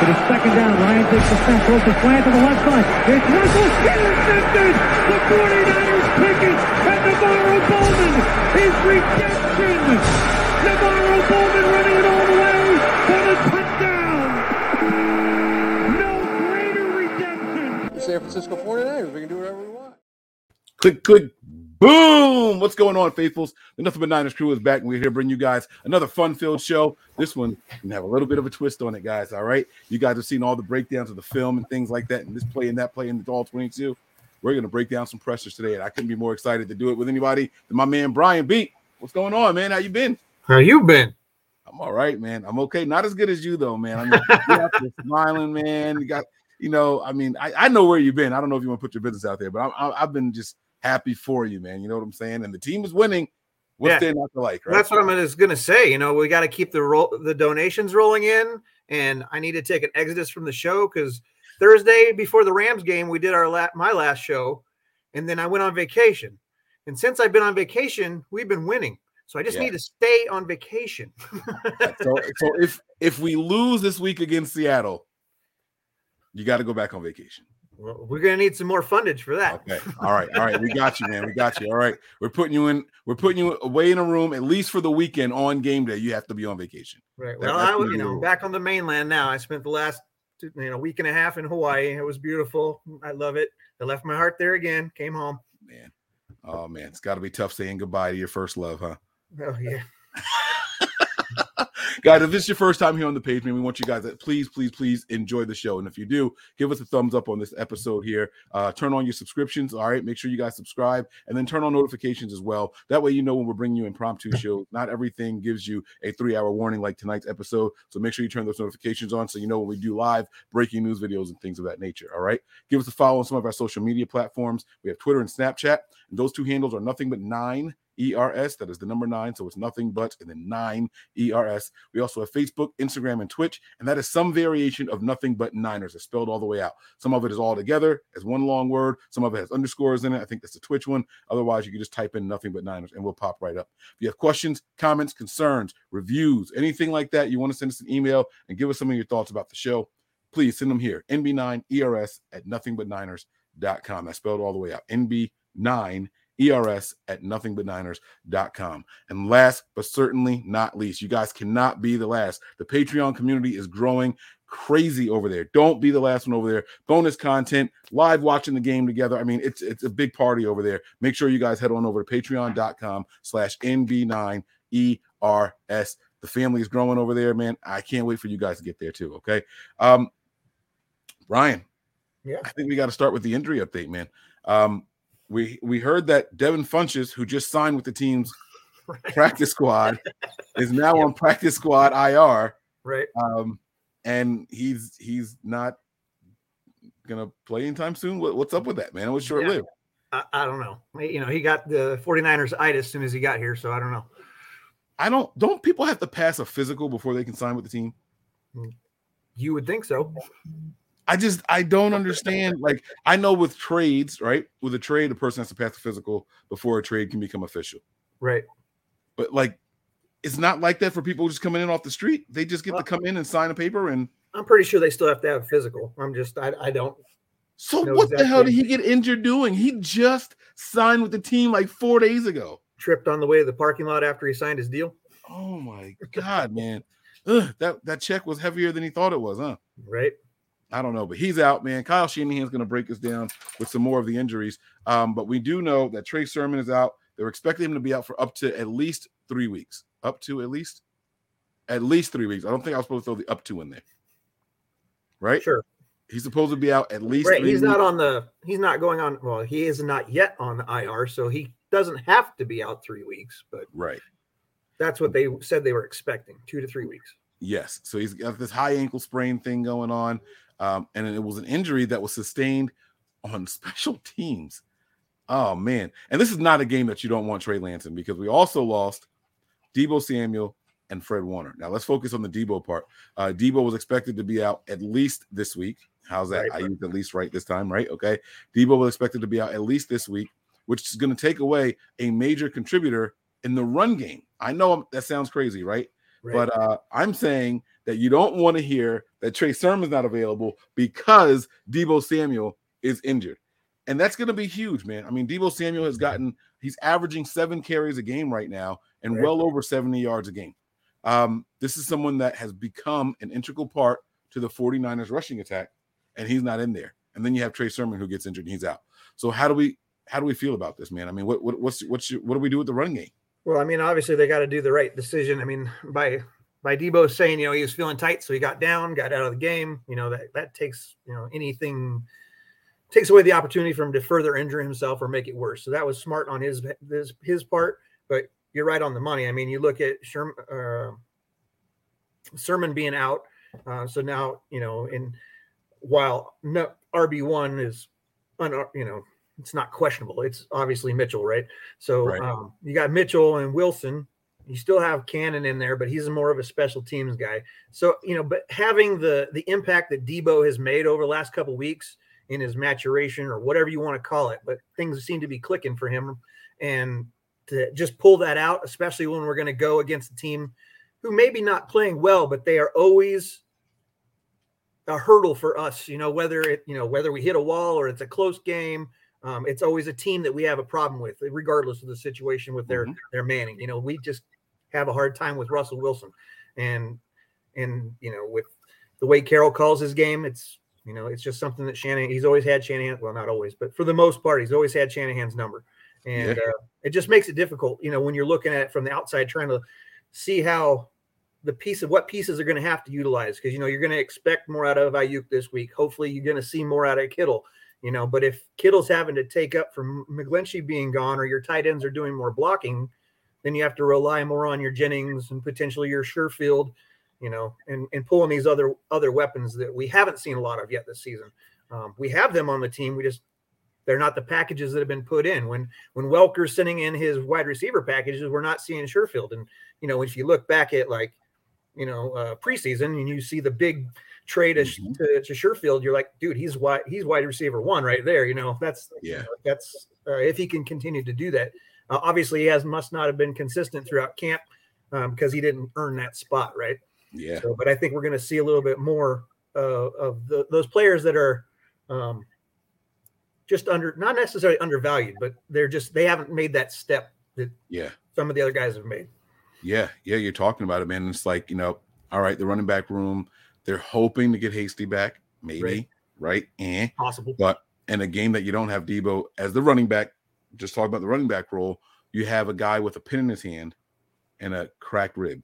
It is second down. Ryan takes the snap, throws the slant to the left side. It's Russell intercepted. The 49ers pick it, and NaVorro Bowman is redemption. NaVorro Bowman running it all the way for the touchdown. No greater redemption. San Francisco 49ers. We can do whatever we want. Click, click, boom. What's going on, faithfuls? The Nothing But Niners crew is back, and we're here to bring you guys another fun-filled show. This one can have a little bit of a twist on it, guys. All right, you guys have seen all the breakdowns of the film and things like that, and this play and that play and the all 22. We're going to break down some pressures today, and I couldn't be more excited to do it with anybody than my man Brian Beat. What's going on, man? How you been? How you been? I'm all right, man. I'm okay. Not as good as you, though, man. I mean, you're out there smiling, man. You got, you know, I mean, I, I know where you've been. I don't know if you want to put your business out there, but I'm, I, I've been just happy for you, man. You know what I'm saying? And the team is winning. What's Yeah. there not to like, right? That's what I'm just gonna say. You know, we got to keep the roll, the donations rolling in, and I need to take an exodus from the show because Thursday before the Rams game, we did our la- my last show, and then I went on vacation. And since I've been on vacation, we've been winning. So I just Yeah. need to stay on vacation. so, so if if we lose this week against Seattle, you got to go back on vacation. Well, We're gonna need some more fundage for that. Okay. All right. All right. We got you, man. We got you. All right. We're putting you in. We're putting you away in a room at least for the weekend on game day. You have to be on vacation. Right. Well, that's I, you know, rule. back on the mainland now. I spent the last two- you know week and a half in Hawaii. It was beautiful. I love it. I left my heart there again. Came home. Man. Oh man, it's got to be tough saying goodbye to your first love, huh? Oh yeah. guys, if this is your first time here on the page, man, we want you guys to please, please, please enjoy the show. And if you do, give us a thumbs up on this episode here. Uh, turn on your subscriptions. All right. Make sure you guys subscribe and then turn on notifications as well. That way, you know when we're bringing you impromptu shows. Not everything gives you a three hour warning like tonight's episode. So make sure you turn those notifications on so you know when we do live breaking news videos and things of that nature. All right. Give us a follow on some of our social media platforms. We have Twitter and Snapchat. And those two handles are nothing but nine ERS. That is the number nine. So it's nothing but and then nine ERS. We also have Facebook, Instagram, and Twitch. And that is some variation of nothing but Niners. It's spelled all the way out. Some of it is all together as one long word. Some of it has underscores in it. I think that's the Twitch one. Otherwise, you can just type in nothing but Niners and we'll pop right up. If you have questions, comments, concerns, reviews, anything like that, you want to send us an email and give us some of your thoughts about the show, please send them here. NB9ERS at nothingbutniners.com. That's spelled all the way out. NB9 ERS at nothingbutniners.com. And last but certainly not least, you guys cannot be the last. The Patreon community is growing crazy over there. Don't be the last one over there. Bonus content, live watching the game together. I mean, it's it's a big party over there. Make sure you guys head on over to patreon.com slash NB9ERS. The family is growing over there, man. I can't wait for you guys to get there too. Okay. Um, Ryan, Yeah. I think we got to start with the injury update, man. Um, we we heard that Devin Funchess, who just signed with the team's practice squad, is now on practice squad IR. Right. Um, and he's he's not gonna play anytime soon. What, what's up with that, man? It was short lived. I, I don't know. You know, he got the 49ers itis as soon as he got here, so I don't know. I don't. Don't people have to pass a physical before they can sign with the team? You would think so. I just I don't understand. Like I know with trades, right? With a trade, a person has to pass the physical before a trade can become official. Right. But like, it's not like that for people just coming in off the street. They just get Well- to come in and sign a paper. And I'm pretty sure they still have to have a physical. I'm just I, I don't so, what the hell did he get injured doing? He just signed with the team like four days ago. tripped on the way to the parking lot after he signed his deal. Oh my god, man! ugh, that that check was heavier than he thought it was, huh? Right. I don't know, but he's out, man. Kyle Shanahan's going to break us down with some more of the injuries. Um, but we do know that Trey Sermon is out. They're expecting him to be out for up to at least three weeks. Up to at least, at least three weeks. I don't think I was supposed to throw the up to in there. Right? Sure. He's supposed to be out at least. Right. three He's not on the. He's not going on. Well, he is not yet on the IR, so he doesn't have to be out three weeks. But Right. that's what they said they were expecting: two to three weeks. Yes. So he's got this high ankle sprain thing going on. Um, and it was an injury that was sustained on special teams. Oh, man. And this is not a game that you don't want Trey Lance in because we also lost Deebo Samuel and Fred Warner. Now let's focus on the Deebo part. Uh, Deebo was expected to be out at least this week. How's that? Right. I used at least right this time, right? Okay. Deebo was expected to be out at least this week, which is going to take away a major contributor in the run game. I know that sounds crazy, right? Right. But uh, I'm saying that you don't want to hear that Trey Sermon's not available because Deebo Samuel is injured. And that's going to be huge, man. I mean, Deebo Samuel has gotten, he's averaging seven carries a game right now and Right. well over 70 yards a game. Um, this is someone that has become an integral part to the 49ers rushing attack, and he's not in there. And then you have Trey Sermon who gets injured and he's out. So how do we how do we feel about this, man? I mean, what, what what's what's your, what do we do with the run game? Well, I mean, obviously they got to do the right decision. I mean, by by Deebo saying, you know, he was feeling tight, so he got down, got out of the game. You know, that that takes, you know, anything takes away the opportunity for him to further injure himself or make it worse. So that was smart on his his his part. But you're right on the money. I mean, you look at Sherman, uh, Sermon being out, uh, so now you know, and while no RB one is, un, you know, it's not questionable. It's obviously Mitchell, right? So Right. um, you got Mitchell and Wilson. You still have Cannon in there, but he's more of a special teams guy. So you know, but having the the impact that Deebo has made over the last couple weeks in his maturation or whatever you want to call it, but things seem to be clicking for him, and to just pull that out, especially when we're going to go against a team who maybe not playing well, but they are always a hurdle for us. You know, whether it you know whether we hit a wall or it's a close game. Um, it's always a team that we have a problem with, regardless of the situation with their Mhm. their Manning. You know, we just have a hard time with Russell Wilson, and and you know with the way Carroll calls his game, it's you know it's just something that Shanahan. He's always had Shanahan. Well, not always, but for the most part, he's always had Shanahan's number, and uh, it just makes it difficult. You know, when you're looking at it from the outside, trying to see how the piece of what pieces are going to have to utilize because you know you're going to expect more out of Aiyuk this week. Hopefully, you're going to see more out of Kittle. You know, but if Kittle's having to take up from McGlinchey being gone, or your tight ends are doing more blocking, then you have to rely more on your Jennings and potentially your Sherfield, you know, and and pulling these other other weapons that we haven't seen a lot of yet this season. Um, we have them on the team. We just they're not the packages that have been put in. When when Welker's sending in his wide receiver packages, we're not seeing Sherfield. And you know, if you look back at like you know uh, preseason and you see the big trade to, Mhm. to, to Sherfield, you're like, dude, he's wide he's wide receiver one right there. You know, that's you Yeah. know, that's uh, if he can continue to do that. Uh, obviously, he has must not have been consistent throughout camp um, because he didn't earn that spot, right? Yeah. So, but I think we're going to see a little bit more uh, of the, those players that are um, just under, not necessarily undervalued, but they're just they haven't made that step that Yeah. some of the other guys have made. Yeah, yeah, you're talking about it, man. It's like, you know, all right, the running back room, they're hoping to get Hasty back, maybe, Right. right? Eh. Possible, But in a game that you don't have Deebo as the running back, just talk about the running back role, you have a guy with a pin in his hand and a cracked rib.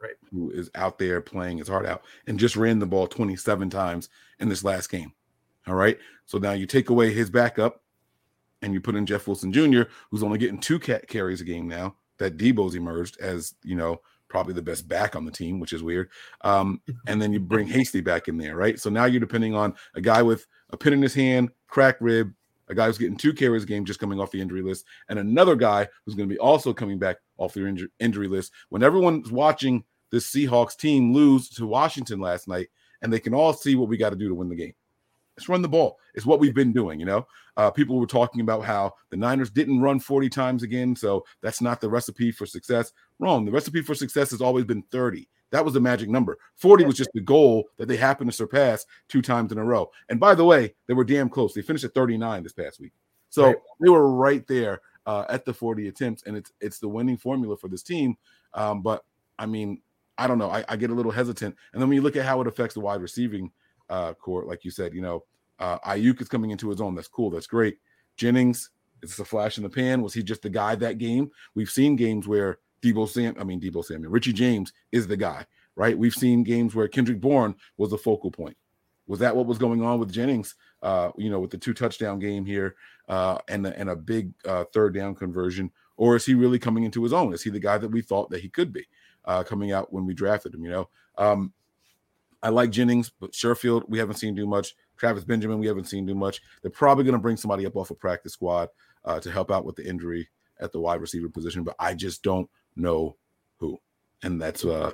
Right. Who is out there playing his heart out and just ran the ball 27 times in this last game. All right. So now you take away his backup and you put in Jeff Wilson Jr., who's only getting two cat carries a game now. That Deebo's emerged as, you know, probably the best back on the team, which is weird. Um, and then you bring Hasty back in there, right? So now you're depending on a guy with a pin in his hand, cracked rib, a guy who's getting two carries game just coming off the injury list, and another guy who's going to be also coming back off the injury, injury list. When everyone's watching this Seahawks team lose to Washington last night, and they can all see what we got to do to win the game. Let's run the ball. It's what we've been doing, you know. Uh, people were talking about how the Niners didn't run 40 times again, so that's not the recipe for success. Wrong. The recipe for success has always been 30. That was the magic number. 40 was just the goal that they happened to surpass two times in a row. And by the way, they were damn close. They finished at 39 this past week. So Right. they were right there uh, at the 40 attempts, and it's it's the winning formula for this team. Um, but I mean, I don't know. I, I, get a little hesitant. And then when you look at how it affects the wide receiving uh, core, like you said, you know, uh, Aiyuk is coming into his own. That's cool. That's great. Jennings, is this a flash in the pan. Was he just the guy that game? We've seen games where Deebo Sam, I mean Deebo Samuel, Richie James is the guy, right? We've seen games where Kendrick Bourne was the focal point. Was that what was going on with Jennings? Uh, you know, with the two touchdown game here uh, and the, and a big uh, third down conversion, or is he really coming into his own? Is he the guy that we thought that he could be uh, coming out when we drafted him? You know, um, I like Jennings, but Sherfield we haven't seen do much. Travis Benjamin we haven't seen do much. They're probably going to bring somebody up off a practice squad uh, to help out with the injury at the wide receiver position, but I just don't know who, and that's uh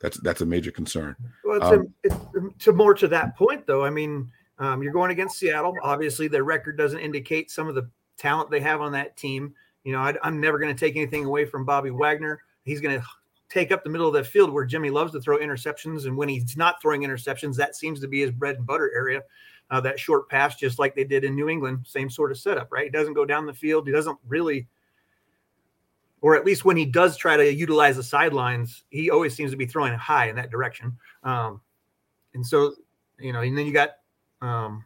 that's that's a major concern. Well, it's, um, a, it's to more to that point though. I mean, um, you're going against Seattle. Obviously, their record doesn't indicate some of the talent they have on that team. You know, I, am never going to take anything away from Bobby Wagner. He's going to take up the middle of that field where Jimmy loves to throw interceptions, and when he's not throwing interceptions, that seems to be his bread and butter area. Uh, that short pass, just like they did in New England, same sort of setup, right? He doesn't go down the field. He doesn't really or at least when he does try to utilize the sidelines, he always seems to be throwing high in that direction. Um, and so, you know, and then you got um,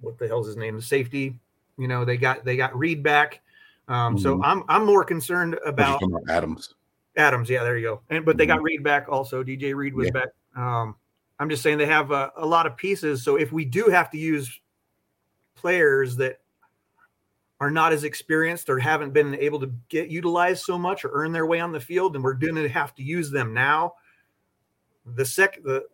what the hell's his name? The safety. You know, they got they got Reed back. Um, mm-hmm. So I'm I'm more concerned about, about Adams. Adams, yeah, there you go. And but they got mm-hmm. Reed back also. DJ Reed was yeah. back. Um, I'm just saying they have a, a lot of pieces. So if we do have to use players that are not as experienced or haven't been able to get utilized so much or earn their way on the field, and we're going to have to use them now. The sec the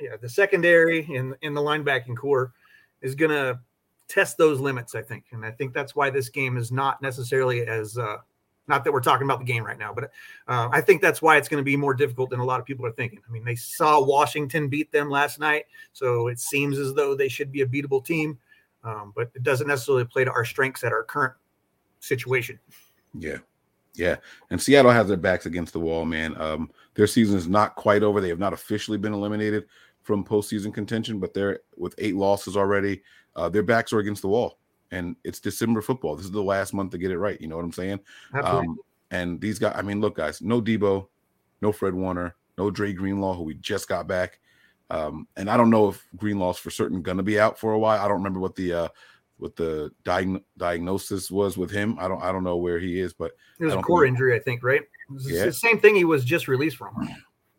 yeah the secondary in in the linebacking core is going to test those limits, I think, and I think that's why this game is not necessarily as uh, not that we're talking about the game right now, but uh, I think that's why it's going to be more difficult than a lot of people are thinking. I mean, they saw Washington beat them last night, so it seems as though they should be a beatable team um, but it doesn't necessarily play to our strengths at our current situation. Yeah. Yeah. And Seattle has their backs against the wall, man. Um, their season is not quite over. They have not officially been eliminated from postseason contention, but they're with eight losses already. Uh, their backs are against the wall. And it's December football. This is the last month to get it right. You know what I'm saying? Um, and these guys, I mean, look, guys, no Deebo, no Fred Warner, no Dre Greenlaw, who we just got back. Um, and I don't know if Greenlaw's for certain going to be out for a while. I don't remember what the uh, what the diag- diagnosis was with him. I don't I don't know where he is, but it was a core injury, I think, right? yeah. the same thing he was just released from.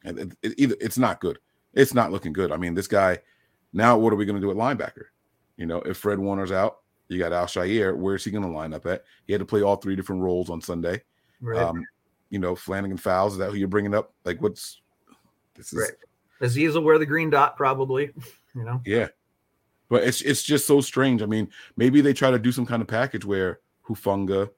And it, it, either it's not good. It's not looking good. I mean, this guy. Now, what are we going to do at linebacker? You know, if Fred Warner's out, you got Al-Shaair. Where's he going to line up at? He had to play all three different roles on Sunday. Right. Um, you know, Flannigan-Fowles. Is that who you're bringing up? Like, what's this is right. Azeez will wear the green dot probably. You know. Yeah, but it's it's just so strange. I mean, maybe they try to do some kind of package where Hufanga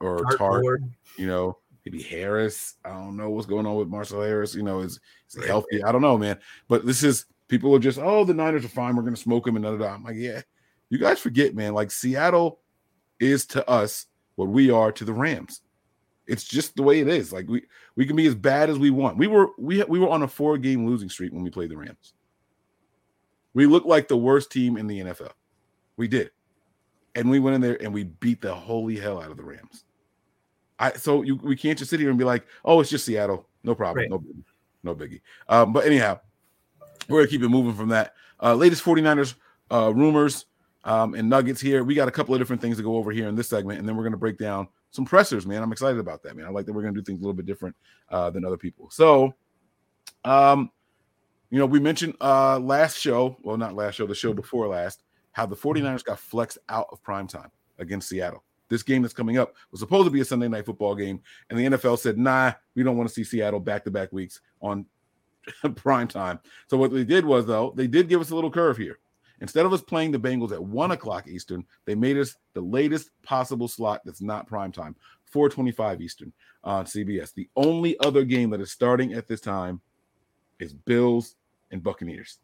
or Tartt, Tartt you know, maybe Harris. I don't know what's going on with Marcell Harris. You know, is, is he healthy? I don't know, man. But this is people are just oh the Niners are fine. We're gonna smoke him and da, da, I'm like, yeah. You guys forget, man. Like Seattle is to us what we are to the Rams. It's just the way it is. Like we we can be as bad as we want. We were we we were on a four game losing streak when we played the Rams. We looked like the worst team in the NFL. We did, and we went in there and we beat the holy hell out of the Rams. I so you we can't just sit here and be like, oh, it's just Seattle, no problem, right. no biggie, no biggie. Um, but anyhow, we're gonna keep it moving from that. Uh, latest 49ers uh, rumors um, and nuggets here. We got a couple of different things to go over here in this segment, and then we're gonna break down some pressers, man. I'm excited about that, man. I like that we're going to do things a little bit different uh, than other people. So, um, you know, we mentioned uh, last show, well, not last show, the show before last, how the 49ers got flexed out of prime time against Seattle. This game that's coming up was supposed to be a Sunday night football game, and the NFL said, nah, we don't want to see Seattle back to back weeks on prime time. So, what they did was, though, they did give us a little curve here. Instead of us playing the Bengals at one o'clock Eastern, they made us the latest possible slot that's not prime time, 425 Eastern on CBS. The only other game that is starting at this time is Bills and Buccaneers.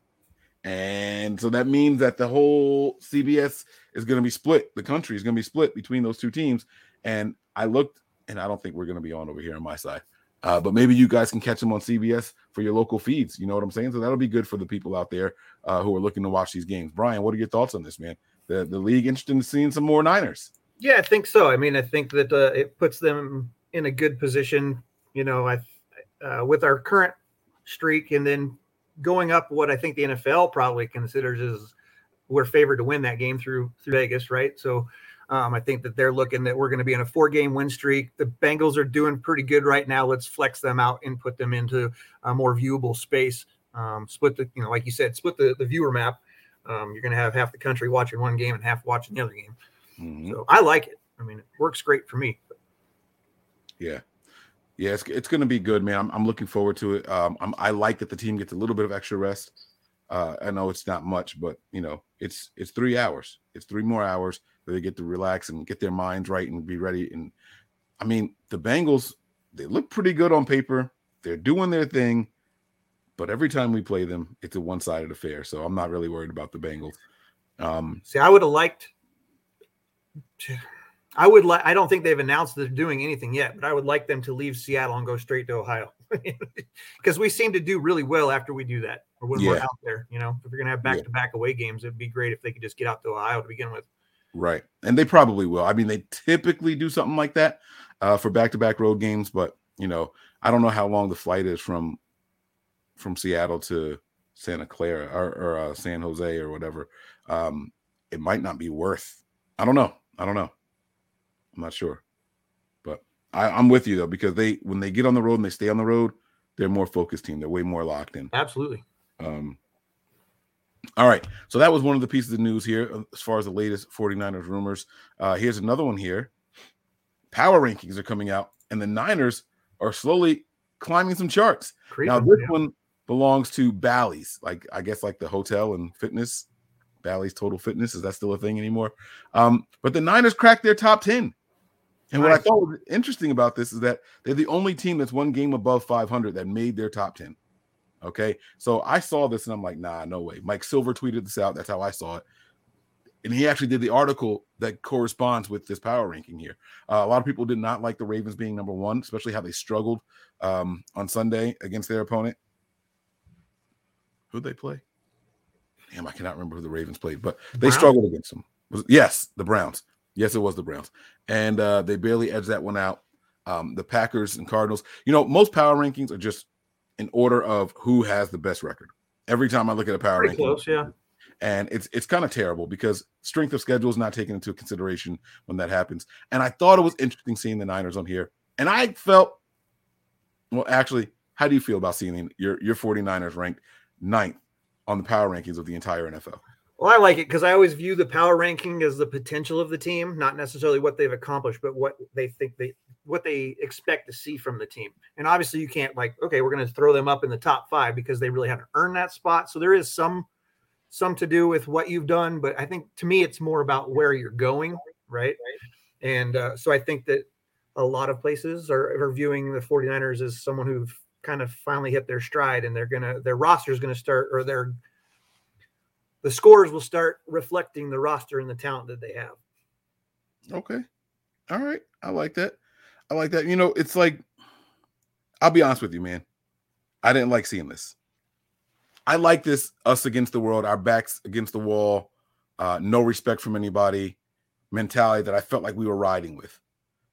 And so that means that the whole CBS is going to be split. The country is going to be split between those two teams. And I looked, and I don't think we're going to be on over here on my side. Uh, but maybe you guys can catch them on CBS for your local feeds. You know what I'm saying? So that'll be good for the people out there uh, who are looking to watch these games. Brian, what are your thoughts on this, man? The the league interested in seeing some more Niners? Yeah, I think so. I mean, I think that uh, it puts them in a good position. You know, I uh, with our current streak and then going up what I think the NFL probably considers is we're favored to win that game through through Vegas, right? So um, I think that they're looking that we're going to be in a four game win streak. The Bengals are doing pretty good right now. Let's flex them out and put them into a more viewable space. Um, split the, you know, like you said, split the, the viewer map. Um, you're going to have half the country watching one game and half watching the other game. Mm-hmm. So I like it. I mean, it works great for me. Yeah. Yeah, it's, it's going to be good, man. I'm, I'm looking forward to it. Um, I'm, I like that the team gets a little bit of extra rest. Uh, I know it's not much, but you know, it's it's three hours. It's three more hours that they get to relax and get their minds right and be ready. And I mean, the Bengals, they look pretty good on paper. They're doing their thing, but every time we play them, it's a one-sided affair. So I'm not really worried about the Bengals. Um, See, I would have liked. To, I would like. I don't think they've announced they're doing anything yet, but I would like them to leave Seattle and go straight to Ohio because we seem to do really well after we do that or when yeah. we're out there. You know, if we're gonna have back to back away games, it'd be great if they could just get out to Ohio to begin with. Right, and they probably will. I mean, they typically do something like that uh, for back to back road games, but you know, I don't know how long the flight is from from Seattle to Santa Clara or, or uh, San Jose or whatever. Um, it might not be worth. I don't know. I don't know. I'm not sure, I, I'm with you though because they when they get on the road and they stay on the road, they're more focused team. They're way more locked in. Absolutely. Um, all right. So that was one of the pieces of news here uh, as far as the latest 49ers rumors. Uh, here's another one here. Power rankings are coming out, and the Niners are slowly climbing some charts. now, this yeah. one belongs to Bally's, like I guess like the hotel and fitness. Bally's Total Fitness. Is that still a thing anymore? Um, but the Niners cracked their top 10. And what I thought was interesting about this is that they're the only team that's one game above 500 that made their top 10. Okay. So I saw this and I'm like, nah, no way. Mike Silver tweeted this out. That's how I saw it. And he actually did the article that corresponds with this power ranking here. Uh, a lot of people did not like the Ravens being number one, especially how they struggled um, on Sunday against their opponent. Who'd they play? Damn, I cannot remember who the Ravens played, but they Browns? struggled against them. Was, yes, the Browns. Yes, it was the Browns. And uh, they barely edged that one out. Um, the Packers and Cardinals. You know, most power rankings are just in order of who has the best record. Every time I look at a power Pretty ranking, close, yeah. And it's it's kind of terrible because strength of schedule is not taken into consideration when that happens. And I thought it was interesting seeing the Niners on here. And I felt, well, actually, how do you feel about seeing your your 49ers ranked ninth on the power rankings of the entire NFL? Well, I like it because I always view the power ranking as the potential of the team, not necessarily what they've accomplished, but what they think they what they expect to see from the team. And obviously, you can't like, okay, we're going to throw them up in the top five because they really haven't earned that spot. So there is some some to do with what you've done, but I think to me, it's more about where you're going, right? And uh, so I think that a lot of places are, are viewing the 49ers as someone who've kind of finally hit their stride and they're gonna their roster is gonna start or their the scores will start reflecting the roster and the talent that they have. Okay. All right. I like that. I like that. You know, it's like, I'll be honest with you, man. I didn't like seeing this. I like this us against the world, our backs against the wall, uh, no respect from anybody mentality that I felt like we were riding with.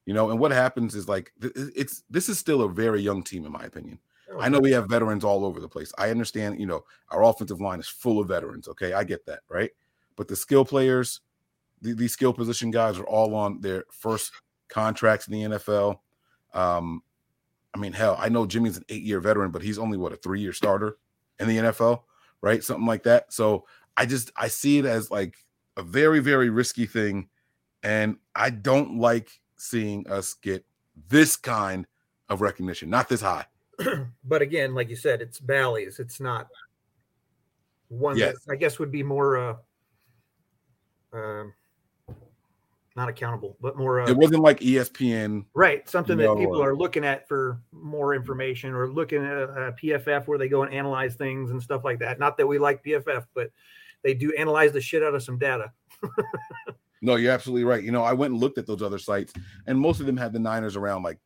You know, and what happens is like it's this is still a very young team, in my opinion. I know we have veterans all over the place. I understand, you know, our offensive line is full of veterans. Okay, I get that, right? But the skill players, the, these skill position guys are all on their first contracts in the NFL. Um, I mean, hell, I know Jimmy's an eight-year veteran, but he's only what a three-year starter in the NFL, right? Something like that. So I just I see it as like a very, very risky thing, and I don't like seeing us get this kind of recognition, not this high. but again, like you said, it's Bally's. It's not one yes. that I guess would be more uh, uh, not accountable, but more. Uh, it wasn't like ESPN, right? Something that people are looking at for more information, or looking at uh, PFF where they go and analyze things and stuff like that. Not that we like PFF, but they do analyze the shit out of some data. no, you're absolutely right. You know, I went and looked at those other sites, and most of them had the Niners around like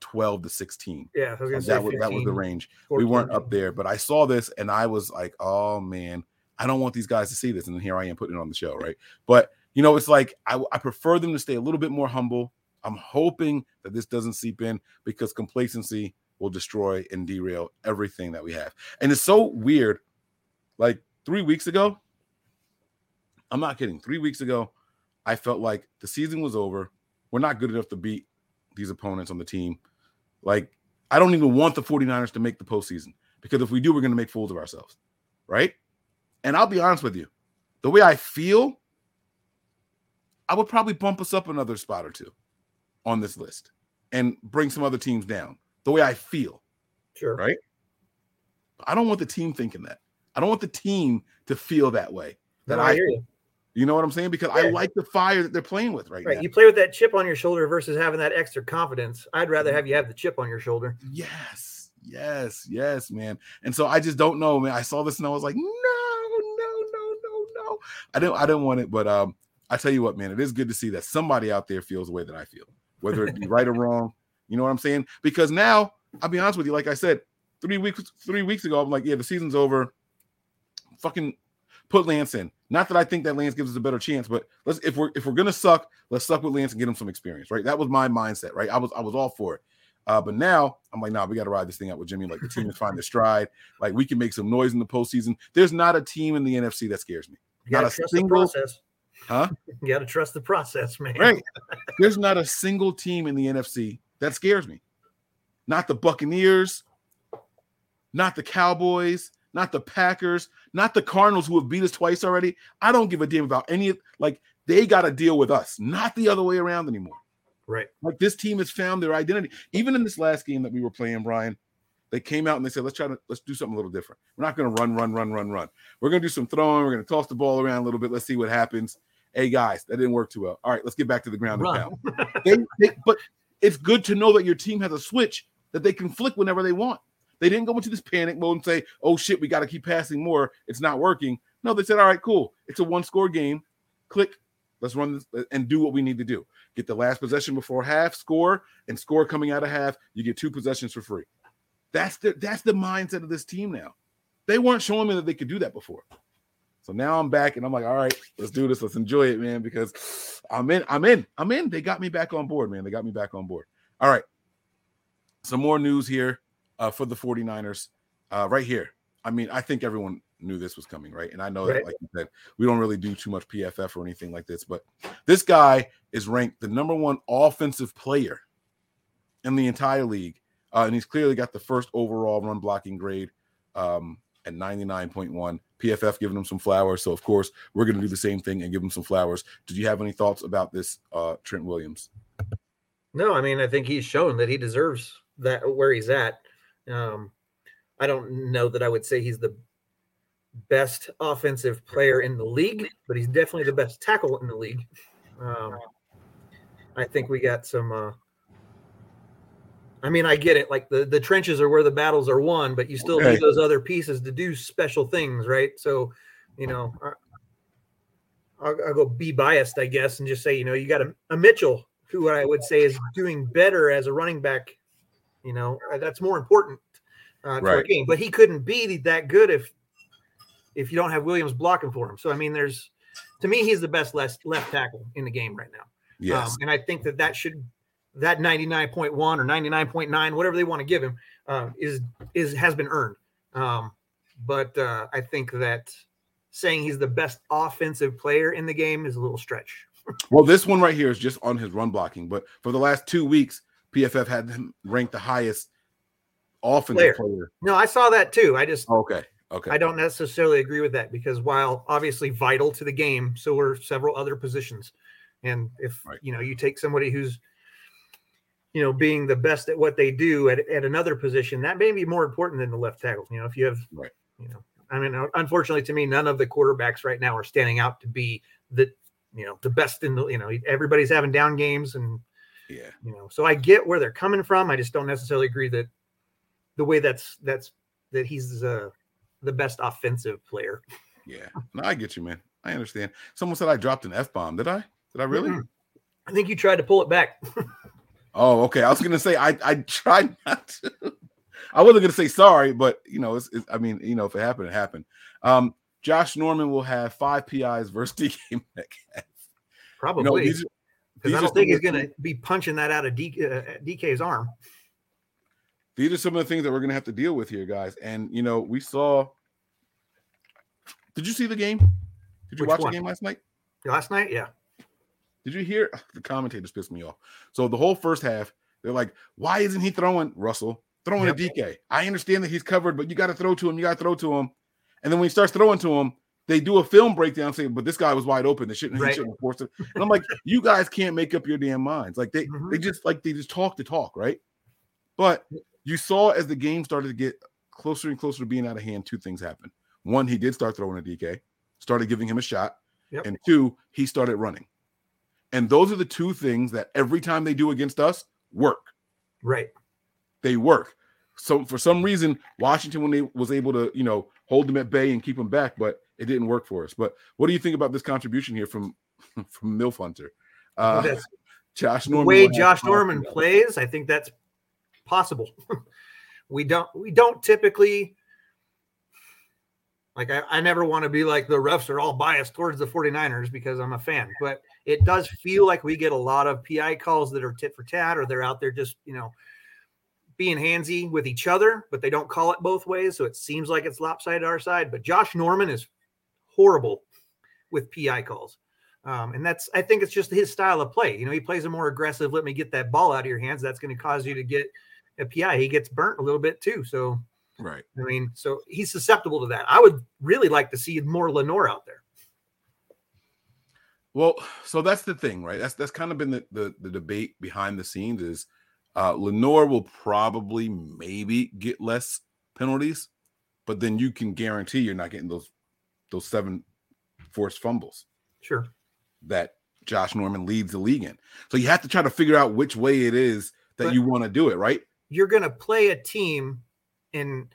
12 to 16. Yeah, that, was, that was the range. 14, we weren't up there, but I saw this and I was like, oh man, I don't want these guys to see this. And here I am putting it on the show, right? But you know, it's like I, I prefer them to stay a little bit more humble. I'm hoping that this doesn't seep in because complacency will destroy and derail everything that we have. And it's so weird. Like three weeks ago, I'm not kidding. Three weeks ago, I felt like the season was over. We're not good enough to beat these opponents on the team. Like, I don't even want the 49ers to make the postseason because if we do, we're going to make fools of ourselves. Right. And I'll be honest with you, the way I feel, I would probably bump us up another spot or two on this list and bring some other teams down the way I feel. Sure. Right. I don't want the team thinking that. I don't want the team to feel that way. That No, I, I hear you. You know what I'm saying? Because I like the fire that they're playing with right, Right. now. You play with that chip on your shoulder versus having that extra confidence. I'd rather have you have the chip on your shoulder. Yes, yes, yes, man. And so I just don't know, man. I saw this and I was like, no, no, no, no, no. I didn't, I didn't want it, but um, I tell you what, man, it is good to see that somebody out there feels the way that I feel, whether it be right or wrong. You know what I'm saying? Because now, I'll be honest with you, like I said, three weeks, three weeks ago, I'm like, yeah, the season's over. Fucking put Lance in. Not that I think that Lance gives us a better chance, but let's if we're if we're gonna suck, let's suck with Lance and get him some experience, right? That was my mindset, right? I was I was all for it. Uh, but now I'm like, nah, we got to ride this thing out with Jimmy. Like the team is finding their stride. Like we can make some noise in the postseason. There's not a team in the NFC that scares me. You gotta Not a trust single- the process. Huh? You gotta trust the process, man. Right. There's not a single team in the NFC that scares me. Not the Buccaneers, not the Cowboys, not the Packers, not the Cardinals who have beat us twice already. I don't give a damn about any like they got to deal with us, not the other way around anymore. Right. Like this team has found their identity. Even in this last game that we were playing, Brian, they came out and they said, "Let's try to let's do something a little different. We're not going to run, run, run, run, run. We're going to do some throwing. We're going to toss the ball around a little bit. Let's see what happens." Hey guys, that didn't work too well. All right, let's get back to the ground and pound. They, they, but it's good to know that your team has a switch that they can flick whenever they want. They didn't go into this panic mode and say, "Oh shit, we got to keep passing more. It's not working." No, they said, "All right, cool. It's a one-score game. Click. Let's run this uh, and do what we need to do. Get the last possession before half, score, and score coming out of half. You get two possessions for free. That's the that's the mindset of this team now. They weren't showing me that they could do that before. So now I'm back and I'm like, all right, let's do this. Let's enjoy it, man, because I'm in. I'm in. I'm in. They got me back on board, man. They got me back on board. All right. Some more news here uh, for the 49ers uh, right here. I mean, I think everyone knew this was coming, right? And I know that, like you said, we don't really do too much PFF or anything like this, but this guy is ranked the number one offensive player in the entire league. Uh, and he's clearly got the first overall run blocking grade um, at 99.1. PFF giving him some flowers. So, of course, we're going to do the same thing and give him some flowers. Did you have any thoughts about this, uh, Trent Williams? No, I mean, I think he's shown that he deserves that where he's at. Um, I don't know that I would say he's the best offensive player in the league, but he's definitely the best tackle in the league. Um, I think we got some. Uh, I mean, I get it. Like the the trenches are where the battles are won, but you still Right. need those other pieces to do special things, right? So, you know, I- I'll, I'll go be biased, I guess, and just say, you know, you got a, a Mitchell who I would say is doing better as a running back. You know, uh, that's more important uh, to our game. But he couldn't be that good if if you don't have Williams blocking for him. So I mean, there's to me, he's the best left left tackle in the game right now. Yes. Um, and I think that that should that 99.1 or 99.9, whatever they want to give him, uh, is is has been earned. Um, but uh, I think that saying he's the best offensive player in the game is a little stretch. Well, this one right here is just on his run blocking, but for the last two weeks, PFF had him ranked the highest offensive Player. player. No, I saw that too. I just oh, Okay. Okay. I don't necessarily agree with that because while obviously vital to the game, so are several other positions. And if Right. you know you take somebody who's you know being the best at what they do at, at another position, that may be more important than the left tackle. You know, if you have Right. you know, I mean, unfortunately to me, none of the quarterbacks right now are standing out to be the you know the best in the you know everybody's having down games and yeah. you know so i get where they're coming from i just don't necessarily agree that the way that's that's that he's uh, the best offensive player Yeah. No, I get you, man. I understand. Someone said I dropped an F bomb. Did I? Did I really? Mm-mm. i think you tried to pull it back Oh, okay. I was gonna say I I tried not to. I wasn't gonna say sorry, but you know, it's, it's I mean, you know, if it happened, it happened. Um, Josh Norman will have five PIs versus DK Metcalf. You probably know, because i don't think he's going to be punching that out of uh, dk's arm these are some of the things that we're going to have to deal with here, guys. And you know, we saw. Did you see the game? Did you Which watch one? the game last night? Last night, yeah. Did you hear the commentators pissed me off? So the whole first half, they're like, "Why isn't he throwing Russell throwing Yep. a DK? I understand that he's covered, but you got to throw to him. You got to throw to him." And then when he starts throwing to him, they do a film breakdown saying, "But this guy was wide open. They shouldn't, Right. shouldn't have forced it." And I'm like, "You guys can't make up your damn minds. Like they Mhm. they just like they just talk to talk, right?" But you saw as the game started to get closer and closer to being out of hand, two things happened. One, he did start throwing a DK, started giving him a shot, Yep. and two, he started running. And those are the two things that every time they do against us work. Right. They work. So for some reason, Washington when they was able to, you know, hold them at bay and keep them back, but it didn't work for us. But what do you think about this contribution here from from Milf Hunter? Uh, That's Josh the Norman. way Josh Norman plays, I think that's possible. we don't we don't typically like I, I never want to be like the refs are all biased towards the 49ers because I'm a fan, but it does feel like we get a lot of PI calls that are tit for tat or they're out there just, you know, being handsy with each other, but they don't call it both ways. So it seems like it's lopsided our side. But Josh Norman is horrible with PI calls. Um, and that's, I think it's just his style of play. You know, he plays a more aggressive, let me get that ball out of your hands. That's going to cause you to get a PI. He gets burnt a little bit too. So, Right. I mean, so he's susceptible to that. I would really like to see more Lenoir out there. Well, so that's the thing, right? That's that's kind of been the the, the debate behind the scenes is uh Lenoir will probably maybe get less penalties, but then you can guarantee you're not getting those those seven forced fumbles Sure. that Josh Norman leads the league in. So you have to try to figure out which way it is that But- you want to do it, right? You're going to play a team in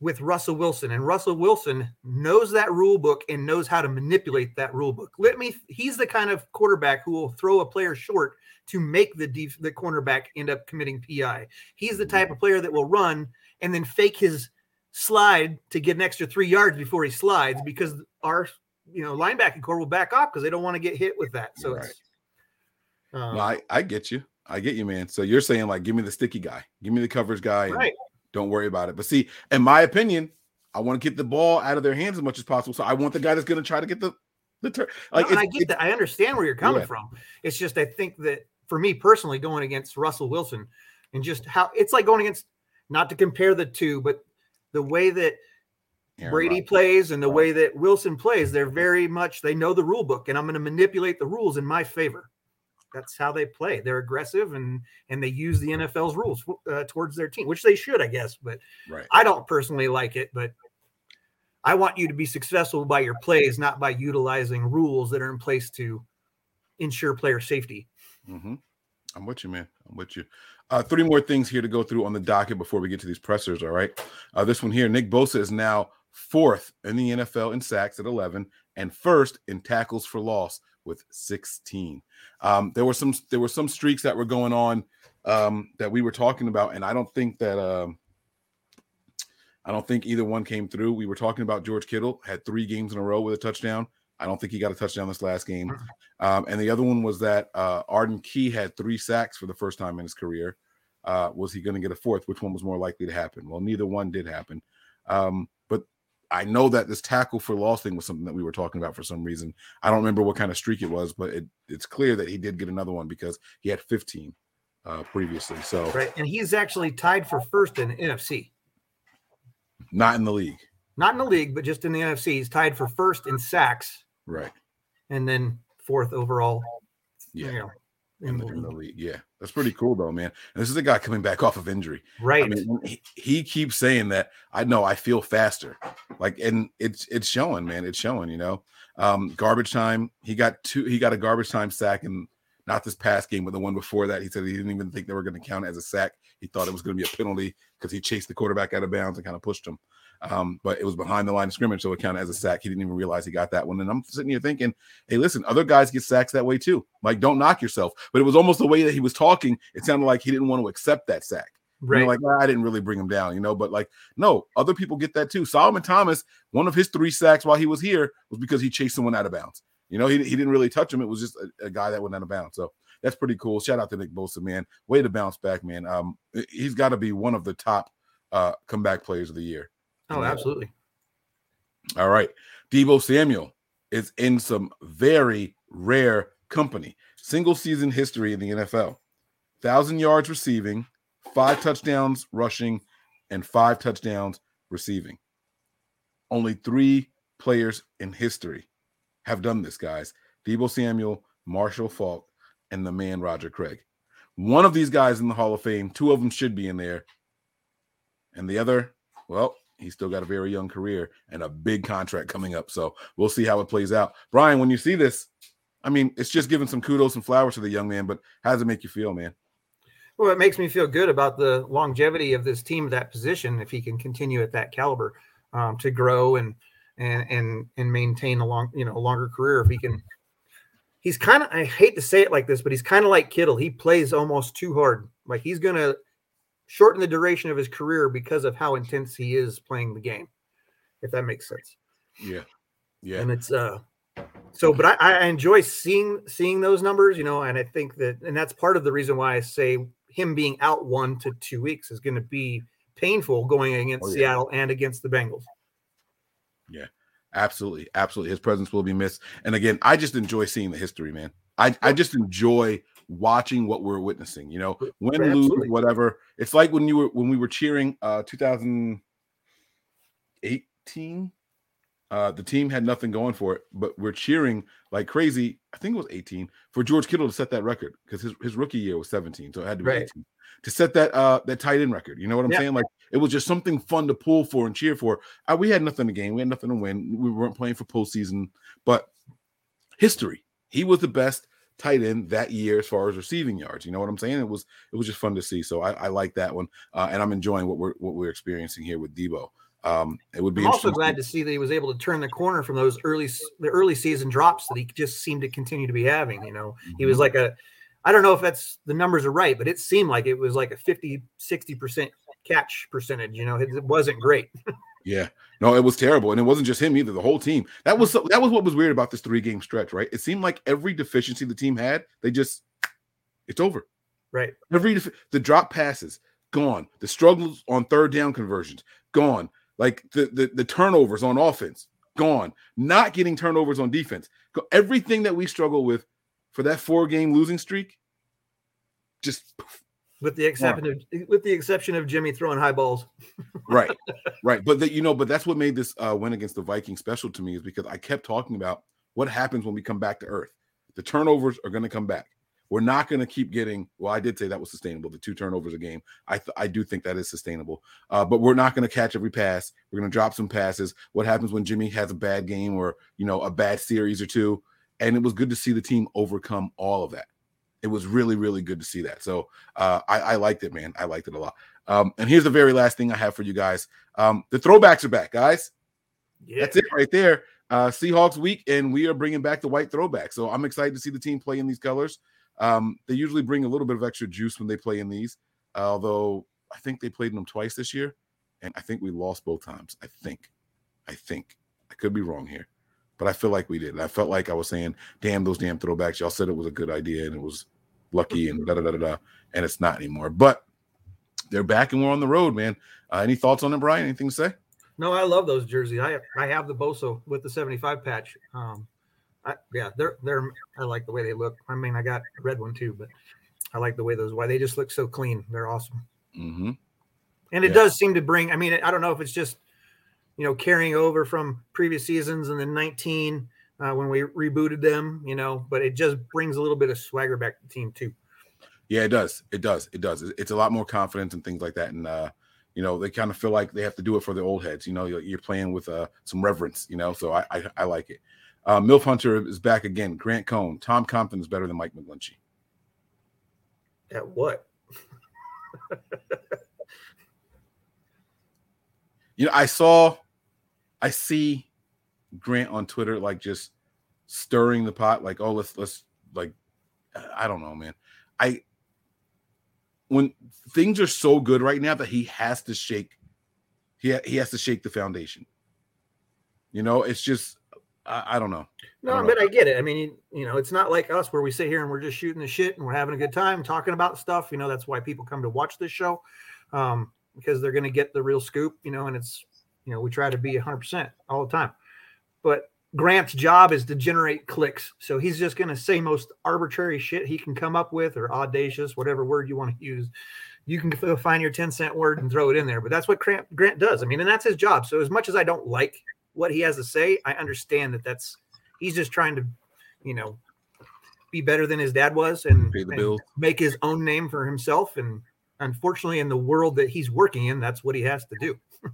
with Russell Wilson, and Russell Wilson knows that rule book and knows how to manipulate that rule book. Let me. He's the kind of quarterback who will throw a player short to make the def, the cornerback end up committing PI. He's the type of player that will run and then fake his slide to get an extra three yards before he slides because our you know linebacking core will back off because they don't want to get hit with that. So Right. it's. Um, No, I, I get you. I get you, man. So you're saying like give me the sticky guy, give me the coverage guy, right. Don't worry about it. But see, in my opinion, I want to get the ball out of their hands as much as possible. So I want the guy that's going to try to get the the turn. Like No, I get that. I understand where you're coming Yeah. from. It's just I think that for me personally, going against Russell Wilson and just how it's like going against not to compare the two, but the way that Aaron Brady Rodgers. plays and the way that Wilson plays, they're very much they know the rule book, and I'm going to manipulate the rules in my favor. That's how they play. They're aggressive and and they use the NFL's rules uh, towards their team, which they should, I guess. But right. I don't personally like it, but I want you to be successful by your plays, not by utilizing rules that are in place to ensure player safety. hmm I'm with you, man. I'm with you. Uh, three more things here to go through on the docket before we get to these pressers. All right. Uh, this one here, Nick Bosa is now fourth in the NFL in sacks at 11 and first in tackles for loss with 16. Um, there were some there were some streaks that were going on um, that we were talking about, and I don't think that um, I don't think either one came through. We were talking about George Kittle had three games in a row with a touchdown. I don't think he got a touchdown this last game. Um, and the other one was that uh, Arden Key had three sacks for the first time in his career. Uh, was he going to get a fourth? Which one was more likely to happen? Well, neither one did happen. Um, I know that this tackle for loss thing was something that we were talking about for some reason. I don't remember what kind of streak it was, but it, it's clear that he did get another one because he had 15 uh, previously. So Right. And he's actually tied for first in NFC. not in the league. Not in the league, but just in the NFC. He's tied for first in sacks Right. and then fourth overall. Yeah. You know, In in the, in the league. Yeah. That's pretty cool, though, man. And this is a guy coming back off of injury. Right. I mean, he, he keeps saying that I know I feel faster, like, and it's it's showing, man. It's showing, you know. Um, garbage time. He got two. He got a garbage time sack, and not this past game, but the one before that. He said he didn't even think they were going to count it as a sack. He thought it was going to be a penalty because he chased the quarterback out of bounds and kind of pushed him. Um, but it was behind the line of scrimmage, so it counted as a sack. He didn't even realize he got that one. And I'm sitting here thinking, hey, listen, other guys get sacks that way too. Like, don't knock yourself. But it was almost the way that he was talking. It sounded like he didn't want to accept that sack. You know, right. like "Ah, I didn't really bring him down, you know, but like no, other people get that too. Solomon Thomas, one of his three sacks while he was here was because he chased someone out of bounds. You know, he, he didn't really touch him. It was just a, a guy that went out of bounds. So that's pretty cool. Shout out to Nick Bosa, man. Way to bounce back, man. Um, he's got to be one of the top uh comeback players of the year. Oh, absolutely. All right. Deebo Samuel is in some very rare company. Single season history in the NFL. Thousand yards receiving, five touchdowns rushing, and five touchdowns receiving. Only three players in history have done this, guys. Deebo Samuel, Marshall Faulk, and the man Roger Craig. One of these guys in the Hall of Fame, two of them should be in there. And the other, well, he's still got a very young career and a big contract coming up. So we'll see how it plays out. Brian, when you see this, I mean, it's just giving some kudos and flowers to the young man, but how does it make you feel, man? Well, it makes me feel good about the longevity of this team, that position, if he can continue at that caliber um, to grow and and and and maintain a long, you know, a longer career. If he can, he's kind of. I hate to say it like this, but he's kind of like Kittle. He plays almost too hard. Like he's gonna shorten the duration of his career because of how intense he is playing the game. If that makes sense. Yeah, yeah. And it's uh so but I, I enjoy seeing seeing those numbers you know and i think that and that's part of the reason why i say him being out one to two weeks is going to be painful going against Oh, yeah. seattle and against the bengals Yeah, absolutely, absolutely. His presence will be missed. And again, I just enjoy seeing the history, man. I, I just enjoy watching what we're witnessing. You know, win, lose, whatever. It's like when you were when we were cheering uh 2018. Uh, the team had nothing going for it, but we're cheering like crazy. I think it was 18 for George Kittle to set that record because his, his rookie year was 17, so it had to be Right. 18 to set that uh that tight end record. You know what I'm Yeah. saying? Like it was just something fun to pull for and cheer for. Uh, we had nothing to gain, we had nothing to win. We weren't playing for postseason, but history. He was the best tight end that year as far as receiving yards. You know what I'm saying? It was it was just fun to see. So I, I like that one, uh, and I'm enjoying what we're what we're experiencing here with Deebo. Um, it would be i'm also glad to see that he was able to turn the corner from those early the early season drops that he just seemed to continue to be having you know he Mm-hmm. was like a i don't know if that's the numbers are right but it seemed like it was like a 50 60 percent catch percentage you know it, it wasn't great Yeah, no, it was terrible, and it wasn't just him either. The whole team. That was so, that was what was weird about this three game stretch, right? It seemed like every deficiency the team had, they just it's over. right Every the drop passes gone, the struggles on third down conversions gone, like the the, the turnovers on offense gone, not getting turnovers on defense. Everything that we struggle with for that four game losing streak, just with the exception of with the exception of jimmy throwing high balls. Right right. But that you know but that's what made this uh win against the vikings special to me is because i kept talking about what happens when we come back to earth. The turnovers are going to come back we're not going to keep getting well i did say that was sustainable the two turnovers a game i th- i do think that is sustainable uh, but we're not going to catch every pass we're going to drop some passes what happens when jimmy has a bad game or you know a bad series or two and it was good to see the team overcome all of that it was really really good to see that so uh, I, I liked it man i liked it a lot um, and here's the very last thing I have for you guys. Um, the throwbacks are back, guys. yeah That's it right there. Uh, Seahawks week, and we are bringing back the white throwback. So I'm excited to see the team play in these colors. Um, they usually bring a little bit of extra juice when they play in these, although I think they played in them twice this year, and I think we lost both times. I think, I think I could be wrong here, but I feel like we did. I felt like I was saying, "Damn those damn throwbacks!" Y'all said it was a good idea and it was lucky and da da da da da, and it's not anymore. But they're back and we're on the road, man. Uh, any thoughts on it, Brian? Anything to say? No, I love those jerseys. I I have the Bosa with the 75 patch. Um, I, yeah, they're they're. I like the way they look. I mean, I got a red one too, but I like the way those. Why they just look so clean. They're awesome, Mm-hmm. and it Yeah. does seem to bring. I mean, I don't know if it's just you know carrying over from previous seasons and then 19 uh, when we rebooted them, you know, but it just brings a little bit of swagger back to the team too. Yeah, it does. It does. It does. It's a lot more confidence and things like that. And uh, you know, they kind of feel like they have to do it for the old heads. You know, you're, you're playing with uh some reverence. You know, so I I, I like it. Uh, Milf Hunter is back again. Grant Cohn, Tom Compton is better than Mike McGlinchey. At what? You know, I saw, I see Grant on Twitter like just stirring the pot, like, oh, let's let's like, I don't know, man. I when things are so good right now that he has to shake, he ha- he has to shake the foundation. You know, it's just I, I don't know. No, I don't but I get it. I mean, you, you know, it's not like us where we sit here and we're just shooting the shit and we're having a good time talking about stuff. You know, that's why people come to watch this show um, because they're going to get the real scoop. You know, and it's you know we try to be 100 percent all the time. But Grant's job is to generate clicks, so he's just going to say most arbitrary shit he can come up with or audacious, whatever word you want to use. You can go find your 10 cent word and throw it in there. But that's what Grant, Grant does. I mean, and that's his job. So as much as I don't like what he has to say, I understand that that's he's just trying to, you know, be better than his dad was and, Pay the and bills. make his own name for himself. And unfortunately, in the world that he's working in, that's what he has to do.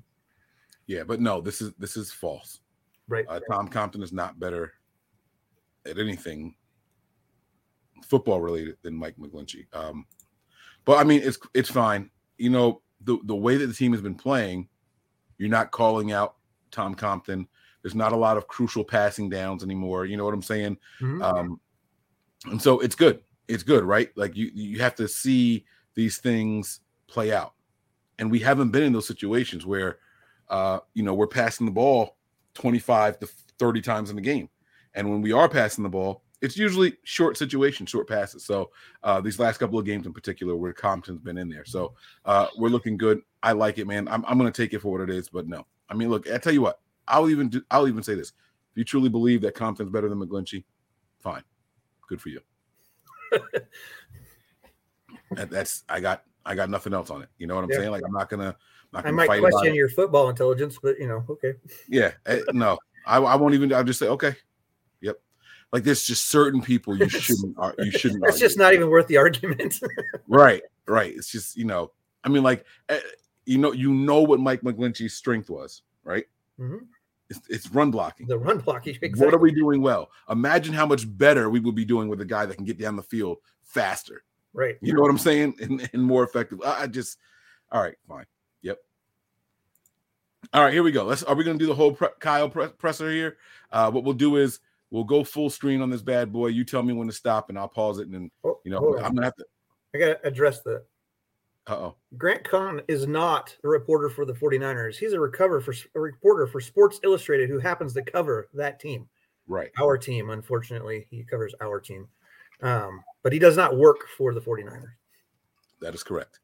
Yeah, but no, this is this is false. Right. Uh, Tom Compton is not better at anything football related than Mike McGlinchey. Um, but I mean, it's it's fine. You know, the the way that the team has been playing, you're not calling out Tom Compton. There's not a lot of crucial passing downs anymore. You know what I'm saying? Mhm. Um, and so it's good. It's good, right? Like you you have to see these things play out, and we haven't been in those situations where, uh, you know, we're passing the ball 25 to 30 times in the game, and when we are passing the ball, it's usually short situations, short passes. So uh, these last couple of games in particular, where Compton's been in there, so uh, we're looking good. I like it, man. I'm I'm gonna take it for what it is, but no, I mean, look, I tell you what, I'll even do, I'll even say this: if you truly believe that Compton's better than McGlinchey, fine, good for you. That- that's I got I got nothing else on it. You know what I'm Yeah. saying? Like I'm not gonna not I gonna might fight question your football intelligence, but you know, okay. Yeah, eh, no, I, I won't even. I'll just say okay. Yep. Like there's just certain people you shouldn't you shouldn't. That's argue just not even worth the argument. right. Right. It's just you know. I mean, like eh, you know, you know what Mike McGlinchey's strength was, right? Mhm. It's, it's run blocking. the run blocking. Exactly. What are we doing well? Imagine how much better we would be doing with a guy that can get down the field faster. right. You know what I'm saying? And, and more effective. I, I just, all right, fine. Yep. All right, here we go. Let's. Are we going to do the whole pre- Kyle pre- presser here? Uh, what we'll do is we'll go full screen on this bad boy. You tell me when to stop, and I'll pause it. And then Oh, you know, I'm gonna have to. I got to address that. Oh. Grant Cohn is not a reporter for the 49ers. He's a recover for a reporter for Sports Illustrated who happens to cover that team. Right. Our team, unfortunately, he covers our team. Um, but he does not work for the 49ers. That is correct.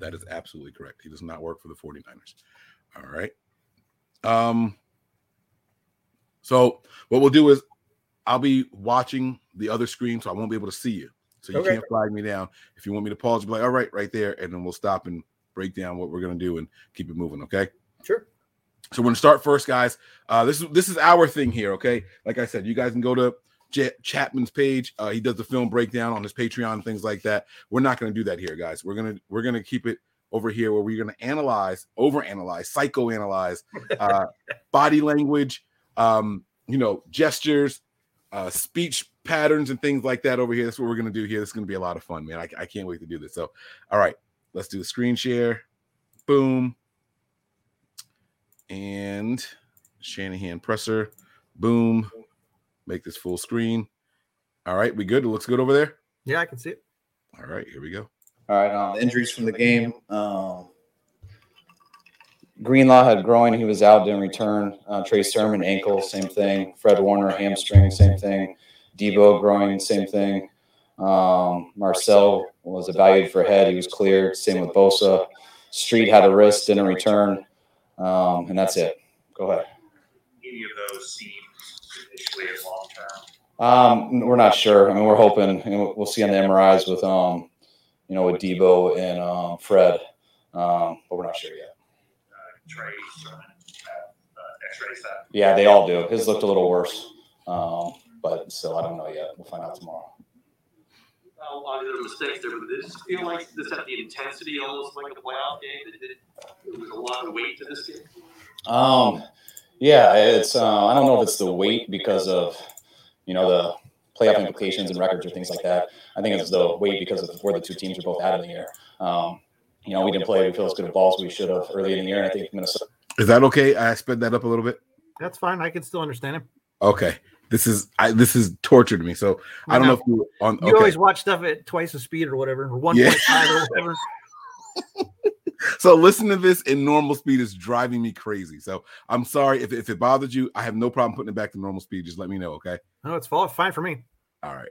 That is absolutely correct. He does not work for the 49ers. All right. Um so what we'll do is I'll be watching the other screen, so I won't be able to see you. So you Okay. can't flag me down. If you want me to pause, be like, all right, right there, and then we'll stop and break down what we're gonna do and keep it moving. Okay. Sure. So we're gonna start first, guys. Uh, this is this is our thing here. Okay. Like I said, you guys can go to J- Chapman's page. Uh, he does the film breakdown on his Patreon and things like that. We're not gonna do that here, guys. We're gonna we're gonna keep it over here where we're gonna analyze, overanalyze, psychoanalyze uh, body language, um, you know, gestures, uh, speech patterns, and things like that over here. That's what we're gonna do here. This is gonna be a lot of fun, man. I, I can't wait to do this. So, all right, let's do the screen share. Boom and Shanahan presser. Boom. Make this full screen. All right, we good? It looks good over there. Yeah, I can see it. All right, here we go. All right, um, injuries from the game. Um, Greenlaw had groin; he was out, didn't return. Uh, Trey Sermon ankle, same thing. Fred Warner hamstring, same thing. Deebo groin, same thing. Um, Marcell was evaluated for head; he was cleared. Same with Bosa. Street had a wrist, didn't return, um, and that's it. Go ahead. any of those seem initially as long term? Um, we're not sure. I mean, we're hoping and we'll we'll see on the MRIs with um, you know, with Deebo and um, Fred, um, but we're not sure yet. Trey, Sermon, uh, X-rays that. Yeah, they all do. His looked a little worse, um, but still, I don't know yet. We'll find out tomorrow. a lot of their mistakes there, but did this feel like this had the intensity almost like a playoff game? That it, it was a lot of weight to this game. Um, yeah, it's. Uh, I don't know if it's the weight because of, you know, the playoff implications and records or things like that. I think it's the weight because of where the two teams are both at in the year. Um, you know, we didn't play. We feel as good a ball as we should have early in the year. And I think Minnesota. Is that okay? I sped that up a little bit. That's fine. I can still understand him. Okay. This is I this is torture to me. So I don't know if you on You okay. always watch stuff at twice the speed or whatever, or 1.5 Yeah. or whatever. so listen to this in normal speed is driving me crazy. So I'm sorry if, if it bothers you. I have no problem putting it back to normal speed. Just let me know, okay? No, it's fine for me. All right.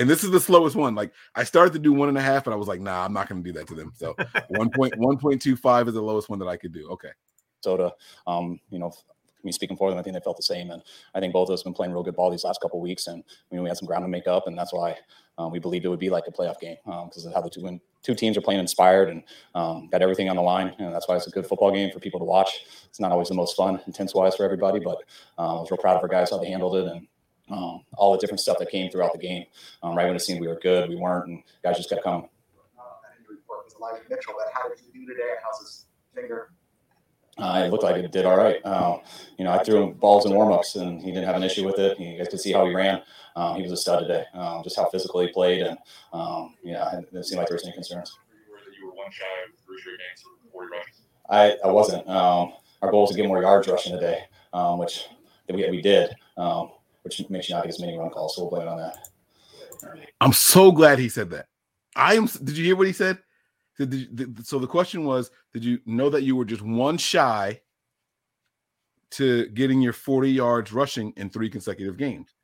And this is the slowest one. Like I started to do one and a half, and I was like, nah, I'm not gonna do that to them. So 1.1.25 is the lowest one that I could do. Okay. Minnesota. Um, you know, I mean, speaking for them, I think they felt the same, and I think both of us have been playing real good ball these last couple of weeks, and I mean, we had some ground to make up, and that's why um, we believed it would be like a playoff game because of how the two win, two teams are playing inspired and um, got everything on the line, and that's why it's a good football game for people to watch. It's not always the most fun, intense wise for everybody, but um, I was real proud of our guys how they handled it and. Um, all the different stuff that came throughout the game. Um, right when it seemed we were good, we weren't, and guys just kept coming. uh, it looked like it did all right. Uh, you know, I threw him balls in warmups, and he didn't have an issue with it. You guys could see how he ran. Um, he was a stud today. Um, just how physical he played, and um, yeah, it didn't seem like there was any concerns. You were, one shy of three straight games for 40 rushes. I, I wasn't. Our goal was to get more yards rushing today, which we, we did, which makes you not get as many run calls. So we'll blame it on that. I'm so glad he said that. I am. Did you hear what he said? Did, did- did- so the question was, did you know that you were just one shy to getting your 40 yards rushing in three consecutive games?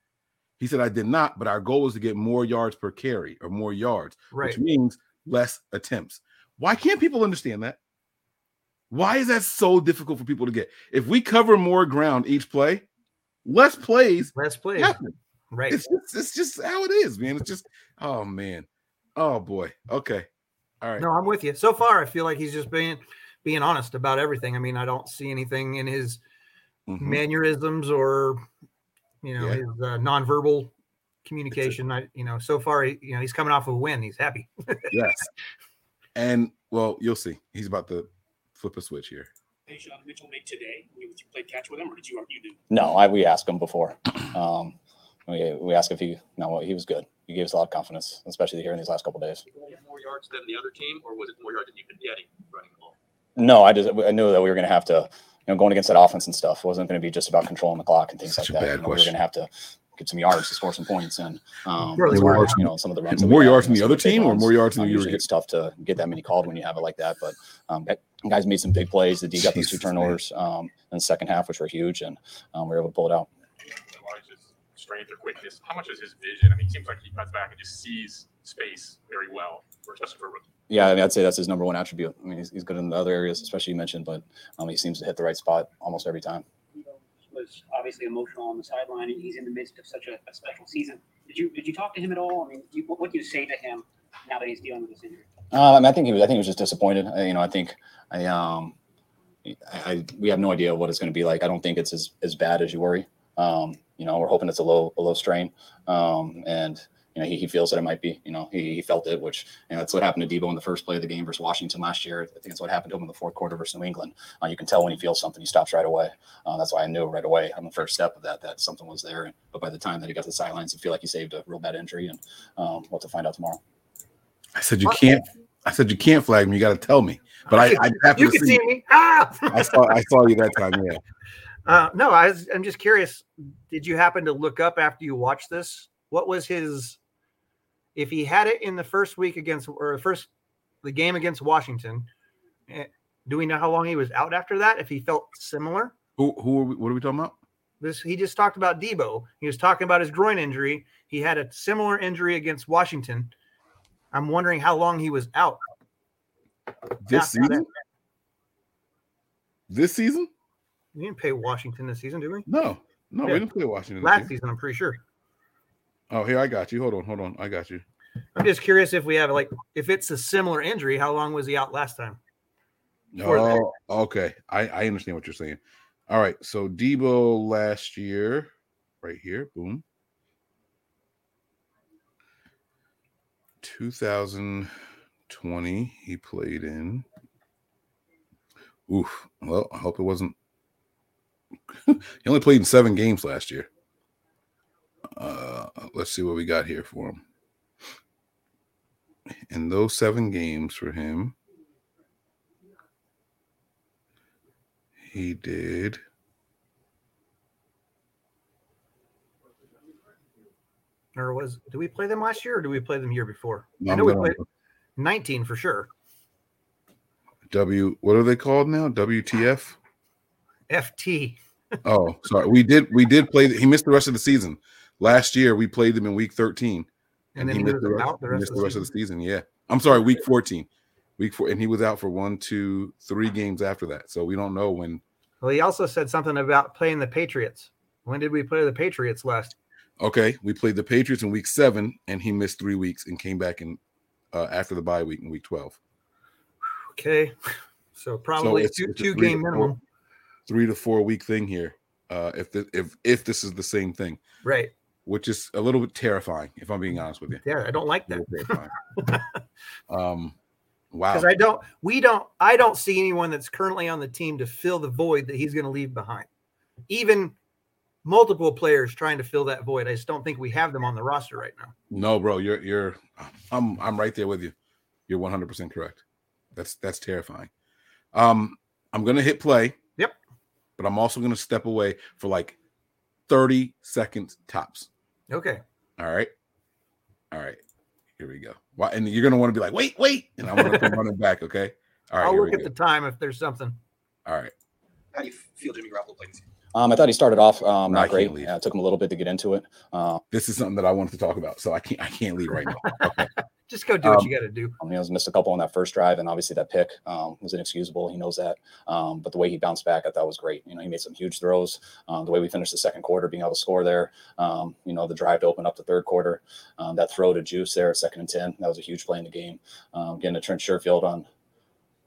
He said, I did not, but our goal was to get more yards per carry or more yards, Right. which means less attempts. Why can't people understand that? Why is that so difficult for people to get? If we cover more ground each play, less plays Last play. happen. Right. It's just, it's just how it is, man. It's just, oh man, oh boy. Okay, all right. No, I'm with you. So far, I feel like he's just being being honest about everything. I mean, I don't see anything in his Mhm. mannerisms or you know Yeah. his uh, nonverbal communication. I, you know, so far, you know, he's coming off of a win. He's happy. Yes, and well, you'll see. He's about to flip a switch here. Hey, Sean Mitchell made today? You, you played catch with him, or did you? You do? No, I, we asked him before. Um, we, we asked if he, no, he was good. He gave us a lot of confidence, especially here in these last couple days. Did he get more yards than the other team, or was it more yards than you've been getting running the ball? No, I just I knew that we were going to have to, you know, going against that offense and stuff wasn't going to be just about controlling the clock and things Such a like that. bad You know, we were question. going to have to get some yards to score some points and um, Really More yards you from- know some of the runs. Get that we more yards you from the other of big team or more yards than Um, you were usually getting? it's tough to get that many called when you have it like that, but um, that- guys made some big plays. The D got those two turnovers um, in the second half, which were huge, and um, we were able to pull it out. Strength or quickness. How much is his vision? I mean, it seems like he cuts back and just sees space very well, especially for Yeah, I mean, I'd say that's his number one attribute. I mean, he's, he's good in the other areas, especially you mentioned, but um, he seems to hit the right spot almost every time. Was obviously emotional on the sideline, and he's in the midst of such a, a special season. Did you did you talk to him at all? I mean, you, what, what do you say to him now that he's dealing with this injury? I, mean, I think he was. I think he was just disappointed. I, you know, I think I um, I, I we have no idea what it's going to be like. I don't think it's as, as bad as you worry. Um, you know, we're hoping it's a low a low strain, um, and you know he, he feels that it might be. You know, he, he felt it, which you know that's what happened to Deebo in the first play of the game versus Washington last year. I think it's what happened to him in the fourth quarter versus New England. Uh, you can tell when he feels something, he stops right away. Uh, that's why I knew right away on the first step of that that something was there. But by the time that he got to the sidelines, he feel like he saved a real bad injury, and um, we'll have to find out tomorrow. I said you can't. I said you can't flag me. You got to tell me. But I, I happen you to can see. see me. Ah! I saw. I saw you that time. Yeah. Uh, no, I was, I'm just curious. Did you happen to look up after you watched this? What was his? If he had it in the first week against or the first the game against Washington, eh, do we know how long he was out after that? If he felt similar, Who? Who? Are we, what are we talking about? this he just talked about Deebo. He was talking about his groin injury. He had a similar injury against Washington. I'm wondering how long he was out. This season? This season? We didn't pay Washington this season, did we? No. No, Yeah. we didn't play Washington. Last year. season, I'm pretty sure. Oh, here I got you. Hold on. Hold on. I got you. I'm just curious if we have like if it's a similar injury, how long was he out last time? Oh, okay. I, I understand what you're saying. All right. So Deebo last year, right here, boom. 2020, he played in. Oof. Well, I hope it wasn't. he only played in seven games last year. Uh, let's see what we got here for him. In those seven games for him, he did. Or was do we play them last year or do we play them year before? No, I know we played 19 for sure. W. What are they called now? WTF? FT. Oh, sorry. We did we did play. He missed the rest of the season. Last year we played them in week 13, And then he missed was the rest, out the rest missed of the the rest of the season. Yeah, I'm sorry, week 14, week four, and he was out for one, two, three games after that. So we don't know when. Well, he also said something about playing the Patriots. When did we play the Patriots last? Okay, we played the Patriots in week seven, and he missed three weeks and came back in uh, after the bye week in week 12. Okay. So probably it's- two it's two game to four- minimum. three to four week thing here. Uh, if the, if if this is the same thing, Right. which is a little bit terrifying, if I'm being honest with you. Yeah, I don't like that. um, wow. Because I don't we don't I don't see anyone that's currently on the team to fill the void that he's going to leave behind. Even multiple players trying to fill that void. I just don't think we have them on the roster right now. No, bro, you're you're I'm I'm right there with you. You're 100% correct. That's that's terrifying. Um I'm going to hit play. Yep. But I'm also going to step away for like 30 seconds tops. Okay. All right. All right. Here we go. Why and you're going to want to be like, "Wait, wait." And I'm going to come running back, okay? All right. I'll look at go. the time if there's something. All right. How do you feel Jimmy Garoppolo played this year? Um, I thought he started off um, No, not great. Yeah, it took him a little bit to get into it. Uh, This is something that I wanted to talk about, so I can't I can't leave right now. Okay. Just go do what Um, you got to do. Um, he was missed a couple on that first drive, and obviously that pick um, was inexcusable. He knows that. Um, but the way he bounced back, I thought was great. You know, he made some huge throws. Um, the way we finished the second quarter, being able to score there. Um, you know, the drive to open up the third quarter, um, that throw to Juice there at second and ten, that was a huge play in the game. Um, getting to Trent Sherfield on.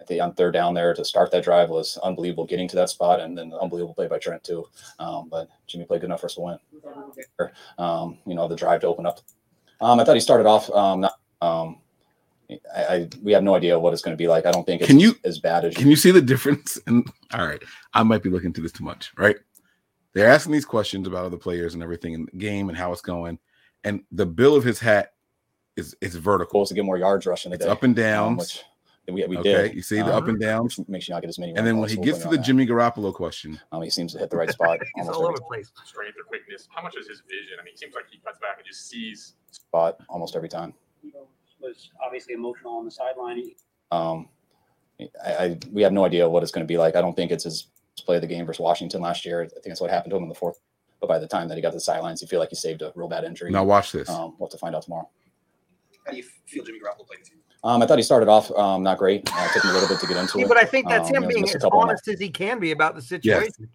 I think on third down there to start that drive was unbelievable. Getting to that spot and then the unbelievable play by Trent too. Um, but Jimmy played good enough for us to win. Um, you know, the drive to open up. Um, I thought he started off um, not. Um, I, I we have no idea what it's going to be like. I don't think it's Can you- as bad as you. Can you see the difference? And all right, I might be looking into this too much, right? They're asking these questions about other players and everything in the game and how it's going, and the bill of his hat is is vertical. supposed to get more yards rushing It's today. up and down, which we, we okay, did. you see the up um, and downs, which makes you not get as many. and then when he gets to the. Jimmy Garoppolo question, um, he seems to hit the right spot He's almost all over every the place. strength or quickness. How much is his vision? I mean, it seems like he cuts back and just sees. spot almost every time. Was obviously emotional on the sideline. Um, I, I we have no idea what it's going to be like. I don't think it's his play of the game versus Washington last year. I think that's what happened to him in the fourth. But by the time that he got to the sidelines, he feel like he saved a real bad injury. now watch this. Um, we'll have to find out tomorrow. How do you feel Jimmy Garoppolo played this year? Um, I thought he started off um, not great. Uh, it took him a little bit to get into See, it. but I think that's Um, him being as couple on that honest as he can be about the situation. Yes.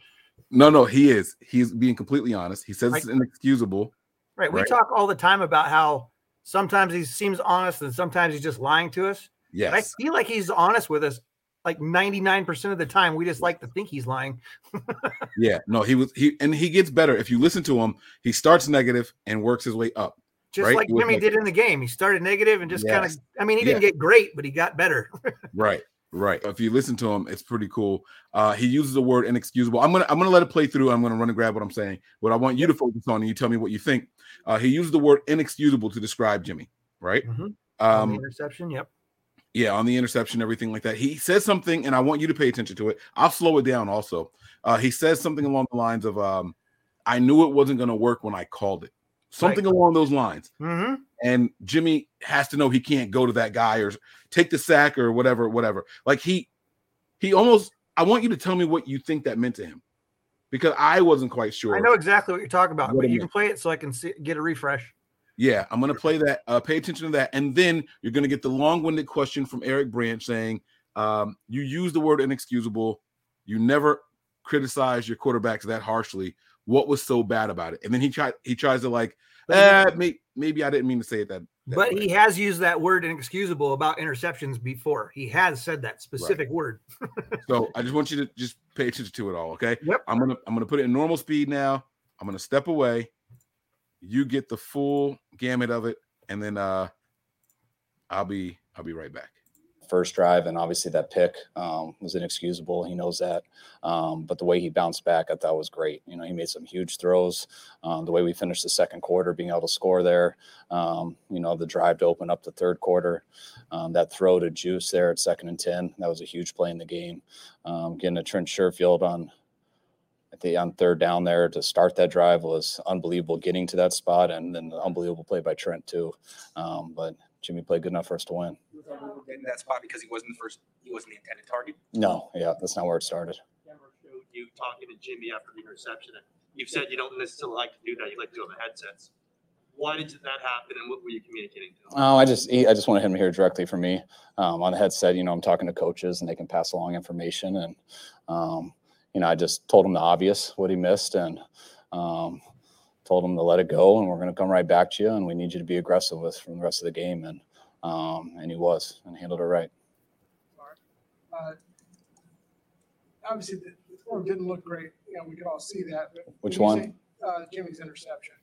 No, no, he is. He's being completely honest. He says Like- it's inexcusable. Right. We Right. talk all the time about how sometimes he seems honest and sometimes he's just lying to us. But I feel like he's honest with us like 99% of the time. We just like to think he's lying. yeah. No, he was he, and he gets better. If you listen to him, he starts negative and works his way up. Just Right, like Jimmy like- did in the game. He started negative and just kind of, I mean, he didn't get great, but he got better. Right. Right. If you listen to him, it's pretty cool. Uh, he uses the word inexcusable. I'm gonna I'm gonna let it play through. I'm gonna run and grab what I'm saying. What I want you to focus on, and you tell me what you think. Uh, he used the word inexcusable to describe Jimmy. Right. Mhm. On the Um, interception. Yep. yeah, on the interception, everything like that. He says something, and I want you to pay attention to it. I'll slow it down also. Uh, he says something along the lines of, um, I knew it wasn't going to work when I called it. Something along those lines. Mm-hmm. And Jimmy has to know he can't go to that guy or take the sack or whatever, whatever. Like he, he almost, I want you to tell me what you think that meant to him because I wasn't quite sure. I know exactly what you're talking about, but you meant. can play it so I can see, get a refresh. Yeah, I'm gonna play that. Uh, pay attention to that, and then you're gonna get the long-winded question from Eric Branch saying, um, "You use the word inexcusable. You never criticize your quarterbacks that harshly. What was so bad about it?" And then he tried. He tries to like, eh, may, maybe I didn't mean to say it that. that But way." he has used that word inexcusable about interceptions before. He has said that specific word. So I just want you to just pay attention to it all. Okay. Yep. I'm gonna I'm gonna put it in normal speed now. I'm gonna step away. You get the full gamut of it, and then uh, I'll be I'll be right back. First drive, and obviously that pick um, was inexcusable. He knows that. Um, but the way he bounced back, I thought was great. You know, he made some huge throws. Um, the way we finished the second quarter, being able to score there. Um, you know, the drive to open up the third quarter, um, that throw to Juice there at second and ten, that was a huge play in the game. Um, getting a Trent Sherfield on. Think on third down there to start that drive was unbelievable. Getting to that spot and then the unbelievable play by Trent too. Um, but Jimmy played good enough for us to win. In that spot because he wasn't the first, he wasn't the intended target? No, yeah, that's not where it started. You talking to Jimmy after the interception. and You've said you don't necessarily like to do that. You like to do it on the headsets. Why did that happen and what were you communicating to him? Oh, I just he, I just wanted him to hear directly from me um, on the headset. You know, I'm talking to coaches and they can pass along information, and um, you know, I just told him the obvious what he missed, and um, told him to let it go, and we're going to come right back to you, and we need you to be aggressive with from the rest of the game, and um, and he was and handled it right. Uh, Obviously, the form didn't look great, you know, we could all see that. but Which one? say, Uh, Jimmy's interception.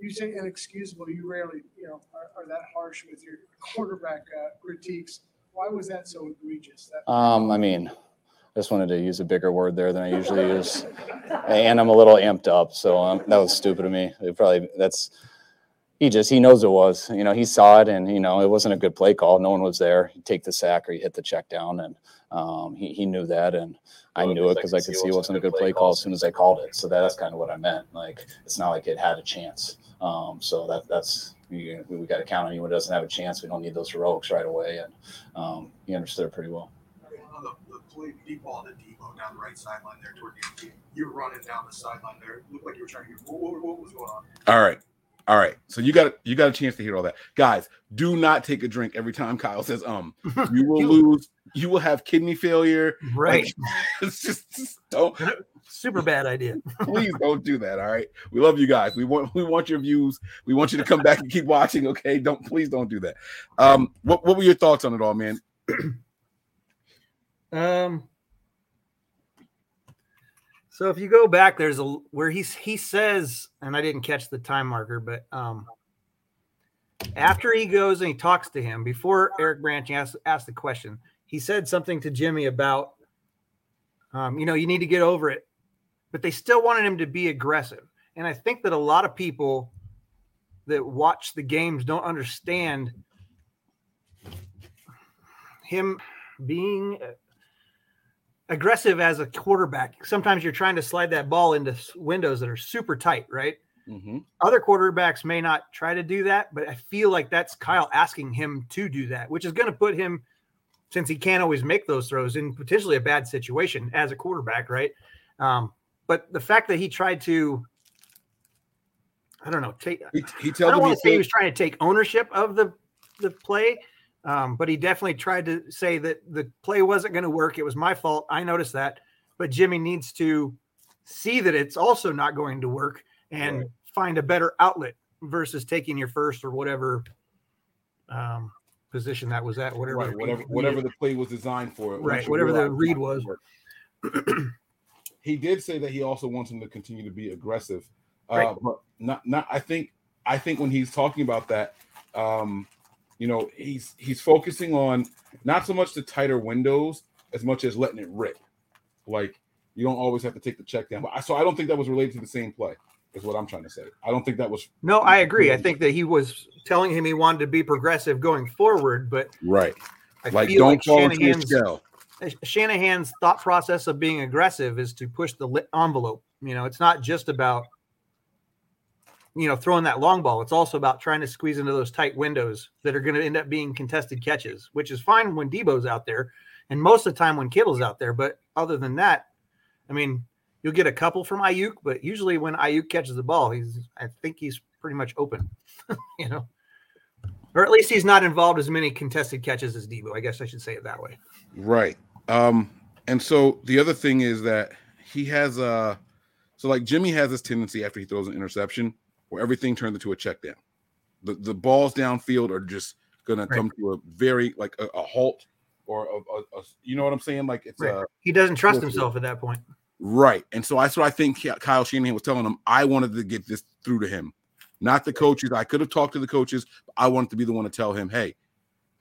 You say inexcusable, you rarely, you know, are, are that harsh with your quarterback uh, critiques. Why was that so egregious? That- Um, I mean, I just wanted to use a bigger word there than I usually use, and I'm a little amped up, so um, that was stupid of me. It probably that's he just he knows it was. You know, he saw it, and you know, it wasn't a good play call. No one was there. You take the sack or you hit the check down, and um, he he knew that, and I knew it because because I could see it wasn't a good play call as soon as I called it. So that's kind of what I meant. Like it's not like it had a chance. Um, so that that's we, we got to count on anyone who doesn't have a chance. We don't need those heroics right away, and um, he understood it pretty well. On the, the play, deep ball to Deebo down the right sideline there toward the end of the game. You were running down the sideline there. It looked like you were trying to get, what, what, what was going on? All right. All right. So you got you got a chance to hear all that. Guys, do not take a drink every time Kyle says um. You will lose. You will have kidney failure. Right. Like, it's just, just don't Super bad idea. please don't do that. All right. We love you guys. We want we want your views. We want you to come back and keep watching. Okay. Don't please don't do that. Um, what, what were your thoughts on it all, man? Um. So if you go back, there's a where he's he says, and I didn't catch the time marker, but um, after he goes and he talks to him before Eric Branch asked asked the question, he said something to Jimmy about, um, you know, you need to get over it, but they still wanted him to be aggressive, and I think that a lot of people that watch the games don't understand him being aggressive as a quarterback. Sometimes you're trying to slide that ball into windows that are super tight, right? Mm-hmm. Other quarterbacks may not try to do that, but I feel like that's Kyle asking him to do that, which is going to put him, since he can't always make those throws, in potentially a bad situation as a quarterback, right? Um, but the fact that he tried to, I don't know, take. He, he I don't want he to say he was trying to take ownership of the the play, um, but he definitely tried to say that the play wasn't going to work. It was my fault. I noticed that, but Jimmy needs to see that it's also not going to work and find a better outlet versus taking your first or whatever um, position that was at, whatever, Right, whatever whatever the play was designed for. Right, whatever the read was. he did say that he also wants him to continue to be aggressive. Uh, Right. but not not I think I think when he's talking about that, um, you know, he's he's focusing on not so much the tighter windows as much as letting it rip. Like you don't always have to take the check down. But I so I don't think that was related to the same play, is what I'm trying to say. I don't think that was No, I agree. I think that he was telling him he wanted to be progressive going forward, but right. I like don't like fall into your shell. Shanahan's thought process of being aggressive is to push the envelope. You know, it's not just about you know throwing that long ball. It's also about trying to squeeze into those tight windows that are going to end up being contested catches, which is fine when Deebo's out there, and most of the time when Kittle's out there. But other than that, I mean, you'll get a couple from Aiyuk, but usually when Aiyuk catches the ball, he's I think he's pretty much open. you know. Or at least he's not involved as many contested catches as Deebo. I guess I should say it that way. Right. Um, and so the other thing is that he has a so like Jimmy has this tendency after he throws an interception where everything turns into a check down. The the balls downfield are just gonna Right. come to a very like a, a halt or a, a, you know what I'm saying? Like it's Right. a He doesn't trust himself at that point. Right. And so that's what I think Kyle Shanahan was telling him. I wanted to get this through to him, not the coaches. I could have talked to the coaches, but I wanted to be the one to tell him, hey,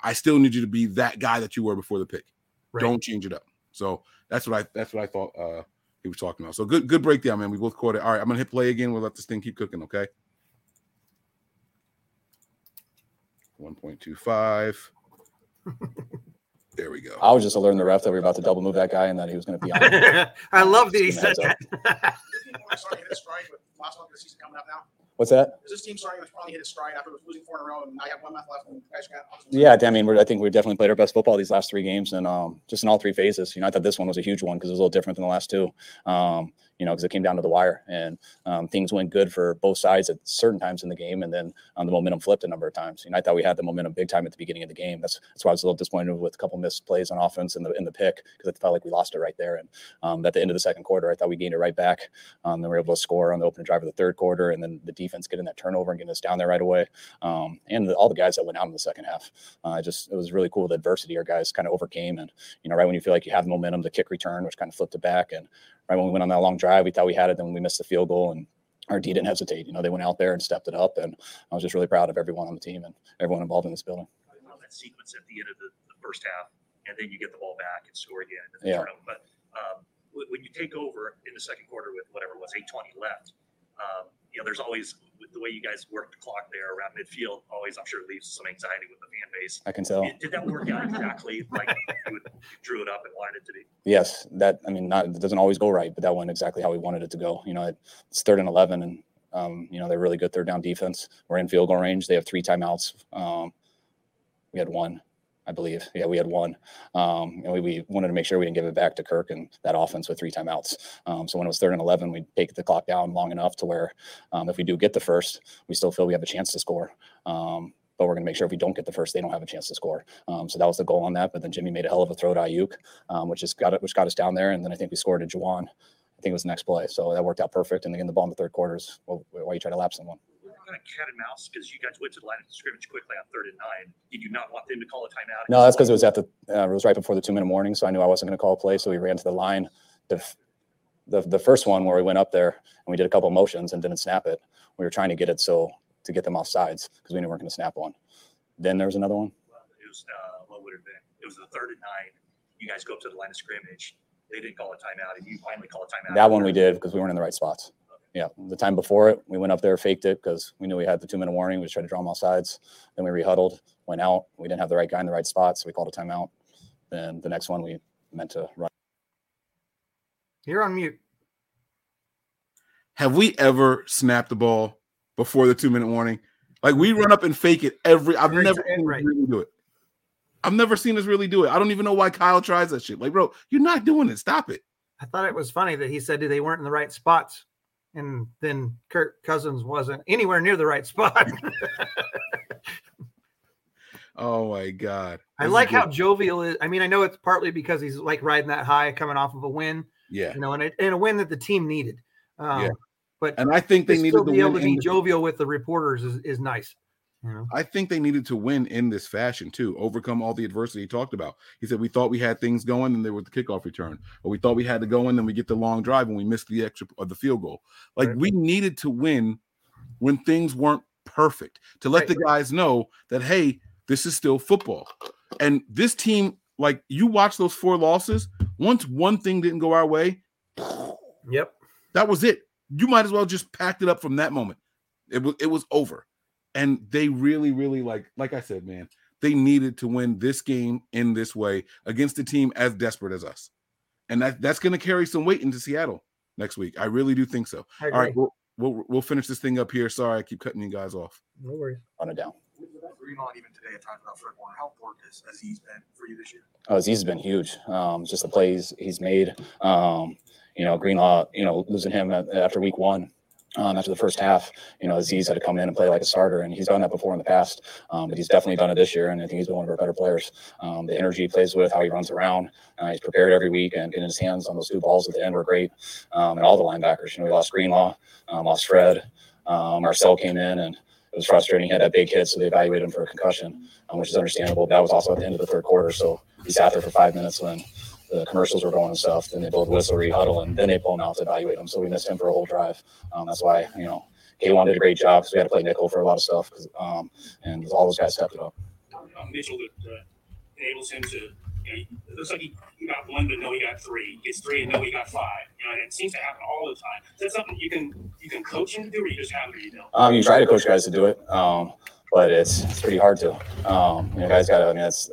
I still need you to be that guy that you were before the pick. Right. Don't change it up. So that's what I that's what I thought uh he was talking about. So good good breakdown, man. We both caught it. All right, I'm gonna hit play again. We'll let this thing keep cooking, okay? 1.25. there we go. I was just alerting the ref that we were about to double move that guy and that he was going to be on. I love that he said that. heads Starting to hit a stride with last month of the season coming up now. What's that? Is this team starting to finally hit a stride after losing four in a row and now you have one month left and you guys got? Yeah, I mean, I think we've definitely played our best football these last three games, and um, just in all three phases. You know, I thought this one was a huge one because it was a little different than the last two. Um, you know, because it came down to the wire, and um, things went good for both sides at certain times in the game, and then um, the momentum flipped a number of times. You know, I thought we had the momentum big time at the beginning of the game. That's that's why I was a little disappointed with a couple missed plays on offense in the in the pick because it felt like we lost it right there. And um, at the end of the second quarter, I thought we gained it right back. Um, then we were able to score on the opening drive of the third quarter, and then the defense getting that turnover and getting us down there right away. Um, and the, all the guys that went out in the second half, uh, I just it was really cool the adversity our guys kind of overcame. And you know, right when you feel like you have the momentum, the kick return, which kind of flipped it back, and right when we went on that long drive, we thought we had it, then we missed the field goal and. Our D didn't hesitate. You know, they went out there and stepped it up, and I was just really proud of everyone on the team and everyone involved in this building. Well, that sequence at the end of the, the first half, and then you get the ball back and score again. And Yeah. But um, when, when you take over in the second quarter with whatever it was, eight twenty left, um, you know, there's always with the way you guys work the clock there around midfield. Always, I'm sure, leaves some anxiety with the fan base. I can tell. Did, that work out exactly like you drew it up and wanted it to be? Yes, that I mean, not it doesn't always go right, but that went exactly how we wanted it to go. You know, it's third and eleven, and um, you know they're really good third down defense. We're in field goal range. They have three timeouts. Um, we had one, I believe. Yeah, we had one. Um, and we, we wanted to make sure we didn't give it back to Kirk and that offense with three timeouts. Um, so when it was third and eleven, we'd take the clock down long enough to where um, if we do get the first, we still feel we have a chance to score. Um, but we're going to make sure if we don't get the first, they don't have a chance to score. Um, so that was the goal on that. But then Jimmy made a hell of a throw to Aiyuk, um, which just got it, which got us down there. And then I think we scored a Juwan. I think it was the next play. So that worked out perfect. And again, the ball in the third quarter is why you try to lap someone. Kind of cat and mouse because you guys went to the line of scrimmage quickly on third and nine. Did you not want them to call a timeout? No, that's because it was at the uh, it was right before the two minute warning, so I knew I wasn't going to call a play. So we ran to the line. The, the the first one where we went up there and we did a couple motions and didn't snap it. We were trying to get it so to get them off sides because we knew we weren't going to snap one. Then there was another one. It was uh, what would it have been? It was the third and nine. You guys go up to the line of scrimmage. They didn't call a timeout, and you finally call a timeout. That one we did because we weren't in the right spots. Yeah, the time before it, we went up there, faked it because we knew we had the two minute warning. We just tried to draw them all sides. Then we rehuddled, went out. We didn't have the right guy in the right spot, so we called a timeout. Then the next one we meant to run. You're on mute. Have we ever snapped the ball before the two minute warning? Like we run up and fake it every. I've Right, never seen us right. really do it. I've never seen us really do it. I don't even know why Kyle tries that shit. Like, bro, you're not doing it. Stop it. I thought it was funny that he said they weren't in the right spots, and then Kirk Cousins wasn't anywhere near the right spot. Oh my god. I This like how good. jovial is. I mean, I know it's partly because he's like riding that high, coming off of a win. Yeah. you know, and, it, and a win that the team needed. Um, Yeah. but And I think they needed to be able to be jovial with the reporters is, is nice. You know, I think they needed to win in this fashion too, overcome all the adversity he talked about. He said, We thought we had things going, and there was the kickoff return, or we thought we had to go in, then we get the long drive, and we missed the extra or the field goal. Like Right. we needed to win when things weren't perfect to let Right. the guys know that, hey, this is still football. And this team, like you watch those four losses, once one thing didn't go our way, Yep. that was it. You might as well just packed it up from that moment. It was it was over. And they really, really like, like I said, man, they needed to win this game in this way against a team as desperate as us. And that that's gonna carry some weight into Seattle next week. I really do think so. All right, we'll, we'll we'll finish this thing up here. Sorry, I keep cutting you guys off. No worries. Run it down. Greenlaw even today had talked about Fred Warner. How important has Azeez been for you this year? Oh, Azeez has been huge. Um, just the plays he's made. Um, you know, Greenlaw, you know, losing him after week one, um, after the first half, you know, Azeez had to come in and play like a starter, and he's done that before in the past. Um, but he's definitely done it this year, and I think he's been one of our better players. Um, the energy he plays with, how he runs around, uh, he's prepared every week, and getting his hands on those two balls at the end were great. Um, and all the linebackers, you know, we lost Greenlaw, um, lost Fred, um, Marcell came in, and it was frustrating. He had that big hit, so they evaluated him for a concussion, which is understandable. That was also at the end of the third quarter, so he sat there for five minutes when the commercials were going and stuff. Then they both whistle, re-huddle, and then they pull him out to evaluate him. So we missed him for a whole drive. Um, that's why you know K'Waun did a great job because we had to play nickel for a lot of stuff. 'cause, um, and all those guys stepped it up. uh, Mitchell that uh, enables him to, you know, it looks like he he got one, but no, he got three. He gets three, and no, he got five. You know, and it seems to happen all the time. Is that something you can you can coach him to do, or you just have him, you don't? Um, you try to coach guys to do it, um, but it's it's pretty hard to. Um, you know, guys got to. I mean, that's,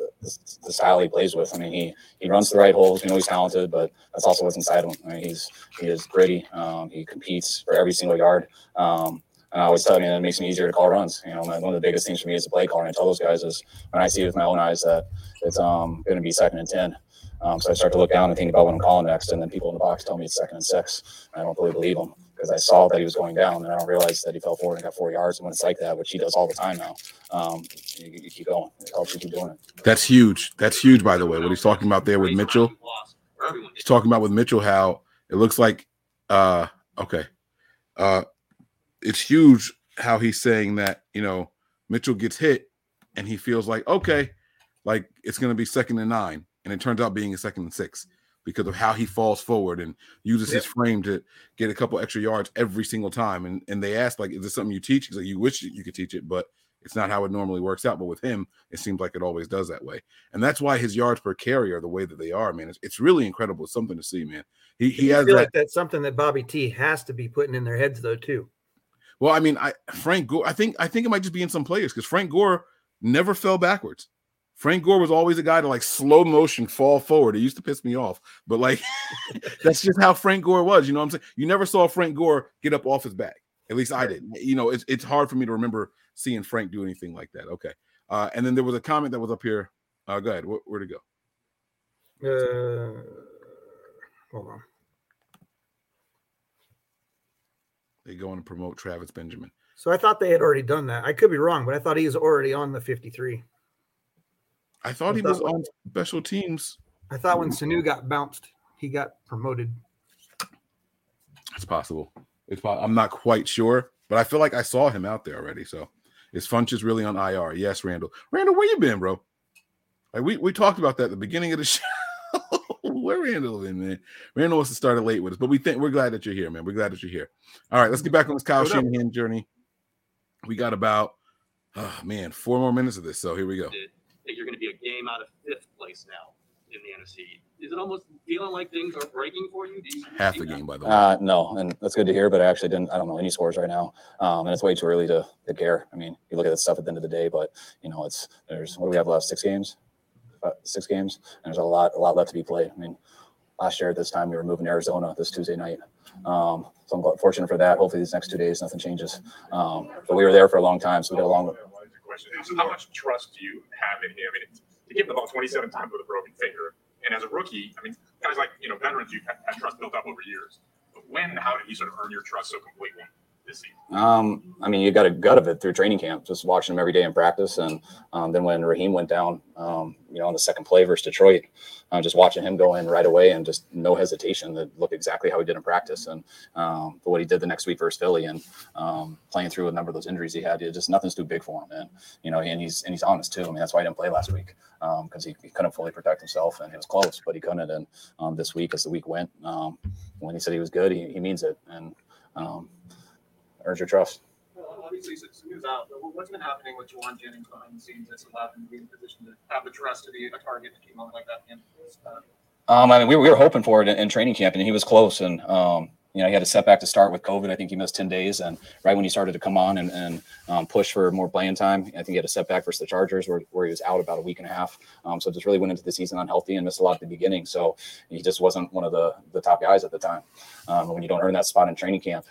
the style he plays with. I mean, he he runs the right holes. We know he's talented, but that's also what's inside him. I mean, he's he is gritty. Um, he competes for every single yard. Um, And I always tell that it makes me easier to call runs. You know, one of the biggest things for me as a play caller, and I tell those guys is when I see with my own eyes that it's um going to be second and ten. Um, so I start to look down and think about what I'm calling next, and then people in the box tell me it's second and six. And I don't really believe them because I saw that he was going down, and I don't realize that he fell forward and got four yards. And when it's like that, which he does all the time now, um, you, you keep going. It helps you keep doing it. That's huge. That's huge, by the way. What he's talking about there with Mitchell. He's talking about with Mitchell how it looks like uh okay. Uh it's huge how he's saying that, you know, Mitchell gets hit and he feels like, okay, like it's gonna be second and nine. And it turns out being a second and six because of how he falls forward and uses his frame to get a couple extra yards every single time. And and they asked, like, is this something you teach? He's like, you wish you could teach it, but it's not how it normally works out. But with him, it seems like it always does that way. And that's why his yards per carry are the way that they are, man. It's, it's really incredible. It's something to see, man. He he I has feel that. like that's something that Bobby T has to be putting in their heads though too. Well, I mean, I Frank Gore. I think I think it might just be in some players because Frank Gore never fell backwards. Frank Gore was always a guy to like slow motion fall forward. It used to piss me off, but like that's just how Frank Gore was. You know what I'm saying? You never saw Frank Gore get up off his back. At least I didn't. You know, it's it's hard for me to remember seeing Frank do anything like that. Okay. Uh, and then there was a comment that was up here. Uh, go ahead. Where, where'd it go? Uh, hold on. They go on to promote Travis Benjamin. So I thought they had already done that. I could be wrong, but I thought he was already on the 53. I thought he was on special teams. I thought when Sanu got bounced, he got promoted. It's possible. It's po- I'm not quite sure, but I feel like I saw him out there already. So is Funchess really on IR? Yes, Randall. Randall, where you been, bro? Like we, we talked about that at the beginning of the show. where Randall been, man? Randall wants to start it late with us, but we think we're glad that you're here, man. We're glad that you're here. All right, let's get back on this Kyle Hold up. Shanahan journey. We got about oh man, four more minutes of this. So here we go. Did you're going to be a game out of fifth place now in the NFC. Is it almost feeling like things are breaking for you? Do you Half see a game, by the way. Uh, no, and that's good to hear. But I actually didn't. I don't know any scores right now, um, and it's way too early to, to care. I mean, you look at the stuff at the end of the day, but you know, it's there's what do we have left? Six games, uh, six games, and there's a lot a lot left to be played. I mean, last year at this time we were moving to Arizona this Tuesday night, um, so I'm fortunate for that. Hopefully, these next two days nothing changes. Um, but we were there for a long time, so we got a long. Question is how much trust do you have in him? I mean, to give the ball 27 times with a broken finger, and as a rookie, I mean, guys like you know veterans, you've had trust built up over years. But when, how did he sort of earn your trust so completely Um, I mean, you got a gut of it through training camp, just watching him every day in practice. And um, then when Raheem went down, um, you know, on the second play versus Detroit, uh, just watching him go in right away and just no hesitation to look exactly how he did in practice. And um, what he did the next week versus Philly and um, playing through a number of those injuries he had, just nothing's too big for him. And you know, and he's and he's honest too. I mean, that's why he didn't play last week because he, he couldn't fully protect himself and it was close, but he couldn't. And um, this week, as the week went, um, when he said he was good, he, he means it. And um, earns your trust. Well, Obviously, Sanu's out, but what's been happening with Jauan Jennings behind the scenes that's allowed him to be in a position to have the trust to be a target to keep on like that? uh, Um, I mean, we, we were hoping for it in, in training camp, and he was close. And um, you know, he had a setback to start with COVID. I think he missed ten days, and right when he started to come on and, and um, push for more playing time, I think he had a setback versus the Chargers, where, where he was out about a week and a half. Um, so just really went into the season unhealthy and missed a lot at the beginning. So he just wasn't one of the the top guys at the time. Um, when you don't earn that spot in training camp,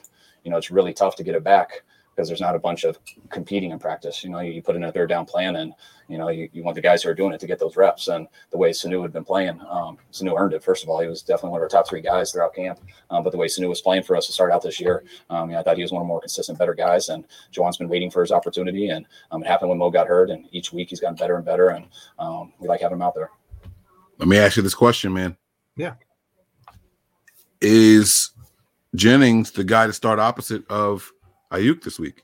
you know, it's really tough to get it back because there's not a bunch of competing in practice. You know, you, you put in a third down plan and, you know, you, you want the guys who are doing it to get those reps. And the way Sanu had been playing, um, Sanu earned it. First of all, he was definitely one of our top three guys throughout camp. Um, but the way Sanu was playing for us to start out this year, um, you know, I thought he was one of the more consistent, better guys. And Jauan's been waiting for his opportunity. And um, it happened when Mo got hurt. And each week he's gotten better and better. And um, we like having him out there. Let me ask you this question, man. Yeah. Is Jennings the guy to start opposite of Aiyuk this week?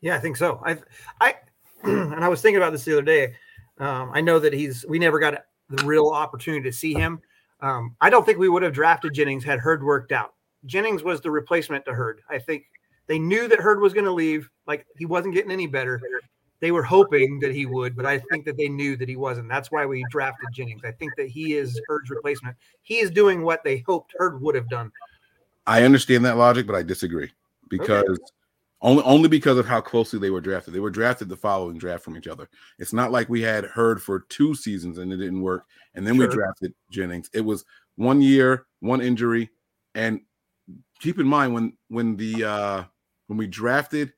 Yeah, I think so. I, I, and I was thinking about this the other day. Um, I know that he's. We never got the real opportunity to see him. Um, I don't think we would have drafted Jennings had Hurd worked out. Jennings was the replacement to Hurd. I think they knew that Hurd was going to leave. Like he wasn't getting any better. They were hoping that he would, but I think that they knew that he wasn't. That's why we drafted Jennings. I think that he is Hurd's replacement. He is doing what they hoped Hurd would have done. I understand that logic, but I disagree because only only because of how closely they were drafted. They were drafted the following draft from each other. It's not like we had Hurd for two seasons and it didn't work, and then we drafted Jennings. It was one year, one injury, and keep in mind when when the uh when we drafted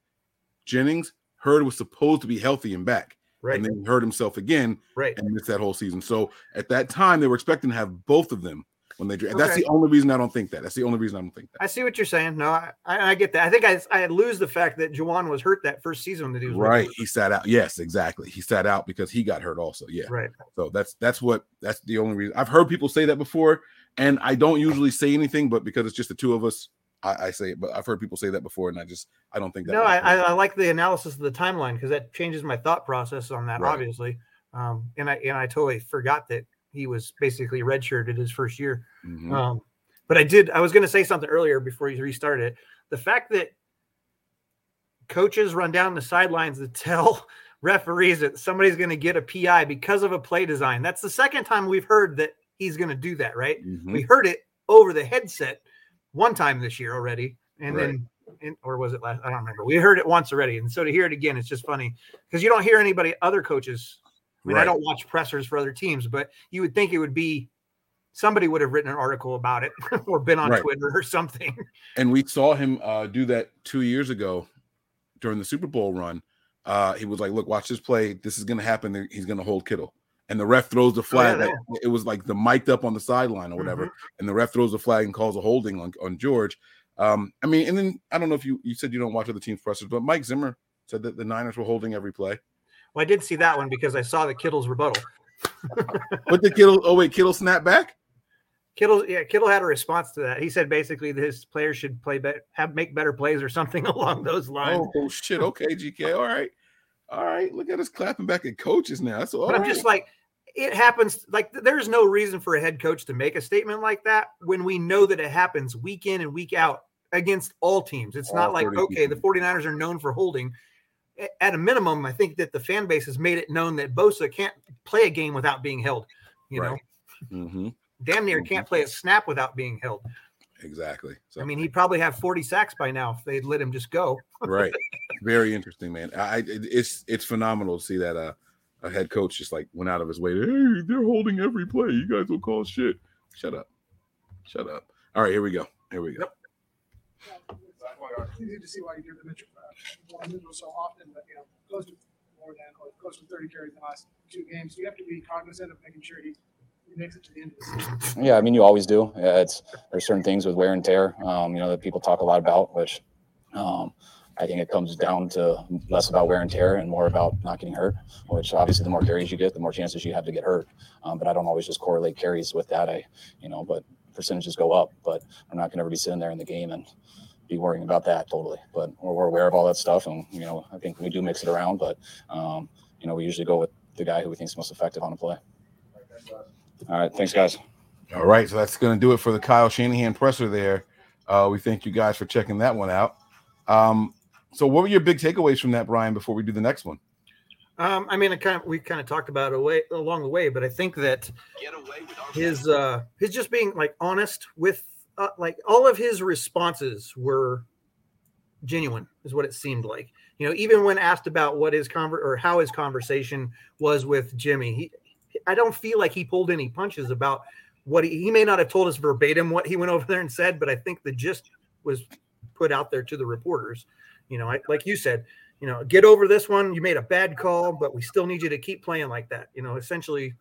Jennings, Hurd was supposed to be healthy and back. Right. And then he hurt himself again Right. and missed that whole season. So at that time, they were expecting to have both of them when they draft. That's the only reason I don't think that. That's the only reason I don't think that. I see what you're saying. No, I, I I get that. I think I I lose the fact that Jauan was hurt that first season that he was Right. He sat out. Yes, exactly. He sat out because he got hurt also. Yeah. Right. So that's that's what that's the only reason. I've heard people say that before, and I don't usually say anything, but because it's just the two of us, I, I say it. But I've heard people say that before, and I just I don't think that. No, I, I, I like the analysis of the timeline because that changes my thought process on that, Right. obviously. Um, and I and I totally forgot that he was basically redshirted his first year. Mhm. Um, but I did. I was going to say something earlier before you restarted it. The fact that coaches run down the sidelines to tell referees that somebody's going to get a PI because of a play design. That's the second time we've heard that he's going to do that. Right? Mhm. We heard it over the headset one time this year already, and Right. then. And, or was it last? I don't remember. We heard it once already, and so to hear it again, it's just funny because you don't hear anybody, other coaches. I mean, I don't watch pressers for other teams, but you would think it would be somebody would have written an article about it or been on Right. Twitter or something. and we saw him uh, do that two years ago during the Super Bowl run. Uh, he was like, "Look, watch this play. This is going to happen. He's going to hold Kittle." And the ref throws the flag. yeah, like, it was like the mic'd up on the sideline or whatever. And the ref throws the flag and calls a holding on, on George. Um, I mean, and then I don't know if you you said you don't watch other teams' pressers, but Mike Zimmer said that the Niners were holding every play. Well, I did see that one because I saw the Kittle's rebuttal. But the Kittle, oh wait, Kittle snapped back. Kittle, yeah, Kittle had a response to that. He said basically that his players should play better, have make better plays or something along those lines. Oh, oh, shit. Okay, GK. All right, all right. Look at us clapping back at coaches now. That's all. but I'm just like, it happens. Like, there's no reason for a head coach to make a statement like that when we know that it happens week in and week out against all teams. It's All not like, 30 okay, the 49ers are known for holding. A- At a minimum, I think that the fan base has made it known that Bosa can't play a game without being held. You know, hmm damn near can't play a snap without being held. Exactly. So I mean, he'd probably have 40 sacks by now if they'd let him just go. right. Very interesting man. I it's it's phenomenal to see that uh a head coach just like went out of his way hey they're holding every play. You guys will call shit. Shut up. Shut up. All right here we go. Here we go. It's Mitchell so often, but you know, close to more than, or close to thirty carries in the last two games. You have to be cognizant of making sure he, he makes it to the end of the season. Yeah, I mean, you always do. Yeah, it's there's certain things with wear and tear, um, you know, that people talk a lot about, which um, I think it comes down to less about wear and tear and more about not getting hurt. Which obviously, the more carries you get, the more chances you have to get hurt. Um, but I don't always just correlate carries with that. I, you know, but percentages go up. But I'm not going to ever be sitting there in the game and be worrying about that totally. But we're, we're aware of all that stuff, and you know, I think we do mix it around. But um, you know, we usually go with the guy who we think is most effective on a play. All right, thanks, guys. all right so that's gonna do it for the kyle shanahan presser there uh we thank you guys for checking that one out um so what were your big takeaways from that brian before we do the next one Um, I mean, it kind of we kind of talked about it away along the way, but I think that his uh his just being like honest with uh, like all of his responses were genuine, is what it seemed like. You know, even when asked about what his conver or how his conversation was with Jimmy, he I don't feel like he pulled any punches about what he, he may not have told us verbatim what he went over there and said, but I think the gist was put out there to the reporters. You know, I, like you said, you know, get over this one. You made a bad call, but we still need you to keep playing like that. You know, essentially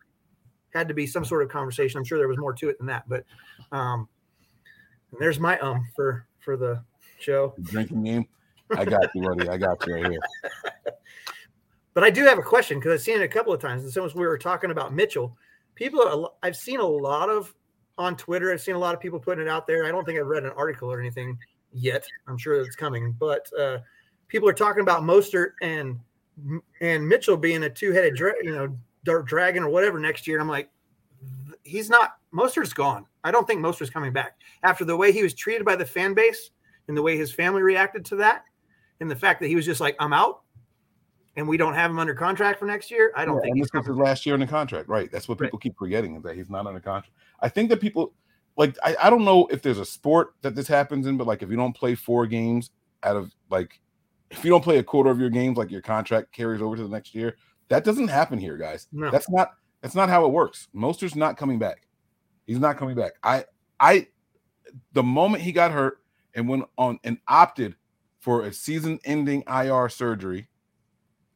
had to be some sort of conversation. I'm sure there was more to it than that, but um, and there's my um for for the show. drinking game i got you buddy i got you right here But I do have a question because I've seen it a couple of times. And since we were talking about Mitchell, people, are I've seen a lot of on Twitter. I've seen a lot of people putting it out there. I don't think I've read an article or anything yet. I'm sure it's coming, but uh, people are talking about Mostert and and Mitchell being a two-headed, dra- you know, dart dragon or whatever next year. And I'm like, he's not. Mostert's gone. I don't think Mostert's coming back after the way he was treated by the fan base and the way his family reacted to that, and the fact that he was just like, I'm out and we don't have him under contract for next year, I don't Yeah, think and he's this is his last year in the contract, right? That's what people keep forgetting is that he's not under contract. I think that people like I, I don't know if there's a sport that this happens in, but like if you don't play four games out of like if you don't play a quarter of your games, like your contract carries over to the next year. That doesn't happen here, guys. No. That's not that's not how it works. Mostert's not coming back. He's not coming back. I I the moment he got hurt and went on and opted for a season-ending IR surgery,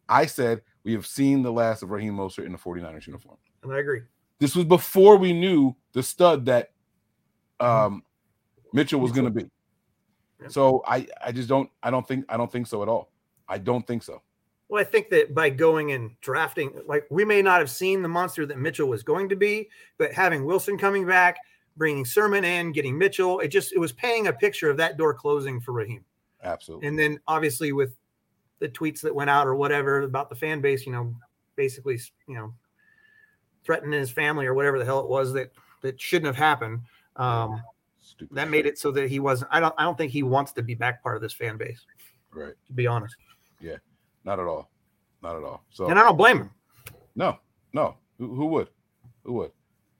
I said we have seen the last of Raheem Mostert in the 49ers uniform. And I agree. This was before we knew the stud that um, Mitchell was going to be. So I, I just don't, I don't think, I don't think so at all. I don't think so. Well, I think that by going and drafting, like we may not have seen the monster that Mitchell was going to be, but having Wilson coming back, bringing Sermon in, getting Mitchell, it just it was painting a picture of that door closing for Raheem. Absolutely. And then obviously with the tweets that went out or whatever about the fan base, you know, basically, you know, threatening his family or whatever the hell it was that that shouldn't have happened. Um, that made it so that he wasn't. I don't. I don't think he wants to be back part of this fan base. Right. To be honest. Yeah. Not at all. Not at all. So And I don't blame him. No, no. Who, who would? Who would?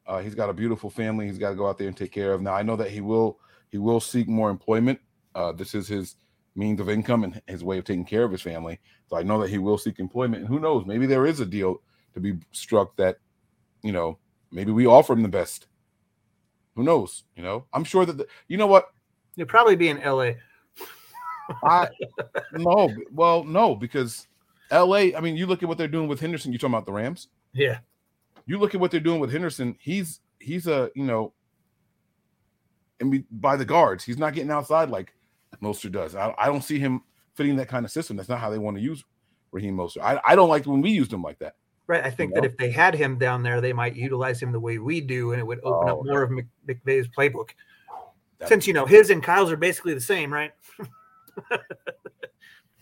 Uh, he's got a beautiful family. He's got to go out there and take care of. Now I know that he will. He will seek more employment. Uh, this is his means of income and his way of taking care of his family. So I know that he will seek employment. And who knows? Maybe there is a deal to be struck that, you know, maybe we offer him the best. Who knows? You know, I'm sure that the, you know what He'd probably be in L.A. I no, well, no, because LA, I mean, you look at what they're doing with Henderson, you're talking about the Rams. Yeah. You look at what they're doing with Henderson, he's he's a, you know, and by the guards, he's not getting outside like Mostert does. I, I don't see him fitting that kind of system. That's not how they want to use Raheem Mostert. I, I don't like when we used him like that. Right. I think You that know? if they had him down there, they might utilize him the way we do, and it would open Oh, up more of Mc, McVay's playbook. That- Since you know his and Kyle's are basically the same, right?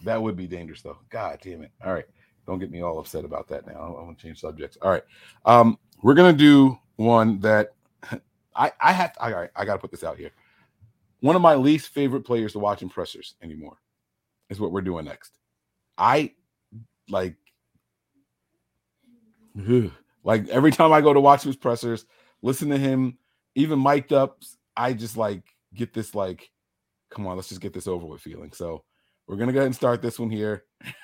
That would be dangerous, though. God damn it. All right. Don't get me all upset about that now. I want to change subjects. All right. Um, we're gonna do one that I I have to, all right, I gotta put this out here. One of my least favorite players to watch in pressers anymore is what we're doing next. I like like every time I go to watch his pressers, listen to him, even mic'd up, I just like get this like, come on, let's just get this over with feeling. So we're gonna go ahead and start this one here.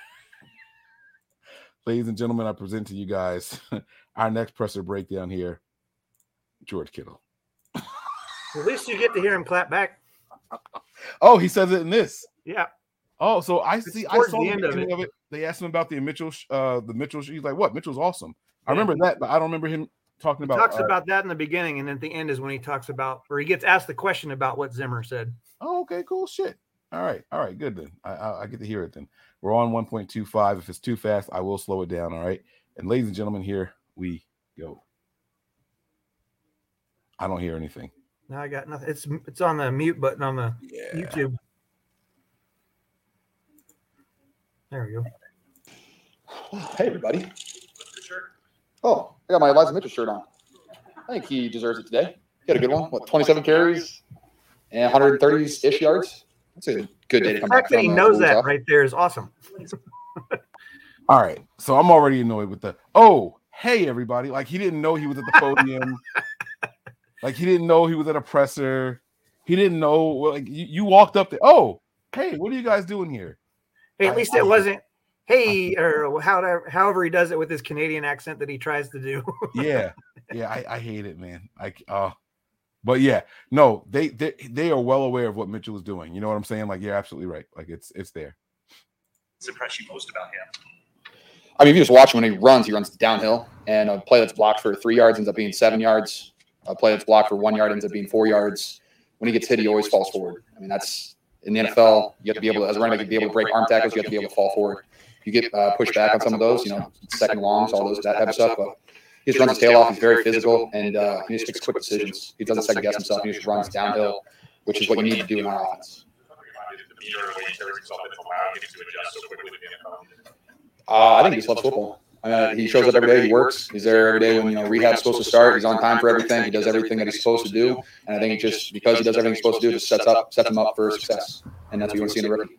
Ladies and gentlemen, I present to you guys our next presser breakdown here. George Kittle. At least you get to hear him clap back. Oh, he says it in this. Yeah. Oh, so I see. I saw the the end of beginning it. of it. They asked him about the Mitchell, uh, the Mitchell. He's like, "What? Mitchell's awesome." I remember that, but I don't remember him talking He about. talks uh, about that in the beginning, and then at the end is when he talks about, or he gets asked the question about what Zimmer said. Oh, okay, cool shit. All right, all right, good then. I, I, I get to hear it then. We're on 1.25. If it's too fast, I will slow it down. All right. And ladies and gentlemen, here we go. I don't hear anything. No, I got nothing. It's it's on the mute button on the YouTube. There we go. Hey, everybody. Oh, I got my Elijah Mitchell shirt on. I think he deserves it today. He had a good one. What, 27 carries and 130 ish yards? That's a good day to The come fact that he knows that Wolves right there is awesome. All right. So I'm already annoyed with the oh, hey everybody. Like he didn't know he was at the podium. like he didn't know he was at a presser. He didn't know like you, you walked up there. Oh, hey, what are you guys doing here? Hey, at least it wasn't. Hey, or however, however he does it with his Canadian accent that he tries to do. yeah, yeah, I, I hate it, man. Like, uh, but yeah, no, they they they are well aware of what Mitchell is doing. You know what I'm saying? Like, you're absolutely right. Like, it's it's there. What's the impression most about him? I mean, if you just watch him when he runs, he runs downhill, and a play that's blocked for three yards ends up being seven yards. A play that's blocked for one yard ends up being four yards. When he gets hit, he always falls forward. I mean, that's in the NFL. You have to be able to, as a running back, you have to be able to break arm tackles. You have to be able to fall forward. You get uh, pushed back on some of those, you know, second longs, all those that type of stuff. But he just runs his tail off. He's very physical, and uh, he just makes quick decisions. He doesn't second guess himself. He just runs downhill, which is what you need to do in our offense. Uh, I think he just loves football. I mean, he shows up every day. He works. He's there every day when you know rehab's supposed to start. He's on time for everything. He does everything that he's supposed to do. And I think just because he does everything he's supposed to do, just sets up sets him up for success. And that's what you want to see in the rookie.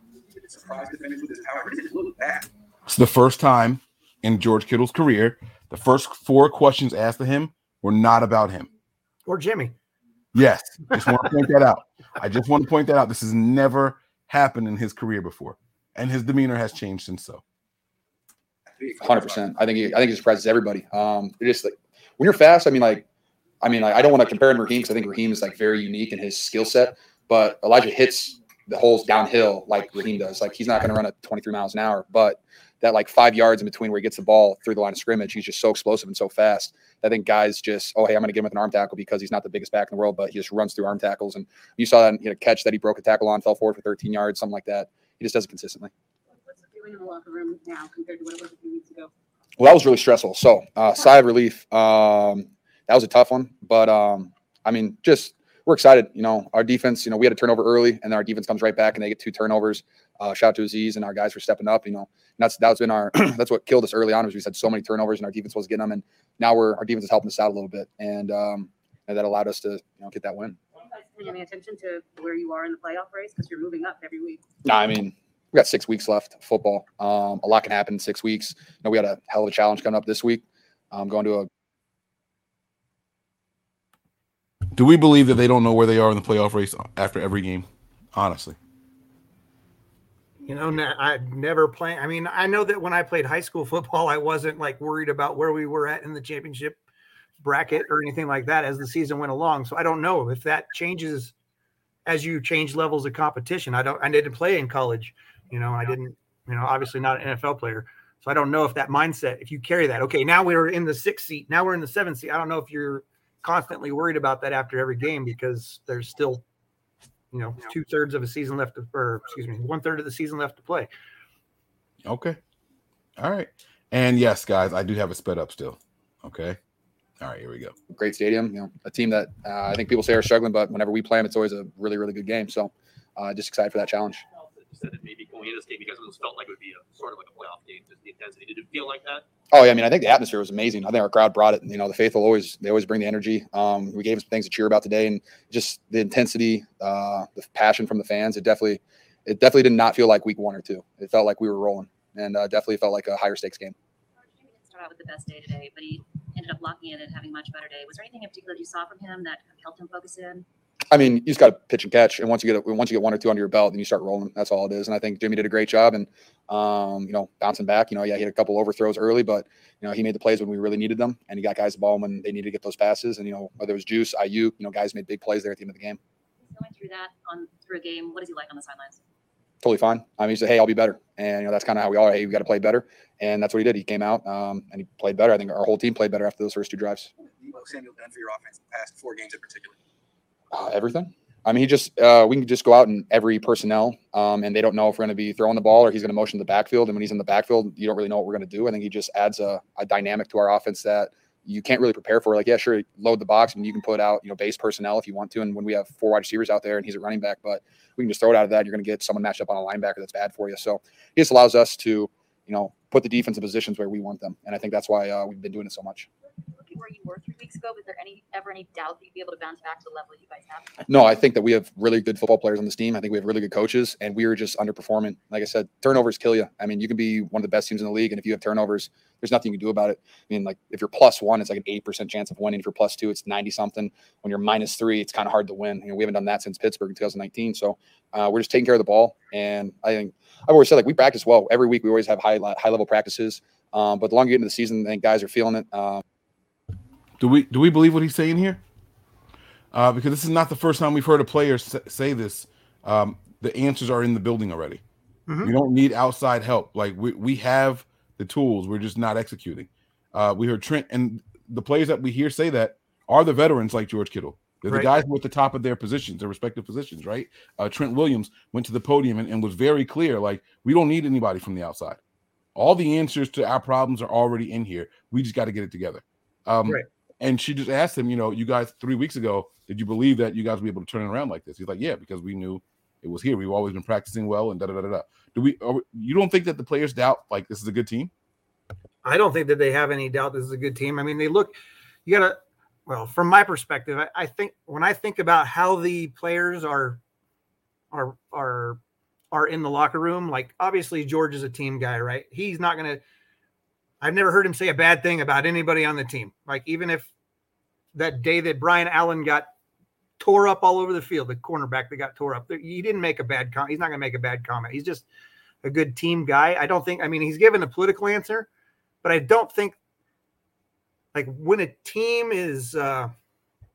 Surprised to finish with his power. It didn't look bad. It's the first time in George Kittle's career the first four questions asked of him were not about him. or Jimmy. Yes, just want to point that out. I just want to point that out. This has never happened in his career before, and his demeanor has changed since so. Hundred percent. I think he, I think he surprises everybody. Um, it just like when you're fast. I mean, like, I mean, like, I don't want to compare him to Raheem because I think Raheem is like very unique in his skill set. But Elijah hits the holes downhill like Raheem does. Like he's not going to run at 23 miles an hour, but that like five yards in between where he gets the ball through the line of scrimmage, he's just so explosive and so fast. I think guys just, oh, hey, I'm going to get him with an arm tackle because he's not the biggest back in the world, but he just runs through arm tackles. And you saw that you know, catch that he broke a tackle on, fell forward for 13 yards, something like that. He just does it consistently. What's the feeling in the locker room now compared to what it was a few weeks ago? Well, that was really stressful. So, uh, sigh of relief. Um, that was a tough one, but um, I mean, just we're excited. You know, our defense. You know, we had a turnover early, and then our defense comes right back, and they get two turnovers. Uh, shout out to Azeez and our guys for stepping up. You know, and that's that's been our that's what killed us early on. Was we had so many turnovers, and our defense was getting them, and now we're our defense is helping us out a little bit, and um, and that allowed us to you know get that win. Are you paying any attention to where you are in the playoff race because you're moving up every week? No, I mean, we got six weeks left of football. Um, a lot can happen in six weeks. You know, we had a hell of a challenge coming up this week. Um, going to a Do we believe that they don't know where they are in the playoff race after every game? Honestly, You know, I never play. I mean, I know that when I played high school football, I wasn't like worried about where we were at in the championship bracket or anything like that as the season went along. So I don't know if that changes as you change levels of competition. I don't. I didn't play in college. You know, I didn't. You know, obviously not an NFL player. So I don't know if that mindset, if you carry that, okay, now we're in the sixth seat, now we're in the seventh seat. I don't know if you're constantly worried about that after every game because there's still, you know, two thirds of a season left, to, or excuse me, one third of the season left to play. okay, all right, and yes, guys, I do have it sped up still. Okay, all right, here we go. great stadium. You know, a team that uh, I think people say are struggling, but whenever we play them, it's always a really, really good game. So, uh, just excited for that challenge. You said going into this game, you guys almost felt like it would be a sort of like a playoff game, just the intensity. Did it feel like that? Oh yeah, I mean, I think the atmosphere was amazing. I think our crowd brought it. You know, the faithful always they always bring the energy. Um, we gave them things to cheer about today, and just the intensity, uh, the passion from the fans. It definitely, it definitely did not feel like week one or two. It felt like we were rolling, and uh, definitely felt like a higher stakes game. Start out with the best day today, but he ended up locking in and having a much better day. Was there anything in particular you saw from him that helped him focus in? I mean, you just got to pitch and catch, and once you get a, once you get one or two under your belt, then you start rolling. That's all it is. And I think Jimmy did a great job, and um, you know, bouncing back. You know, yeah, he had a couple overthrows early, but you know, he made the plays when we really needed them, and he got guys the ball when they needed to get those passes. And you know, whether it was Juice, IU, you know, guys made big plays there at the end of the game. He's going through that on through a game. What is he like on the sidelines? Totally fine. I mean, he said, "Hey, I'll be better," and you know, that's kind of how we are. Hey, we got to play better, and that's what he did. He came out um, and he played better. I think our whole team played better after those first two drives. Deebo Samuel done for your offense in the past four games in particular? Uh, everything. I mean, he just uh, we can just go out and every personnel, um, and they don't know if we're going to be throwing the ball or he's going to motion the backfield. And when he's in the backfield, you don't really know what we're going to do. I think he just adds a, a dynamic to our offense that you can't really prepare for. Like, yeah, sure, load the box and you can put out you know base personnel if you want to. And when we have four wide receivers out there and he's a running back, but we can just throw it out of that. You're going to get someone matched up on a linebacker that's bad for you. So he just allows us to you know put the defense in positions where we want them, and I think that's why uh, we've been doing it so much. Where you were three weeks ago. Was there any ever any doubt that you'd be able to bounce back to the level that you guys have? No, I think that we have really good football players on this team. I think we have really good coaches, and we are just underperforming. Like I said, turnovers kill you. I mean, you can be one of the best teams in the league, and if you have turnovers, there's nothing you can do about it. I mean, like if you're plus one, it's like an eight percent chance of winning. If you're plus two, it's ninety something. When you're minus three, it's kind of hard to win. You know, we haven't done that since Pittsburgh in 2019. So uh, we're just taking care of the ball, and I think I've always said like we practice well every week. We always have high high level practices, um, but the longer you get into the season, I think guys are feeling it. Um, Do we do we believe what he's saying here? Uh, because this is not the first time we've heard a player say this. Um, the answers are in the building already. Mhm. We don't need outside help. Like we we have the tools. We're just not executing. Uh, we heard Trent and the players that we hear say that are the veterans like George Kittle. They're the guys who are at the top of their positions, their respective positions, right? Uh, Trent Williams went to the podium and, and was very clear like, we don't need anybody from the outside. All the answers to our problems are already in here. We just got to get it together. Um, Right. And she just asked him, you know, you guys three weeks ago, did you believe that you guys would be able to turn it around like this? He's like, yeah, because we knew it was here. We've always been practicing well and da da da da. Do we? Are you don't think that the players doubt like this is a good team? I don't think that they have any doubt this is a good team. I mean, they look, you got to, well, from my perspective, I, I think when I think about how the players are, are, are, are in the locker room, like obviously George is a team guy, right? He's not to, I've never heard him say a bad thing about anybody on the team. Like even if that day that Brian Allen got tore up all over the field, the cornerback that got tore up, he didn't make a bad comment. He's not going to make a bad comment. He's just a good team guy. I don't think, I mean, he's given a political answer, but I don't think like when a team is uh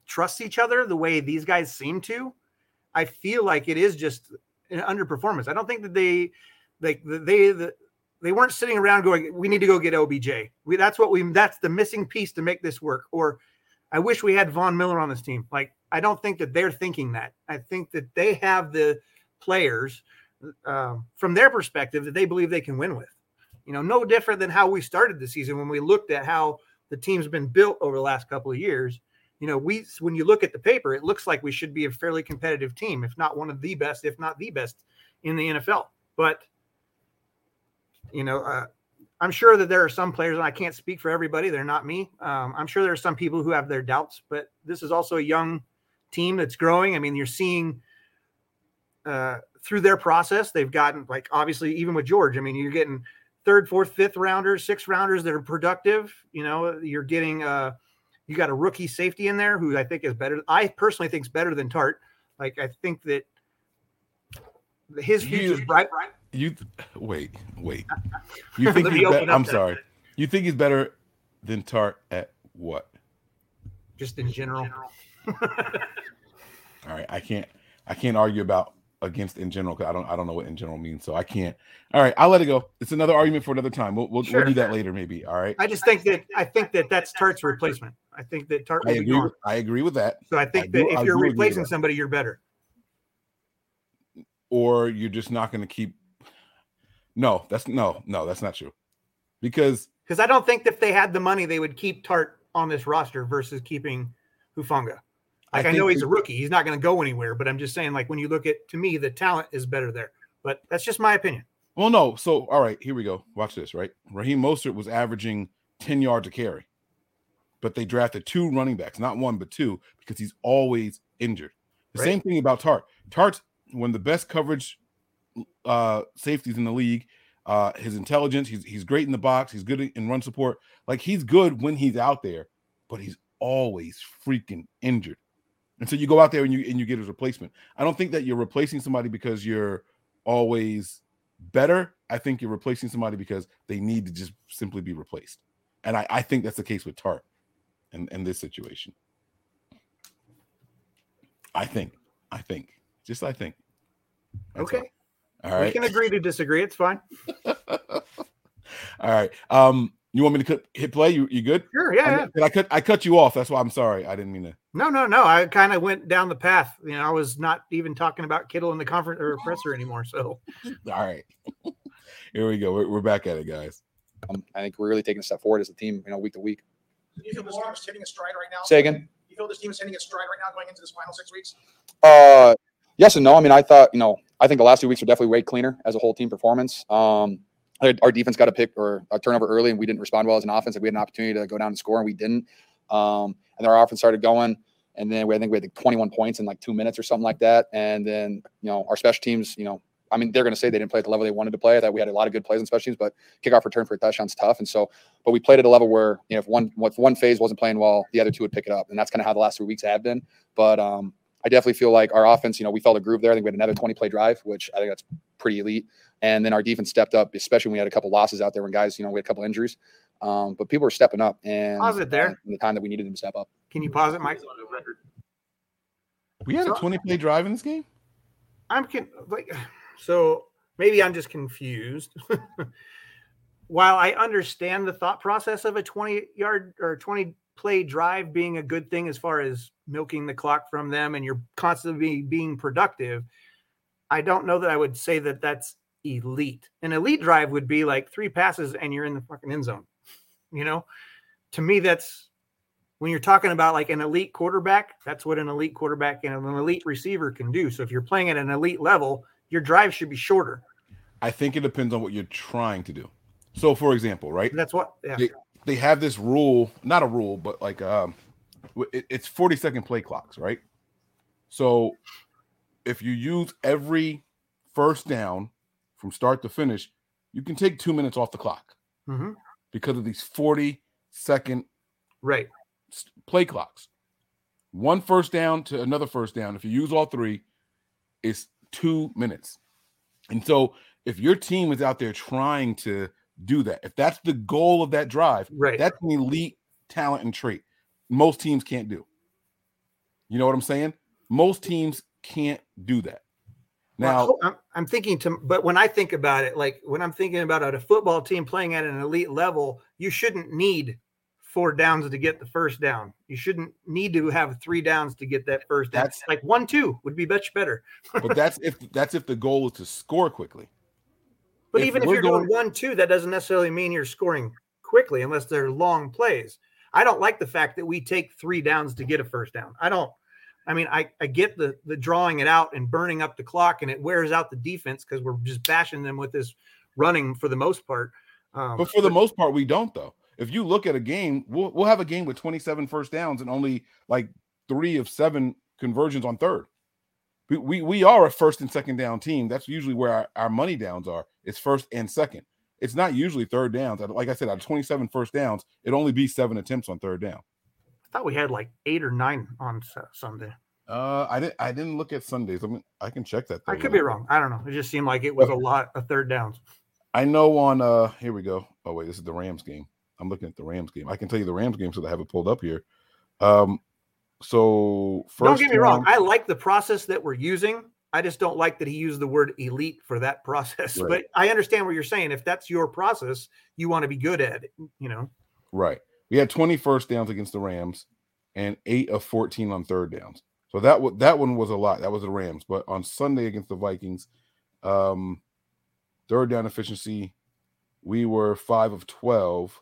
trusts each other the way these guys seem to, I feel like it is just an underperformance. I don't think that they like the, they the, they weren't sitting around going, "We need to go get OBJ." We that's what we that's the missing piece to make this work. Or I wish we had Von Miller on this team. Like I don't think that they're thinking that. I think that they have the players uh, from their perspective that they believe they can win with. You know, no different than how we started the season when we looked at how the team's been built over the last couple of years. You know, we when you look at the paper, it looks like we should be a fairly competitive team, if not one of the best, if not the best in the NFL. But you know, uh, I'm sure that there are some players, and I can't speak for everybody. They're not me. Um, I'm sure there are some people who have their doubts, but this is also a young team that's growing. I mean, you're seeing uh, through their process, they've gotten like obviously even with George. I mean, you're getting third, fourth, fifth rounders, sixth rounders that are productive. You know, you're getting uh, you got a rookie safety in there who I think is better. I personally think is better than Tartt. Like I think that his future is bright. You wait, wait. You think he's open better? I'm that. sorry. You think he's better than Tartt at what? Just in general. All right, I can't I can't argue about against in general because I don't I don't know what in general means, so I can't. All right, I'll let it go. It's another argument for another time. We'll we'll, Sure. we'll do that later, maybe. All right. I just think that I think that that's Tartt's replacement. I think that Tartt I agree. With, I agree with that. So I think I that do- if I you're do agree with replacing somebody, you're better. Or you're just not going to keep. No, that's no, no, that's not true. Because Because I don't think if they had the money, they would keep Tartt on this roster versus keeping Hufanga. I Like I, think know he's a rookie; he's not going to go anywhere. But I'm just saying, like when you look at, to me, the talent is better there. But that's just my opinion. Well, no. So, all right, here we go. Watch this, right? Raheem Mostert was averaging 10 yards a carry, but they drafted two running backs, not one, but two, because he's always injured. The Right. same thing about Tartt. Tartt's one of the best coverage uh, safeties in the league. Uh, his intelligence, he's, he's great in the box, he's good in run support. Like, he's good when he's out there, but he's always freaking injured. And so you go out there and you and you get his replacement. I don't think that you're replacing somebody because you're always better. I think you're replacing somebody because they need to just simply be replaced. And I, I think that's the case with Tartt in, in this situation. I think. I think. Just I think. That's Okay. all. All right. We can agree to disagree. It's fine. All right. Um, you want me to cut, hit play? You you good? Sure, yeah, I, yeah. I cut I cut you off. That's why I'm sorry. I didn't mean to. No, no, no. I kind of went down the path. You know, I was not even talking about Kittle in the conference or presser anymore. So All right. Here we go. We're, we're back at it, guys. Um, I think we're really taking a step forward as a team, you know, week to week. You feel this team is hitting a stride right now? Say again? You feel this team is hitting a stride right now going into this final six weeks? Uh, yes and no. I mean, I thought, you know, I think the last two weeks were definitely way cleaner as a whole team performance. Um, our defense got a pick or a turnover early, and we didn't respond well as an offense. Like we had an opportunity to go down and score, and we didn't. Um, and then our offense started going, and then we, I think we had like 21 points in like two minutes or something like that. And then you know our special teams, you know, I mean they're going to say they didn't play at the level they wanted to play. That we had a lot of good plays on special teams, but kickoff return for a touchdown's tough. And so, but we played at a level where you know if one if one phase wasn't playing well, the other two would pick it up, and that's kind of how the last three weeks have been. But um, I definitely feel like our offense, you know, we felt a groove there. I think we had another 20 play drive, which I think that's pretty elite. And then our defense stepped up, especially when we had a couple losses out there when guys, you know, we had a couple injuries. Um, but people were stepping up and Pause it there. in the time that we needed them to step up. can you pause it, Mike? We had a 20 play drive in this game. I'm con- like, so maybe I'm just confused. While I understand the thought process of a 20 yard or 20 play drive being a good thing as far as milking the clock from them and you're constantly being productive, I don't know that I would say that that's elite. An elite drive would be like three passes and you're in the fucking end zone. You know, to me, that's when you're talking about like an elite quarterback, that's what an elite quarterback and an elite receiver can do. So if you're playing at an elite level, your drive should be shorter. I think it depends on what you're trying to do. So, for example, right? That's what, yeah. They, have this rule, not a rule, but like um, it- it's 40 second play clocks, right? So, if you use every first down from start to finish, you can take two minutes off the clock Mm-hmm. because of these 40 second right play clocks. One first down to another first down. If you use all three, it's two minutes. And so if your team is out there trying to do that, if that's the goal of that drive, right, that's an elite talent and trait. Most teams can't do. You know what I'm saying? Most teams can't do that. Now, I'm, I'm thinking to, but when I think about it, like when I'm thinking about a football team playing at an elite level, you shouldn't need four downs to get the first down. You shouldn't need to have three downs to get that first down. That's- like one, two would be much better. but that's if that's if the goal is to score quickly. But If even if you're going- going one, two, that doesn't necessarily mean you're scoring quickly unless they're long plays. I don't like the fact that we take three downs to get a first down. I don't. I mean, I, I get the the drawing it out and burning up the clock, and it wears out the defense because we're just bashing them with this running for the most part. Um, But for the most part, we don't though. If you look at a game, we'll we'll have a game with 27 first downs and only like three of seven conversions on third. We we, we are a first and second down team. That's usually where our, our money downs are. It's first and second. It's not usually third downs. Like I said, out of 27 first downs, it only be seven attempts on third down. I thought we had like eight or nine on Sunday. Uh, I didn't I didn't look at Sundays. I mean, I can check that. I could be wrong. I don't know. It just seemed like it was a lot of third downs. I know on uh here we go. Oh wait, this is the Rams game. I'm looking at the Rams game. I can tell you the Rams game so I have it pulled up here. Um so 1st don't get me wrong. I like the process that we're using. I just don't like that he used the word elite for that process. Right. But I understand what you're saying. If that's your process, you want to be good at it, you know. right. We had 20 first downs against the Rams and 8 of 14 on third downs. So that wa- that one was a lot. That was the Rams, but on Sunday against the Vikings um third down efficiency we were 5 of 12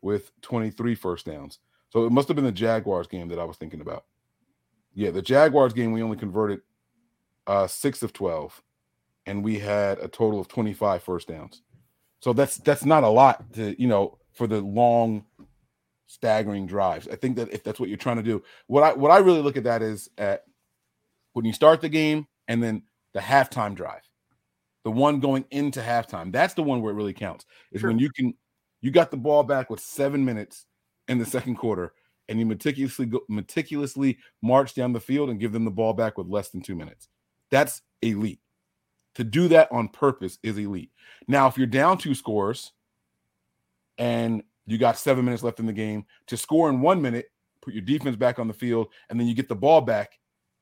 with 23 first downs. So it must have been the Jaguars game that I was thinking about. Yeah, the Jaguars game we only converted uh 6 of 12 and we had a total of 25 first downs. So that's that's not a lot to, you know, for the long staggering drives. I think that if that's what you're trying to do, what I what I really look at that is at when you start the game and then the halftime drive. The one going into halftime. That's the one where it really counts. Is when you can you got the ball back with 7 minutes in the second quarter and you meticulously go, meticulously march down the field and give them the ball back with less than 2 minutes. That's elite. To do that on purpose is elite. Now, if you're down two scores and you got seven minutes left in the game, to score in one minute, put your defense back on the field, and then you get the ball back,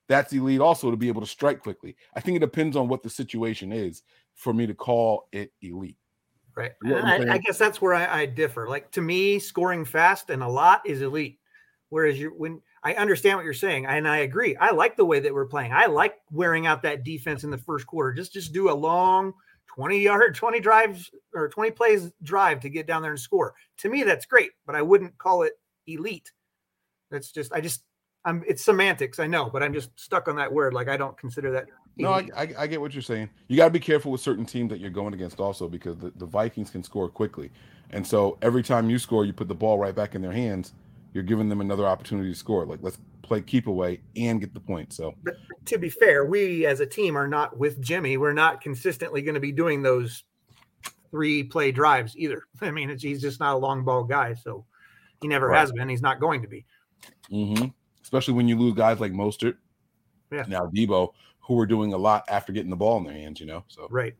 that's elite also to be able to strike quickly. I think it depends on what the situation is for me to call it elite. Right. You know I'm I, I guess that's where I, I differ. Like to me, scoring fast and a lot is elite. Whereas you when I understand what you're saying, and I agree. I like the way that we're playing. I like wearing out that defense in the first quarter. Just just do a long 20 yard, 20 drives or 20 plays drive to get down there and score. To me, that's great, but I wouldn't call it elite. That's just I just I'm it's semantics, I know, but I'm just stuck on that word. Like I don't consider that No, I. I, I get what you're saying. You got to be careful with certain teams that you're going against also because the, the Vikings can score quickly. And so every time you score, you put the ball right back in their hands. You're giving them another opportunity to score. Like, let's play keep away and get the point. So, But to be fair, we as a team are not with Jimmy. We're not consistently going to be doing those three play drives either. I mean, it's, he's just not a long ball guy, so he never Right. has been. He's not going to be. Mm-hmm. especially when you lose guys like Mostert, Yeah. now Deebo, who were doing a lot after getting the ball in their hands, you know? So, Right.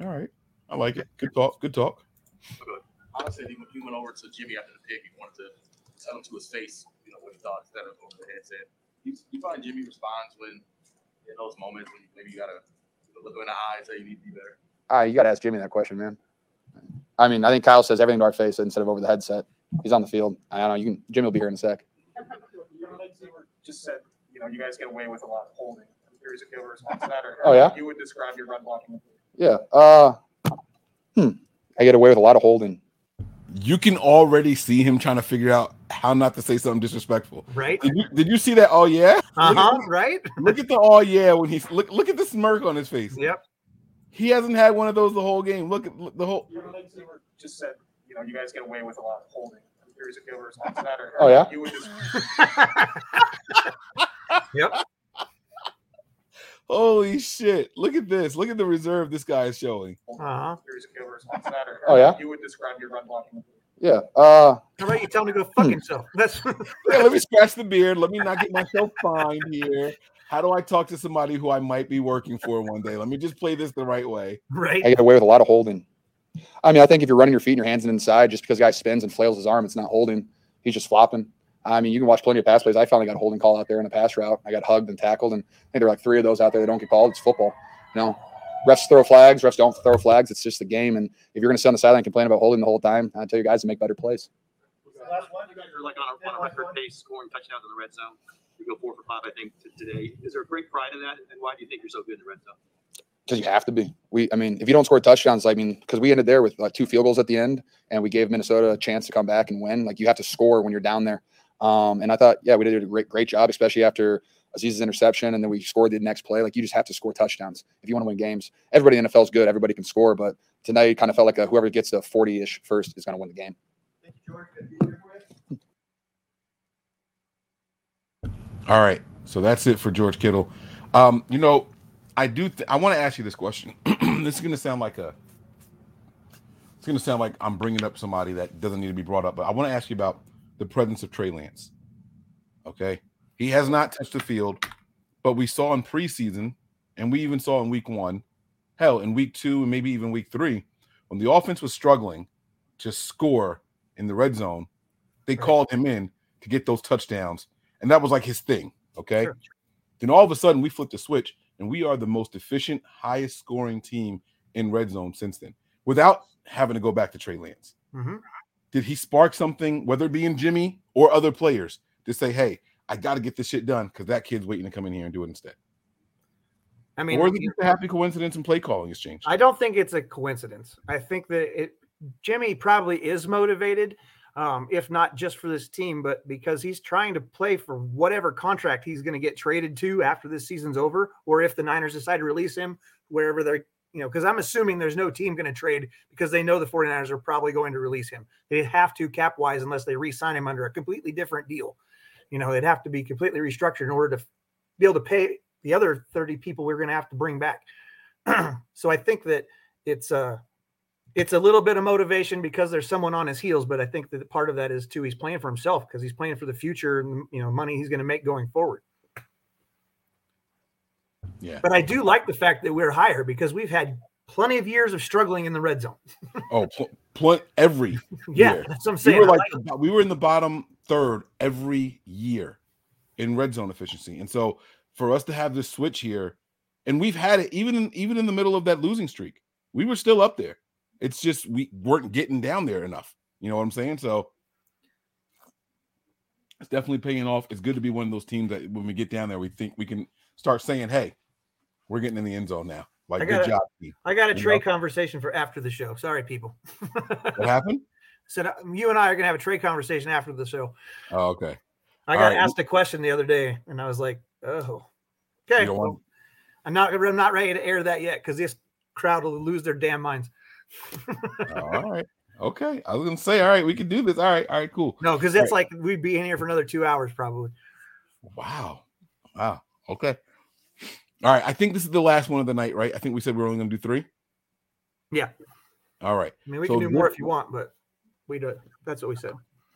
all right. I like it. Good talk. Good talk. Honestly, he, he went over to Jimmy after the pick. He wanted to tell him to his face, you know, what he thought instead of over the headset. You, you find Jimmy responds when in those moments when maybe you gotta look him in the eye and say you need to be better. Uh, you got to ask Jimmy that question, man. I mean, I think Kyle says everything to our face instead of over the headset. He's on the field. I don't know. You can. Jimmy will be here in a sec. Your legs were just said, you know, you guys get away with a lot of holding. I'm curious if you response to that, or Oh, yeah? you would describe your run blocking. Yeah. Uh. Hmm. I get away with a lot of holding. You can already see him trying to figure out how not to say something disrespectful. Right. Did you, did you see that? Oh yeah. Uh huh. Right. Look at the oh yeah when he's look look at the smirk on his face. Yep. He hasn't had one of those the whole game. Look at look, the whole. Your just said, you know, you guys get away with a lot of holding. I'm curious if you have a response to that, or Oh, yeah? you would just. Yep. Holy shit! Look at this. Look at the reserve this guy is showing. Uh huh. Curious if you have a response to that, or Oh, yeah? you would describe your run blocking. Yeah. Uh. How about you tell him to go fuck himself? That's Yeah, let me scratch the beard. Let me not get myself fined here. How do I talk to somebody who I might be working for one day? Let me just play this the right way. right. I get away with a lot of holding. I mean, I think if you're running your feet and your hands inside, just because a guy spins and flails his arm, it's not holding. He's just flopping. I mean, you can watch plenty of pass plays. I finally got a holding call out there in a pass route. I got hugged and tackled, and I think there are like three of those out there that don't get called. It's football. You know, refs throw flags, refs don't throw flags. It's just the game. And if you're going to sit on the sideline and complain about holding the whole time, I tell you guys to make better plays. Last one, you guys are like on a, on a record pace scoring touchdowns in the red zone. You go four for five, I think, today. Is there a great pride in that? And why do you think you're so good in the red zone? Because you have to be. We, I mean, if you don't score touchdowns, I mean, because we ended there with like two field goals at the end, and we gave Minnesota a chance to come back and win. Like you have to score when you're down there. Um, and I thought, yeah, we did a great, great job, especially after Azeez's interception, and then we scored the next play. Like you just have to score touchdowns if you want to win games. Everybody in the NFL is good. Everybody can score, but tonight it kind of felt like a, whoever gets to 40-ish first is going to win the game. All right. So that's it for George Kittle. Um, you know, I do. Th- I want to ask you this question. this is going to sound like a. It's going to sound like I'm bringing up somebody that doesn't need to be brought up, but I want to ask you about the presence of Trey Lance. Okay, he has not touched the field, but we saw in preseason, and we even saw in week one, hell, in week two, and maybe even week three, when the offense was struggling to score in the red zone, they called him in to get those touchdowns, and that was like his thing. Okay. Then all of a sudden we flipped the switch and we are the most efficient, highest scoring team in red zone since then without having to go back to Trey Lance. Mhm. Did he spark something, whether it be in Jimmy or other players, to say, hey, I got to get this shit done because that kid's waiting to come in here and do it instead? I mean, or is it just a happy coincidence and play calling has changed? I don't think it's a coincidence. I think that it Jimmy probably is motivated, um, if not just for this team, but because he's trying to play for whatever contract he's going to get traded to after this season's over, or if the Niners decide to release him wherever they're, you know, because I'm assuming there's no team going to trade because they know the 49ers are probably going to release him. They have to cap wise unless they re-sign him under a completely different deal. You know, they'd have to be completely restructured in order to be able to pay the other 30 people we're going to have to bring back. so I think that it's uh it's a little bit of motivation because there's someone on his heels, but I think that part of that is too he's playing for himself because he's playing for the future and you know money he's going to make going forward. Yeah. But I do like the fact that we're higher because we've had plenty of years of struggling in the red zone. Oh, pl- pl- every Yeah, year. that's what I'm saying. We were like like we were in the bottom third every year in red zone efficiency, and so for us to have this switch here, and we've had it even in even in the middle of that losing streak, we were still up there. It's just we weren't getting down there enough. You know what I'm saying? So it's definitely paying off. It's good to be one of those teams that when we get down there, we think we can start saying, "Hey, we're getting in the end zone now." Like, I good got a- job. team. I got a You trade know? conversation for after the show. Sorry, people. What happened? Said uh, you and I are gonna have a trade conversation after the show. Oh, okay. I All got right. asked a question the other day, and I was like, "Oh, okay." You don't well, want- I'm not. I'm not ready to air that yet because this crowd will lose their damn minds. Oh, all right. Okay. I was gonna say, all right, we can do this. All right, all right, cool. No, because it's right. like we'd be in here for another two hours probably. Wow. Wow. Okay. All right. I think this is the last one of the night, right? I think we said we are only gonna do three. Yeah. All right. I mean, we So can do more if you want, but we do. That's what we said.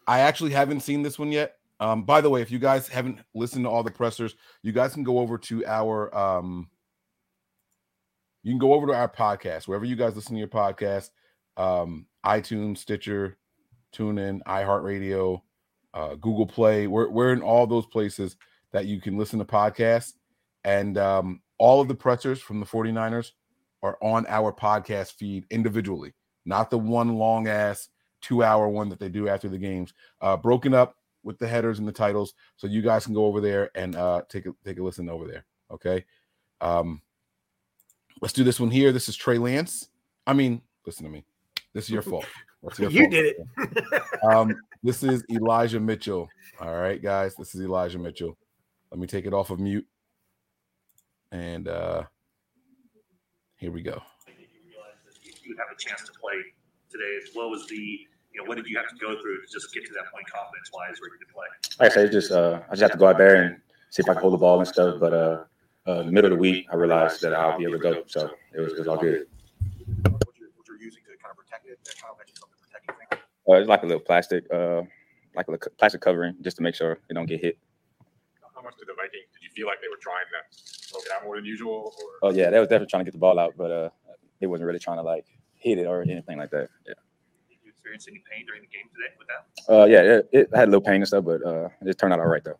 I actually haven't seen this one yet. Um, by the way, if you guys haven't listened to all the pressers, you guys can go over to our um you can go over to our podcast, wherever you guys listen to your podcast, um, iTunes, Stitcher, TuneIn, iHeartRadio, uh, Google Play. We're we're in all those places that you can listen to podcasts. And um, all of the pressers from the 49ers are on our podcast feed individually, not the one long ass two hour one that they do after the games, uh, broken up with the headers and the titles. So you guys can go over there and uh, take a take a listen over there. Okay. Um, let's do this one here. This is Trey Lance. I mean, listen to me. This is your fault. Your You fault. did it. um, this is Elijah Mitchell. All right, guys. This is Elijah Mitchell. Let me take it off of mute. And uh here we go. you would have a chance to play today. as well as the, you know, what did you have to go through to just get to that point confidence wise ready to play? like I said, it's just uh, I just have to go out there and see if I can hold the ball and stuff. But uh, uh, middle of the week, I realized that I'll be able to go. So it was, it was all good. Uh, it's like a little plastic, uh, like a little plastic covering, just to make sure it don't get hit. How much did the Vikings, did you feel like they were trying to poke it out more than usual? Or Oh yeah, they was definitely trying to get the ball out, but uh, it wasn't really trying to like hit it or anything like that. Yeah. Did you experience any pain during the game today with that? Uh, yeah, it, it had a little pain and stuff, but uh, it turned out all right though.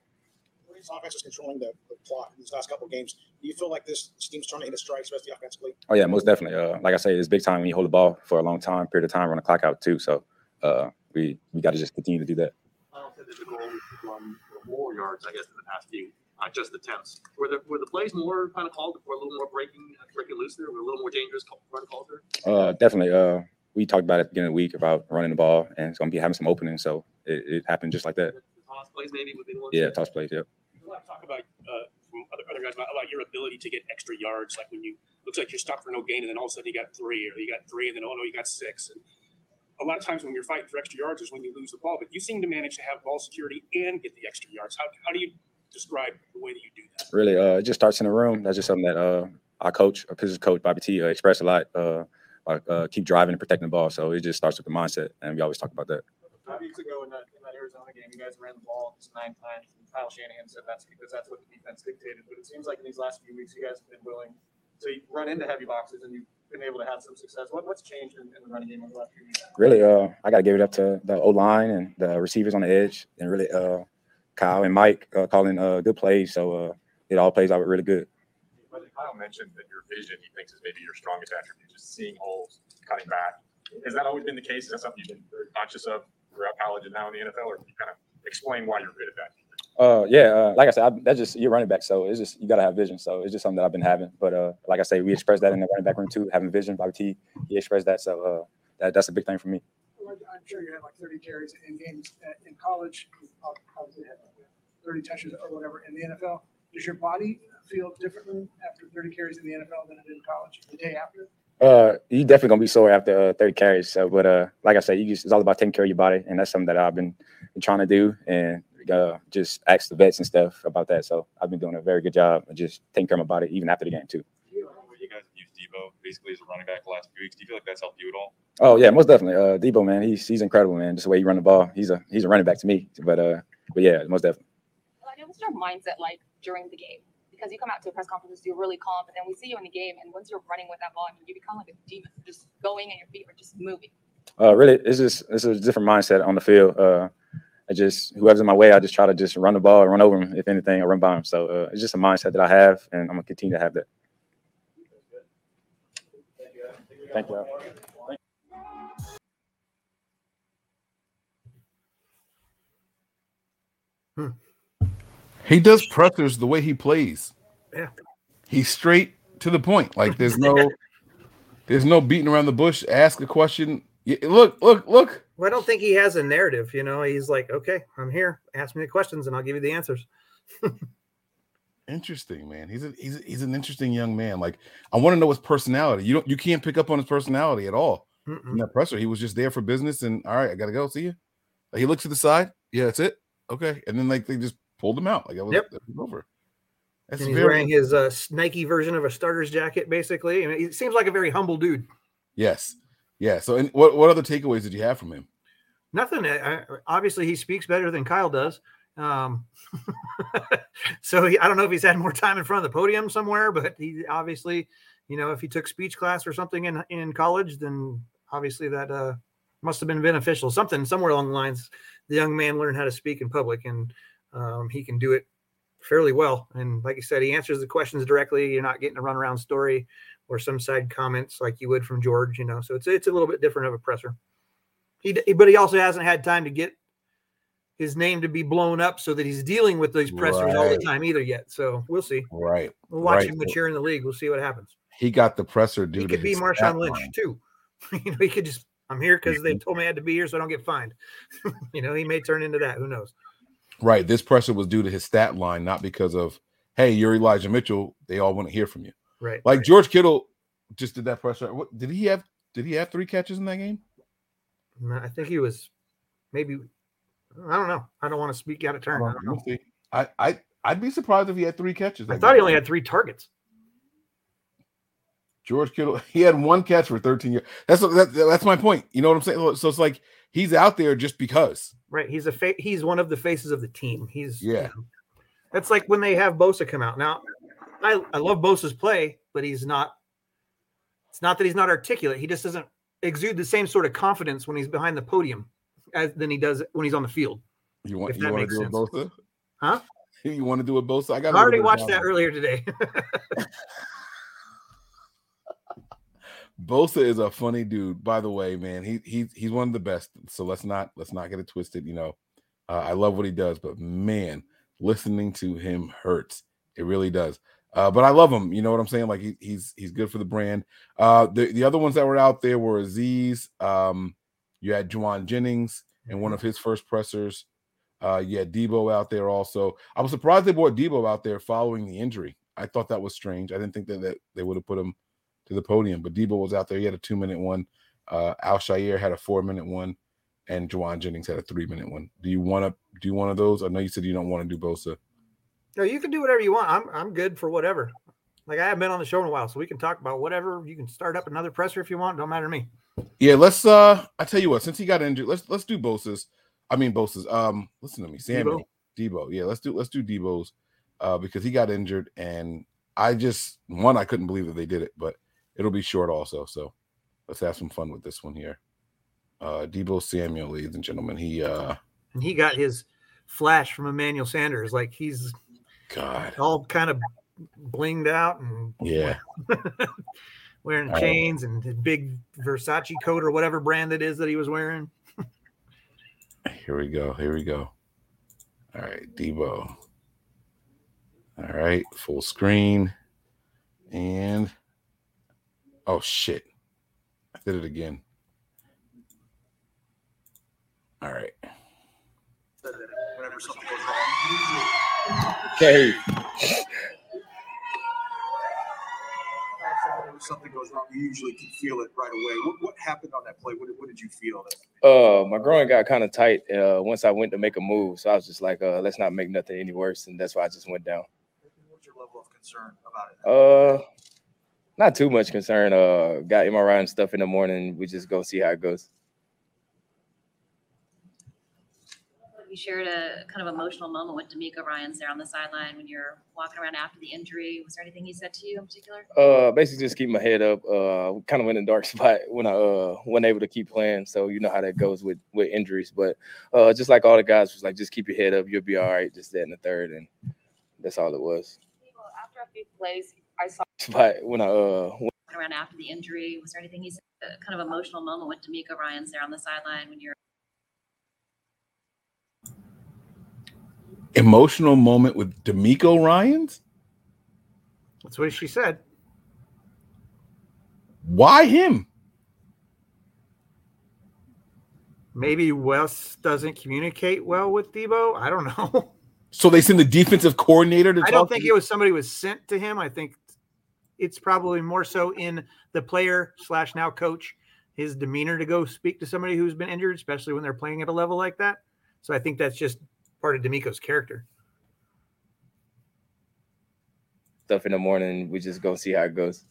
This offense is controlling the, the clock in these last couple of games. Do you feel like this, this team's trying to hit a stride, especially offensively? Oh yeah, most definitely. Uh, like I say, it's big time when you hold the ball for a long time period of time, run the clock out too. So uh, we we got to just continue to do that. I don't think there's a goal to run more yards, I guess, in the past few, not just attempts. Were the were the plays more kind of called for a little more breaking breaking loose there? Were a little more dangerous call- run calls there? Uh, definitely. Uh, we talked about it at the beginning of the week about running the ball, and it's going to be having some openings. So it, it happened just like that. Toss plays maybe would be the one. Yeah, toss plays. Yep. A lot of talk about uh, from other, other guys about, about your ability to get extra yards, like when you looks like you're stopped for no gain, and then all of a sudden you got three, or you got three, and then oh no, you got six. And a lot of times when you're fighting for extra yards is when you lose the ball. But you seem to manage to have ball security and get the extra yards. How, how do you describe the way that you do that? Really, uh, it just starts in the room. That's just something that uh, our coach, our position coach Bobby T, uh, expressed a lot. Uh, uh, keep driving and protecting the ball. So it just starts with the mindset, and we always talk about that. Five weeks ago in that, in that Arizona game, you guys ran the ball just nine times. And Kyle Shanahan said that's because that's what the defense dictated. But it seems like in these last few weeks, you guys have been willing to run into heavy boxes and you've been able to have some success. What, what's changed in, in the running game over the last few weeks? Really, uh, I got to give it up to the O line and the receivers on the edge, and really uh, Kyle and Mike uh, calling uh, good plays. So uh, it all plays out really good. Kyle mentioned that your vision, he thinks, is maybe your strongest attribute, just seeing holes, cutting back. Has that always been the case? Is that something you've been very conscious of throughout college and now in the NFL, or can you kind of explain why you're good at that? Uh, yeah, uh, like I said, I, that's just you're running back, so it's just you gotta have vision. So it's just something that I've been having. But uh, like I say, we express that in the running back room too, having vision. Bobby T, he expressed that, so uh, that, that's a big thing for me. I'm sure you had like 30 carries in games uh, in college. Obviously, had 30 touches or whatever in the NFL. Does your body feel differently after 30 carries in the NFL than it did in college the day after? Uh, you definitely gonna be sore after uh, 30 carries. So, but uh, like I said, you just it's all about taking care of your body, and that's something that I've been, been trying to do, and uh, just ask the vets and stuff about that. So I've been doing a very good job of just taking care of my body even after the game too. You guys have used Deebo basically as a running back the last few weeks. Do you feel like that's helped you at all? Oh yeah, most definitely. Uh, Deebo man, he's he's incredible man. Just the way he run the ball, he's a he's a running back to me. But uh, but yeah, most definitely. Like, what's your mindset like during the game? Because you come out to a press conference, you're really calm, but then we see you in the game, and once you're running with that ball, I mean, you become like a demon, just going and your feet are just moving. Uh, really, it's just it's a different mindset on the field. Uh, I just whoever's in my way, I just try to just run the ball, and run over him, if anything, or run by him. So uh, it's just a mindset that I have, and I'm gonna continue to have that. Thank you. He does pressers the way he plays. Yeah. He's straight to the point. Like there's no there's no beating around the bush. Ask a question. Look, look, look. Well, I don't think he has a narrative. You know, he's like, okay, I'm here. Ask me the questions, and I'll give you the answers. Interesting, man. He's a, he's a- he's an interesting young man. Like I want to know his personality. You don't you can't pick up on his personality at all. Mm-mm. In that presser, he was just there for business. And all right, I gotta go. See you. He looks to the side. Yeah, that's it. Okay, and then like they just pulled him out. Like that was, Yep. that was over. That's and he's very wearing his uh, Nike version of a starter's jacket, basically. Mean, he seems like a very humble dude. yes, yeah. So, and what what other takeaways did you have from him? Nothing. I, I- obviously, he speaks better than Kyle does. Um, so he, I don't know if he's had more time in front of the podium somewhere, but he obviously, you know, if he took speech class or something in in college, then obviously that uh, must have been beneficial. Something somewhere along the lines, the young man learned how to speak in public, and um, he can do it fairly well. And like I said, he answers the questions directly. You're not getting a runaround story or some side comments like you would from George. You know, so it's it's a little bit different of a presser. He, but he also hasn't had time to get his name to be blown up so that he's dealing with these pressers all the time either yet. So we'll see. Right. We'll watch right. him mature in the league. We'll see what happens. He got the presser due He could be Marshawn Lynch line. too. you know, he could just I'm here because Mm-hmm. they told me I had to be here so I don't get fined. you know, he may turn into that. Who knows? Right. This pressure was due to his stat line, not because of, hey, you're Elijah Mitchell. They all want to hear from you. Right. Like George Kittle just did that pressure. What did he have? Did he have three catches in that game? No, I think he was maybe I don't know. I don't want to speak out of turn. I, don't know. We'll see. I, I I'd be surprised if he had three catches. I thought he only had three targets. George Kittle. He had one catch for 13 years. That's that, that's my point. You know what I'm saying? So it's like he's out there just because. Right. He's a fa- he's one of the faces of the team. He's you Yeah. know, that's like when they have Bosa come out. Now, I, I love Bosa's play, but he's not it's not that he's not articulate. He just doesn't exude the same sort of confidence when he's behind the podium as than he does when he's on the field. You want you want to do it sense. Bosa? Huh? You want to do it Bosa? I I got. a little already watched that earlier today. Bosa is a funny dude, by the way, man. He he's he's one of the best. So let's not let's not get it twisted. You know, uh, I love what he does, but man, listening to him hurts. It really does. Uh, but I love him. You know what I'm saying? Like he, he's he's good for the brand. Uh, the the other ones that were out there were Azeez. Um, you had Jauan Jennings in one of his first pressers. Uh, you had Deebo out there also. I was surprised they brought Deebo out there following the injury. I thought that was strange. I didn't think that, that they would have put him to the podium, but Deebo was out there. He had a two minute one. Uh, Al-Shaair had a four minute one, and Jauan Jennings had a three minute one. Do you want to do one of those? I know you said you don't want to do Bosa. no, you can do whatever you want. I'm I'm good for whatever. Like I haven't been on the show in a while, so we can talk about whatever. You can start up another presser if you want. Don't matter to me. Yeah, let's. uh I tell you what, since he got injured, let's let's do Bosa's. I mean Bosa's. Um, listen to me, Samuel Deebo. Yeah, let's do let's do Deebo's, uh, because he got injured, and I just one I couldn't believe that they did it, but it'll be short also. So let's have some fun with this one here. Uh, Deebo Samuel, ladies and gentlemen. He uh, And he got his flash from Emmanuel Sanders. Like he's God, all kind of blinged out and yeah. wearing All right. chains and his big Versace coat or whatever brand it is that he was wearing. Here we go. Here we go. All right, Deebo. All right, full screen. And oh shit. I did it again. All right. Whenever something goes wrong. Okay. Something goes wrong, you usually can feel it right away. What, what happened on that play? What, did- what did you feel? Uh, my groin got kind of tight uh, once I went to make a move, so I was just like, uh, let's not make nothing any worse, and that's why I just went down. What's your level of concern about it? Uh, not too much concern. Uh, got MRI and stuff in the morning. We just go see how it goes. You shared a kind of emotional moment with DeMeco Ryans there on the sideline when you're walking around after the injury. Was there anything he said to you in particular? Uh, basically just keep my head up. Uh, kind of went in a dark spot when I uh wasn't able to keep playing. So you know how that goes with with injuries. But uh, just like all the guys was like, just keep your head up. You'll be all right. Just that in the third, and that's all it was. After a few plays, I saw Spot when I uh Walking around after the injury. Was there anything he said? A kind of emotional moment with DeMeco Ryans there on the sideline when you're Emotional moment with DeMeco Ryans. That's what she said. Why him? Maybe Wes doesn't communicate well with Deebo. I don't know. So they send the defensive coordinator to I don't think it was somebody was sent to him. I think it's probably more so in the player slash now coach his demeanor to go speak to somebody who's been injured, especially when they're playing at a level like that. So I think that's just part of DeMeco's character. stuff in the morning. We just go see how it goes.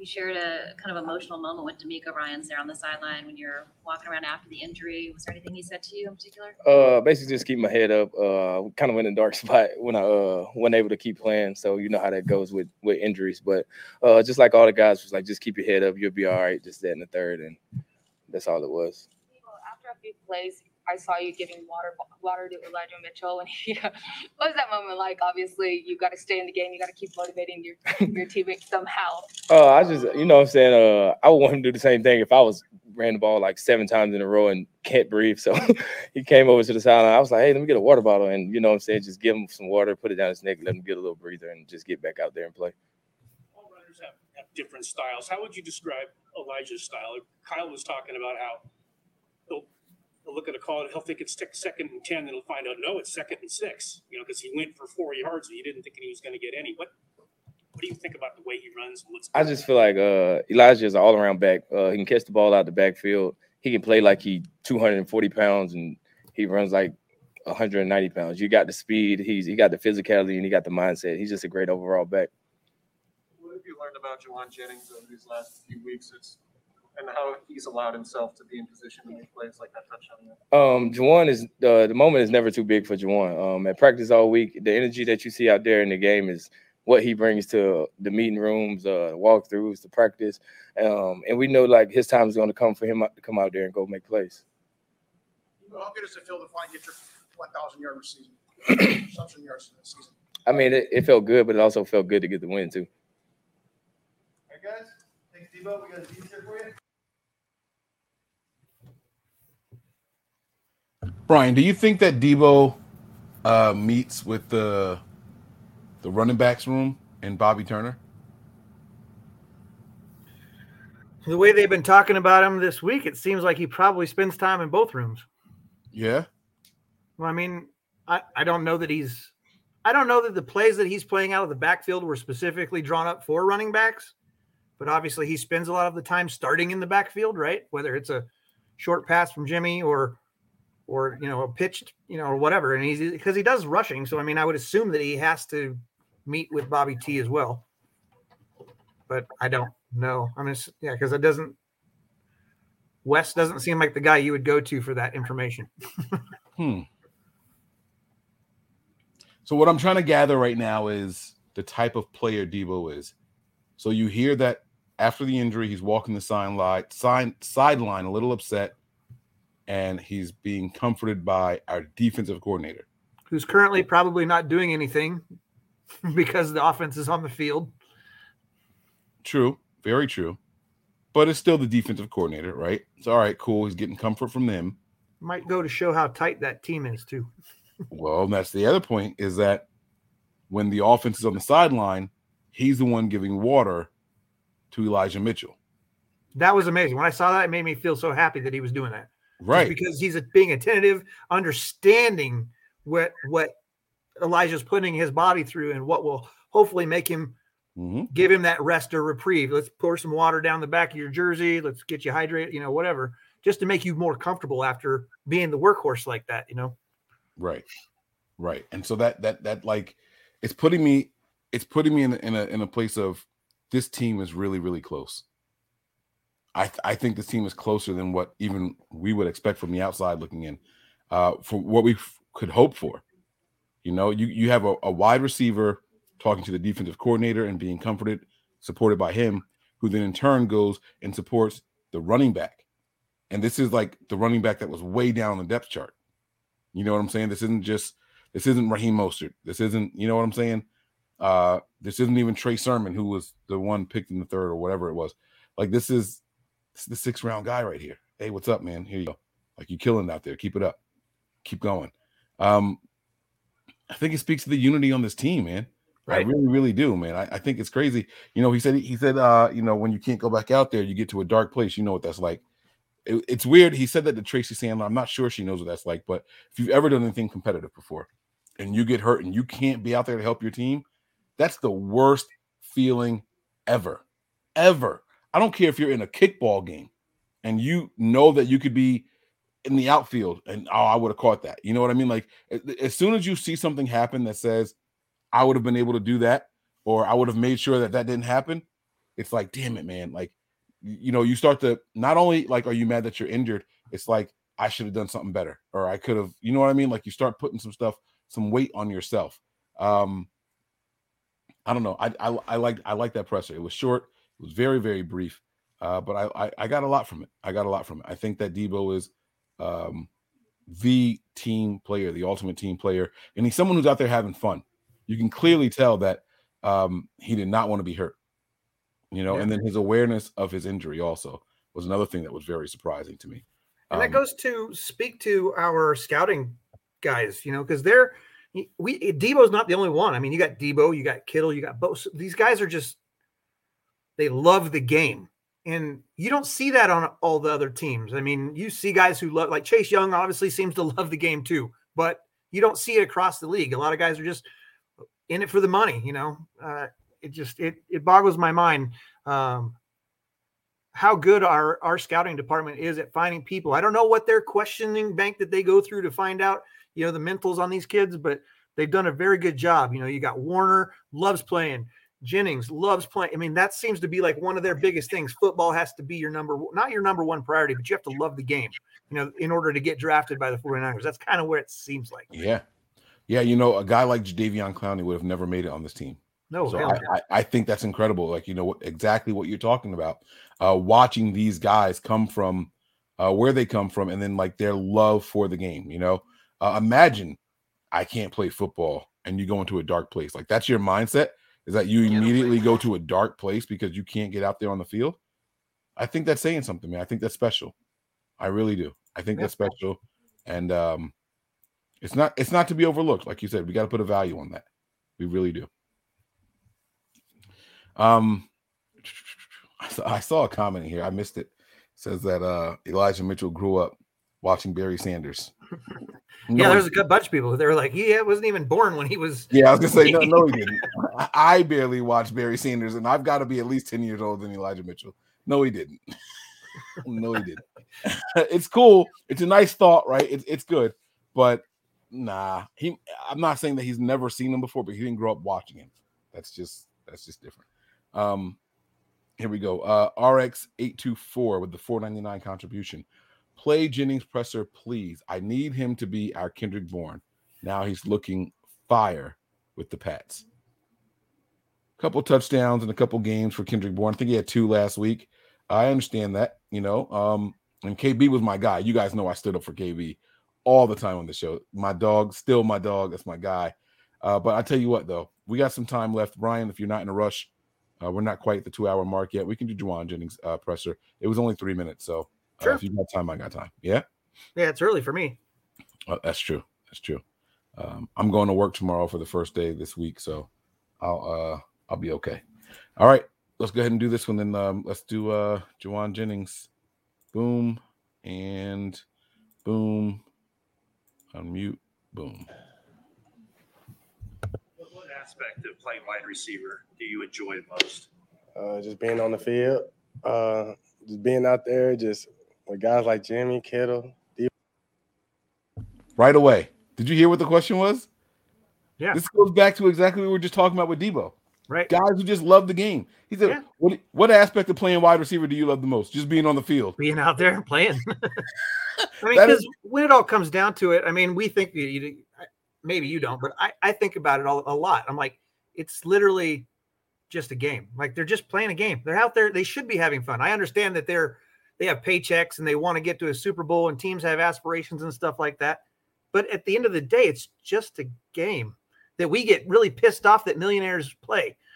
you shared a kind of emotional moment with DeMeco Ryans there on the sideline when you're walking around after the injury. Was there anything he said to you in particular? Uh, basically just keep my head up. Uh, kind of went in a dark spot when I uh wasn't able to keep playing. So you know how that goes with with injuries. But uh, just like all the guys was like, just keep your head up. You'll be all right. Just that in the third, and that's all it was. After plays, I saw you giving water water to Elijah Mitchell, and he, what was that moment like? Obviously, you got to stay in the game. You got to keep motivating your your teammates somehow. Uh, I just, you know what I'm saying? Uh, I would want him to do the same thing if I was ran the ball like seven times in a row and can't breathe. So he came over to the sideline. I was like, hey, let me get a water bottle. And, you know what I'm saying? Just give him some water, put it down his neck, let him get a little breather, and just get back out there and play. all runners have, have different styles. How would you describe Elijah's style? Kyle was talking about how he'll, he'll look at a call, and he'll think it's second and 10, and he'll find out, no, it's second and six, you know, because he went for four yards and he didn't think he was going to get any. What, what do you think about the way he runs? and What's I just feel like uh, Elijah is an all around back. Uh, he can catch the ball out the backfield. He can play like he 240 pounds and he runs like 190 pounds. You got the speed. He's he got the physicality and he got the mindset. He's just a great overall back. What have you learned about Jauan Jennings over these last few weeks? It's, and how he's allowed himself to be in position to make plays like that touchdown? Um, Jauan is uh, the moment is never too big for Jauan. Um, at practice all week, the energy that you see out there in the game is what he brings to the meeting rooms, uh, walkthroughs, the practice, um, and we know like his time is going to come for him to come out there and go make plays. How good does it feel to finally get your 1,000 yard season, reception yards season? I mean, it, it felt good, but it also felt good to get the win too. All right, guys. Thanks, Deebo. We got a D's here for you. Brian, do you think that Deebo uh, meets with the the running backs room and Bobby Turner? The way they've been talking about him this week, it seems like he probably spends time in both rooms. Yeah. Well, I mean, I, I don't know that he's I don't know that the plays that he's playing out of the backfield were specifically drawn up for running backs, but obviously he spends a lot of the time starting in the backfield, right? Whether it's a short pass from Jimmy or or you know a pitched, you know, or whatever. And he's because he does rushing, so I mean, I would assume that he has to meet with Bobby T as well. But I don't know. I mean, it's- yeah, because it doesn't. Wes doesn't seem like the guy you would go to for that information. Hmm. So what I'm trying to gather right now is the type of player Deebo is. So you hear that after the injury, he's walking the sideline, side, sideline a little upset, and he's being comforted by our defensive coordinator. who's currently probably not doing anything because the offense is on the field. True, very true. But it's still the defensive coordinator, right? It's all right, cool. He's getting comfort from them. Might go to show how tight that team is too. Well, that's the other point is that when the offense is on the sideline, he's the one giving water to Elijah Mitchell. That was amazing. When I saw that, it made me feel so happy that he was doing that. Just Right. because he's being attentive, understanding what what Elijah's putting his body through and what will hopefully make him Mhm. give him that rest or reprieve. Let's pour some water down the back of your jersey. Let's get you hydrated, you know, whatever, just to make you more comfortable after being the workhorse like that, you know. Right. Right. And so that that that like it's putting me it's putting me in in a in a place of this team is really really close. I th- I think this team is closer than what even we would expect from the outside looking in. Uh for what we f- could hope for. You know, you you have a, a wide receiver talking to the defensive coordinator and being comforted, supported by him, who then in turn goes and supports the running back. And this is like the running back that was way down the depth chart. You know what I'm saying? This isn't just this isn't Raheem Mostert. This isn't, you know what I'm saying? Uh this isn't even Trey Sermon, who was the one picked in the third or whatever it was. Like this is this is the six round guy right here. Hey, what's up, man? Here you go. Like you killing it out there. Keep it up. Keep going. Um, I think it speaks to the unity on this team, man. I really, really do, man. I, I think it's crazy. You know, he said he said uh, you know, when you can't go back out there, you get to a dark place. You know what that's like. It- it's weird. He said that to Tracy Sandler. I'm not sure she knows what that's like, but if you've ever done anything competitive before and you get hurt and you can't be out there to help your team, that's the worst feeling ever. Ever. I don't care if you're in a kickball game and you know that you could be in the outfield and oh, I would have caught that. You know what I mean? Like as soon as you see something happen that says I would have been able to do that or I would have made sure that that didn't happen, it's like damn it, man. Like you know, you start to not only like are you mad that you're injured, it's like I should have done something better or I could have, you know what I mean? Like you start putting some stuff, some weight on yourself. Um I don't know. I I I like I like that presser. It was short. It was very very brief. Uh, but I, I I got a lot from it. I got a lot from it. I think that Deebo is um, the team player, the ultimate team player, and he's someone who's out there having fun. You can clearly tell that um, he did not want to be hurt. You know, Yeah. and then his awareness of his injury also was another thing that was very surprising to me. And that Um, goes to speak to our scouting guys, you know, because they're we Deebo's not the only one. I mean, you got Deebo, you got Kittle, you got both. These guys are just they love the game, and you don't see that on all the other teams. I mean, you see guys who love like Chase Young, obviously seems to love the game too, but you don't see it across the league. A lot of guys are just in it for the money. You know, uh, it just it it boggles my mind. Um, how good our our scouting department is at finding people. I don't know what their questioning bank that they go through to find out, you know, the mentals on these kids, but they've done a very good job. You know, you got Warner loves playing, Jennings loves playing. I mean, that seems to be like one of their biggest things. Football has to be your number not your number one priority, but you have to love the game, you know, in order to get drafted by the 49ers. That's kind of where it seems like. Yeah. Yeah, you know, a guy like Jadeveon Clowney would have never made it on this team. No, so I, I, I think that's incredible. Like you know exactly what you're talking about. Uh, watching these guys come from uh, where they come from, and then like their love for the game. You know, uh, imagine I can't play football, and you go into a dark place. Like that's your mindset. Is that you immediately go to a dark place because you can't get out there on the field? I think that's saying something, man. I think that's special. I really do. I think Yeah. that's special, and um, it's not it's not to be overlooked. Like you said, we got to put a value on that. We really do. Um, I saw, a comment here. I missed it. says that uh Elijah Mitchell grew up watching Barry Sanders. Yeah, No, there's a good bunch of people. They were like, he wasn't even born when he was. Yeah, I was gonna say no, no, he didn't. I- I barely watched Barry Sanders, and I've got to be at least ten years older than Elijah Mitchell. No, he didn't. no, he didn't. it's cool. It's a nice thought, right? It's it's good, but nah. He. I'm not saying that he's never seen him before, but he didn't grow up watching him. That's just that's just different. Um, here we go. Uh, RX eight two four with the four ninety nine contribution. Play Jennings presser, please. I need him to be our Kendrick Bourne. Now he's looking fire with the Pats. A couple touchdowns and a couple games for Kendrick Bourne. I think he had two last week. I understand that, you know. Um, and KB was my guy. You guys know I stood up for KB all the time on the show. My dog, still my dog. That's my guy. Uh, but I tell you what, though, we got some time left. Brian, if you're not in a rush, uh, we're not quite at the two hour mark yet. We can do Jauan Jennings uh, presser. It was only three minutes. So uh, Sure. if you got time, I got time. Yeah. Yeah, it's early for me. Uh, that's true. That's true. Um, I'm going to work tomorrow for the first day this week, so I'll uh I'll be okay. All right, let's go ahead and do this one. Then um, let's do uh Jauan Jennings. Boom and boom. Unmute. Boom. What what aspect of playing wide receiver do you enjoy most? Uh, just being on the field, uh, just being out there, just with guys like Jimmy Kittle. Deebo. Right away. Did you hear what the question was? Yeah. This goes back to exactly what we were just talking about with Deebo. Right. Guys who just love the game. He said, "What what aspect of playing wide receiver do you love the most? Just being on the field. Being out there and playing. I mean, because is- when it all comes down to it, I mean, we think you, you maybe you don't, but I, I think about it all, a lot. I'm like, it's literally just a game. Like they're just playing a game. They're out there. They should be having fun. I understand that they're they have paychecks and they want to get to a Super Bowl and teams have aspirations and stuff like that. But at the end of the day, it's just a game that we get really pissed off that millionaires play.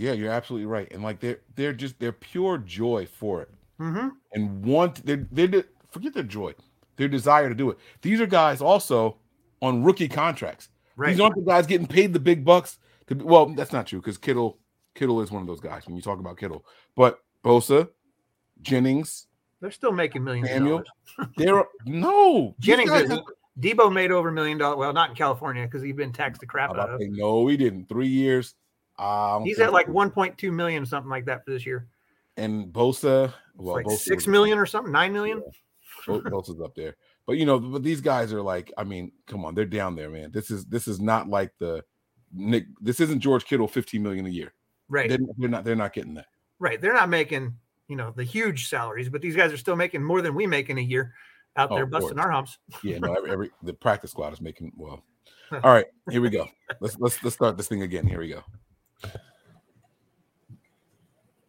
Yeah, you're absolutely right. And like they're they're just they're pure joy for it. Mm-hmm. And want they're they are forget their joy, their desire to do it. These are guys also on rookie contracts. Right. These aren't the guys getting paid the big bucks to be, well, that's not true because Kittle Kittle is one of those guys when you talk about Kittle. But Bosa, Jennings, They're still making millions. Samuel, they're no Jennings, is- have- Deebo made over a million dollars. Well, not in California because he's been taxed the crap out of. say, no, he didn't. Three years. He's at like 1.2 million, something like that for this year. and Bosa, well, like Bosa six million or something, nine million. Bo- Bosa's up there. But you know, but these guys are like, I mean, come on, they're down there, man. This is this is not like the Nick. This isn't George Kittle, 15 million a year. Right. They're, they're not. They're not getting that. Right. They're not making, you know, the huge salaries, but these guys are still making more than we make in a year out Oh, there busting course. our humps. Yeah, no. Every, every the practice squad is making well. All right, here we go. Let's let's let's start this thing again. Here we go.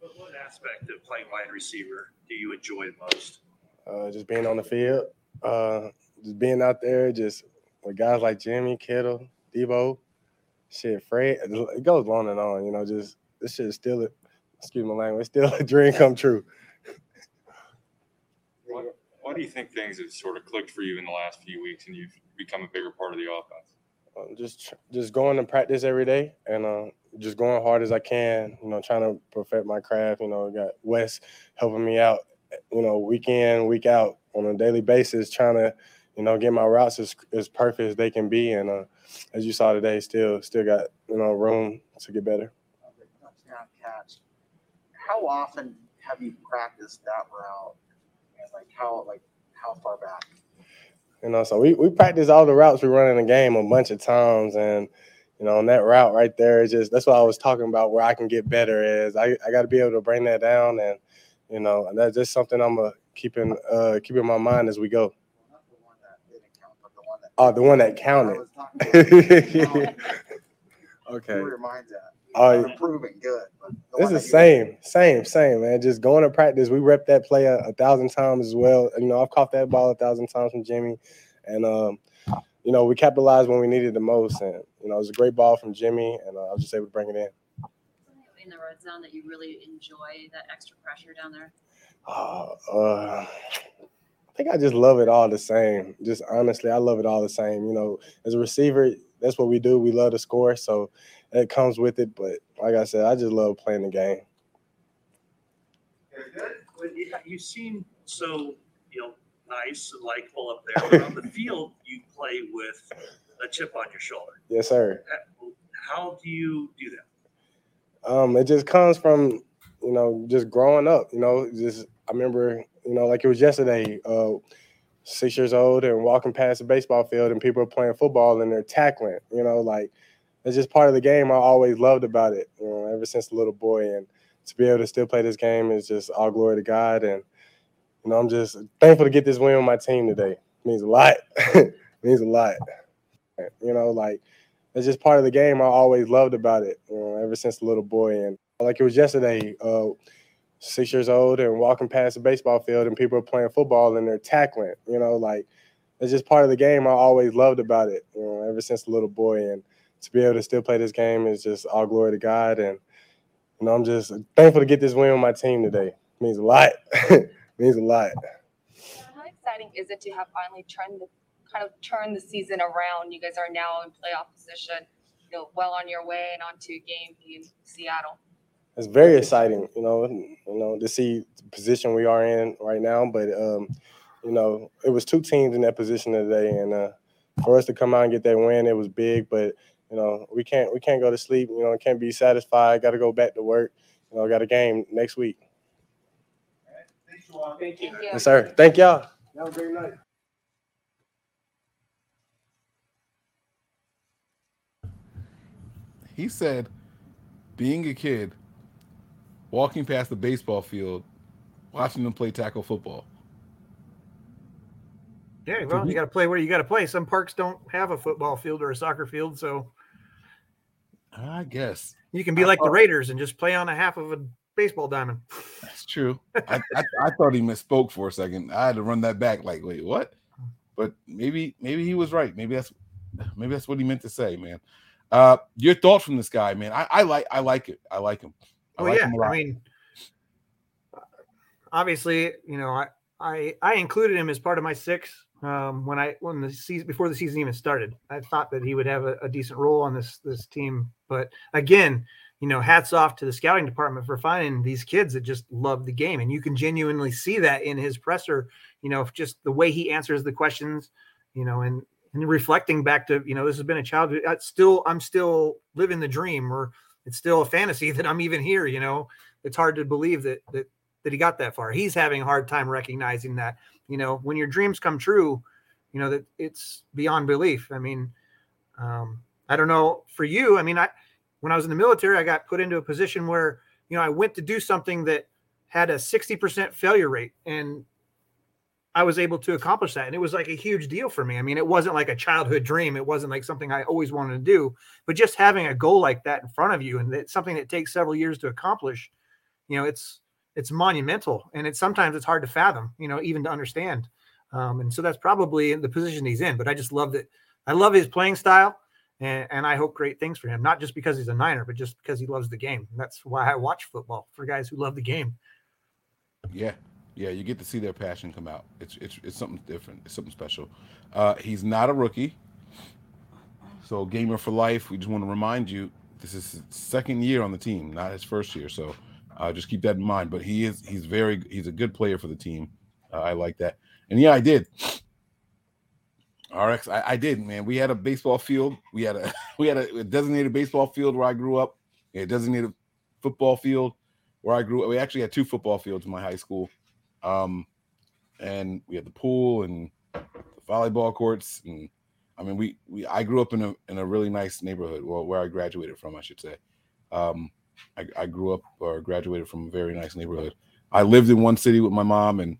What what aspect of playing wide receiver do you enjoy most? Uh, just being on the field, uh, just being out there, just with guys like Jimmy Kittle, Deebo, shit, Fred. It goes on and on. You know, just this shit is still, a, excuse my language, still a dream come true. Why, why do you think things have sort of clicked for you in the last few weeks and you've become a bigger part of the offense? Um, just just going to practice every day and uh, just going hard as I can. You know, trying to perfect my craft. You know, got Wes helping me out. You know, week in, week out on a daily basis, trying to you know get my routes as, as perfect as they can be. And uh, as you saw today, still still got you know room to get better. Catch. How often have you practiced that route? And like how like how far back? You know, so we, we practice all the routes we run in the game a bunch of times. And, you know, on that route right there, is just that's what I was talking about where I can get better is I, I got to be able to bring that down. And, you know, and that's just something I'm uh, keeping, uh, keep in my mind as we go. The one that didn't count, but the one that Oh, the one that counted. okay. Where your mind's at. Oh, Not improving, good. but the It's the that you- same, same, same, man. Just going to practice. We rep that play a, a thousand times as well. You know, I've caught that ball a thousand times from Jimmy, and um, you know, we capitalized when we needed the most. And you know, it was a great ball from Jimmy, and uh, I was just able to bring it in. In the red zone that you really enjoy that extra pressure down there? Uh, uh, I think I just love it all the same. Just honestly, I love it all the same. You know, as a receiver, that's what we do. We love to score, so it comes with it. But like I said, I just love playing the game. Well, you- You seem so, you know, nice and likable up there, but on the field, you play with a chip on your shoulder. Yes, sir. How do you do that? Um, it just comes from you know just growing up. You know, just I remember you know like it was yesterday. Uh, six years old and walking past a baseball field and people are playing football and they're tackling. You know, like it's just part of the game. I always loved about it. You know, ever since a little boy, and to be able to still play this game is just all glory to God. And you know, I'm just thankful to get this win with my team today. It means a lot. it means a lot. You know, like it's just part of the game. I always loved about it. You know, ever since a little boy, and like it was yesterday. Uh, six years old and walking past a baseball field and people are playing football and they're tackling. You know, like it's just part of the game. I always loved about it. You know, ever since a little boy, and to be able to still play this game is just all glory to God. And you know, I'm just thankful to get this win with my team today. It means a lot. it means a lot. How exciting is it to have finally turned the kind of turned the season around? You guys are now in playoff position, you know, well on your way and onto a game in Seattle. it's very exciting, you know, you know, to see the position we are in right now. But um, you know, it was two teams in that position today, and uh, for us to come out and get that win, it was big. But you know, we can't we can't go to sleep. You know, can't be satisfied. Got to go back to work. You know, got a game next week. Thank you. Yes, sir. Thank y'all. Have a great night. He said, being a kid, walking past the baseball field, watching them play tackle football. Yeah, well, you got to play where you got to play. Some parks don't have a football field or a soccer field, so I guess you can be like the Raiders and just play on a half of a baseball diamond. That's true. I, I, I thought he misspoke for a second. I had to run that back. Like, wait, what? But maybe maybe he was right. Maybe that's maybe that's what he meant to say, man. Uh, your thoughts from this guy, man? I, I like I like it. I like him. I Oh like yeah, him a lot. I mean, obviously, you know, I I I included him as part of my six um, when I when the season before the season even started. I thought that he would have a, a decent role on this this team, but again, you know, hats off to the scouting department for finding these kids that just love the game, and you can genuinely see that in his presser. You know, just the way he answers the questions, you know, and and reflecting back to you know this has been a childhood. I still I'm still living the dream, or it's still a fantasy that I'm even here. You know, it's hard to believe that that that he got that far. He's having a hard time recognizing that. You know, when your dreams come true, you know that it's beyond belief. I mean, um, I don't know for you. I mean, I when I was in the military, I got put into a position where you know I went to do something that had a 60% failure rate and I was able to accomplish that. And it was like a huge deal for me. I mean, it wasn't like a childhood dream. It wasn't like something I always wanted to do, but just having a goal like that in front of you and it's something that takes several years to accomplish, you know, it's, it's monumental and it's sometimes it's hard to fathom, you know, even to understand. Um, and so that's probably the position he's in, but I just love that. I love his playing style and, and I hope great things for him, not just because he's a Niner, but just because he loves the game. And that's why I watch football for guys who love the game. Yeah, yeah, you get to see their passion come out. It's it's it's something different. It's something special. Uh, he's not a rookie, so gamer for life. We just want to remind you this is his second year on the team, not his first year. So uh, just keep that in mind. But he is he's very he's a good player for the team. Uh, I like that. And yeah, I did. RX, I, I did, man. We had a baseball field. We had a we had a designated baseball field where I grew up. A designated football field where I grew up. We actually had two football fields in my high school. Um, and we had the pool and the volleyball courts. And I mean, we, we I grew up in a in a really nice neighborhood, well, where I graduated from, I should say. Um, I, I grew up or graduated from a very nice neighborhood. I lived in one city with my mom and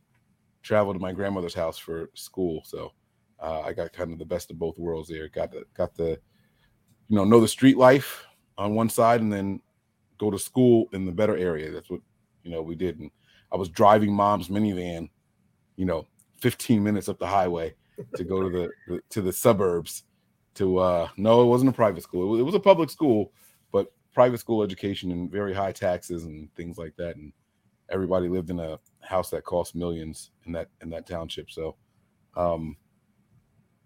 traveled to my grandmother's house for school. So Uh, I got kind of the best of both worlds there. Got the got the you know know the street life on one side, and then go to school in the better area. That's what you know we did. And I was driving mom's minivan, you know, 15 minutes up the highway to go to the, to the suburbs. To uh no, it wasn't a private school. It was, it was a public school, private school education and very high taxes and things like that. And everybody lived in a house that cost millions in that in that township. So, um,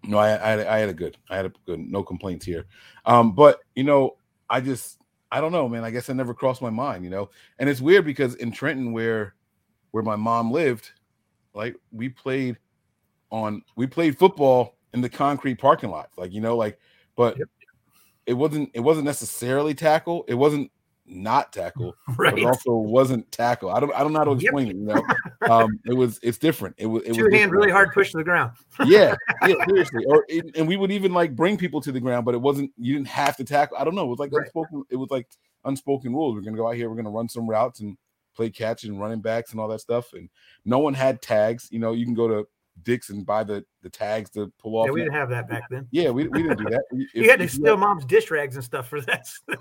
no, I, I, I had a good, I had a good, no complaints here. Um, but you know, I just, I don't know, man. I guess I never crossed my mind, you know. And it's weird because in Trenton, where where my mom lived, like we played on, we played football in the concrete parking lot, like you know, like, but it wasn't, it wasn't necessarily tackle. It wasn't not tackle, but Right. it also wasn't tackle. I don't, I don't know how to Yep. explain it. You know, um, it was, it's different. It was, it was Two hand really hard push to the ground. yeah, yeah, seriously. Or it, and we would even like bring people to the ground, but it wasn't. You didn't have to tackle. I don't know. It was like unspoken. It was like unspoken rules. We're gonna go out here. We're gonna run some routes and play catch and running backs and all that stuff. And no one had tags. You know, you can go to Dick's and buy the the tags to pull off. Yeah, we didn't have that back then. Yeah, we, we didn't do that. We- You if- had to if steal mom's dish rags and stuff for that.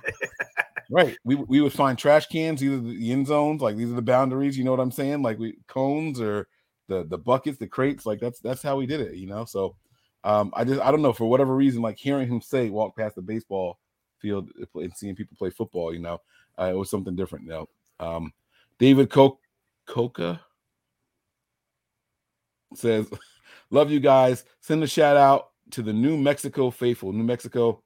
Right. We we would find trash cans, either the end zones, like these are the boundaries, you know what I'm saying? Like we cones or the the buckets, the crates, like that's that's how we did it, you know. So um I just I don't know for whatever reason, like hearing him say walk past the baseball field and seeing people play football, you know, uh, it was something different, you know. Um David Co- Coca says, Love you guys. Send a shout out to the New Mexico faithful. New Mexico,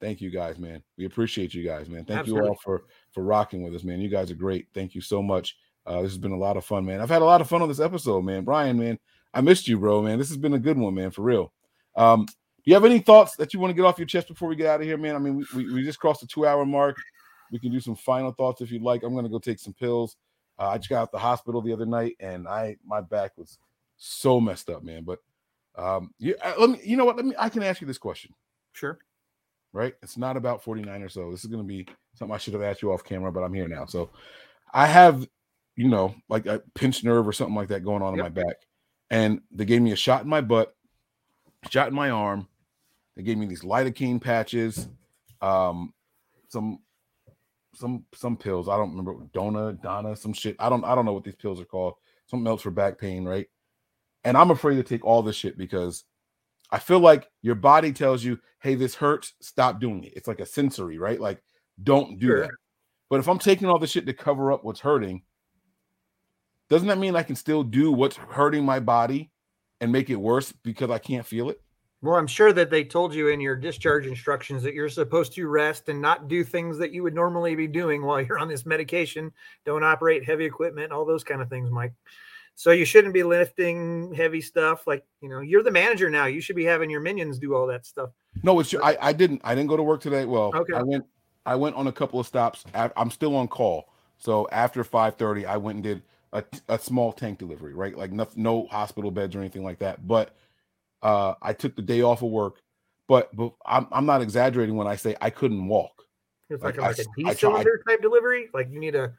thank you guys, man. We appreciate you guys, man. Thank you all for for rocking with us, man. You guys are great. Thank you so much. Uh, this has been a lot of fun, man. I've had a lot of fun on this episode, man. Brian, man, I missed you, bro, man. This has been a good one, man, for real. Um, do you have any thoughts that you want to get off your chest before we get out of here, man? I mean, we, we, we just crossed the two hour mark. We can do some final thoughts if you'd like. I'm gonna go take some pills. Uh, I just got out the hospital the other night, and I my back was so messed up, man. But um, you uh, let me, you know what? Let me. I can ask you this question. Sure. Right? It's not about 49 or so. This is gonna be something I should have asked you off camera, but I'm here now. So I have, you know, like a pinched nerve or something like that going on in my back, and they gave me a shot in my butt, shot in my arm. They gave me these lidocaine patches, um, some some some pills. I don't remember Dona, Donna, some shit. I don't I don't know what these pills are called. Something else for back pain, right? And I'm afraid to take all this shit because I feel like your body tells you, hey, this hurts, stop doing it. It's like a sensory, right? Like, don't do that. But if I'm taking all this shit to cover up what's hurting, doesn't that mean I can still do what's hurting my body and make it worse because I can't feel it? Well, I'm sure that they told you in your discharge instructions that you're supposed to rest and not do things that you would normally be doing while you're on this medication. Don't operate heavy equipment, all those kind of things, Mike. So you shouldn't be lifting heavy stuff. Like, you know, you're the manager now. You should be having your minions do all that stuff. No, it's I, I didn't I didn't go to work today. Well, Okay. I went I went on a couple of stops. I'm still on call. So after 5:30, I went and did a, a small tank delivery, right? Like no, no hospital beds or anything like that. But uh I took the day off of work. But but I'm I'm not exaggerating when I say I couldn't walk. It's like, Like, I like a D cylinder type delivery. Like you need a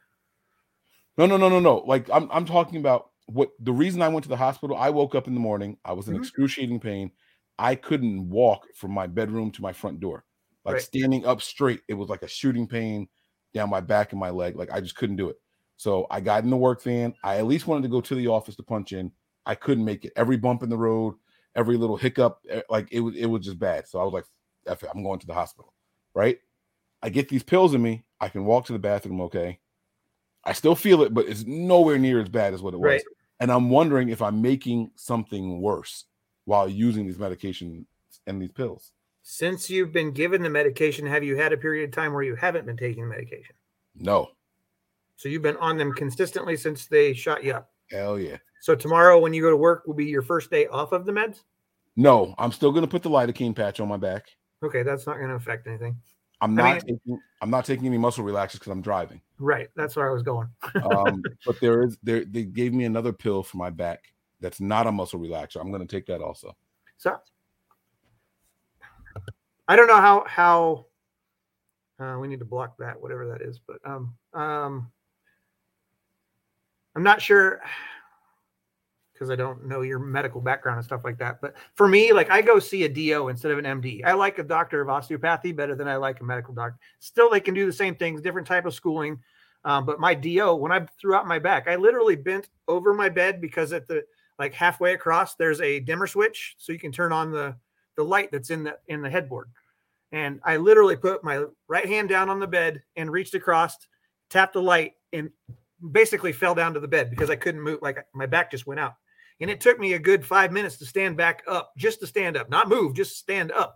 No, no, no, no, no. Like I'm I'm talking about what the reason I went to the hospital, I woke up in the morning, I was in Mhm. excruciating pain. I couldn't walk from my bedroom to my front door. Like Right. standing up straight, it was like a shooting pain down my back and my leg. Like I just couldn't do it. So I got in the work van. I at least wanted to go to the office to punch in. I couldn't make it. Every bump in the road, every little hiccup, eh, like it was it was just bad. So I was like, F it, I'm going to the hospital. Right. I get these pills in me. I can walk to the bathroom okay. I still feel it, but it's nowhere near as bad as what it was. Right. And I'm wondering if I'm making something worse while using these medications and these pills. since you've been given the medication, have you had a period of time where you haven't been taking the medication? No. So you've been on them consistently since they shot you up. Hell yeah. So tomorrow when you go to work will be your first day off of the meds? No, I'm still gonna put the lidocaine patch on my back. Okay, that's not going to affect anything. I'm I not mean- taking I'm not taking any muscle relaxers because I'm driving. Right, that's where I was going. Um, but there is there they gave me another pill for my back that's not a muscle relaxer. I'm gonna take that also. So I don't know how how uh, we need to block that, whatever that is, but um um I'm not sure. Because I don't know your medical background and stuff like that. But for me, like I go see a DO instead of an MD. I like a doctor of osteopathy better than I like a medical doctor. Still, they can do the same things, different type of schooling. Um, but my DO, when I threw out my back, I literally bent over my bed because at the like halfway across, there's a dimmer switch, so you can turn on the the light that's in the in the headboard. And I literally put my right hand down on the bed and reached across, tapped the light, and basically fell down to the bed because I couldn't move. Like my back just went out. And it took me a good five minutes to stand back up, just to stand up, not move, just stand up.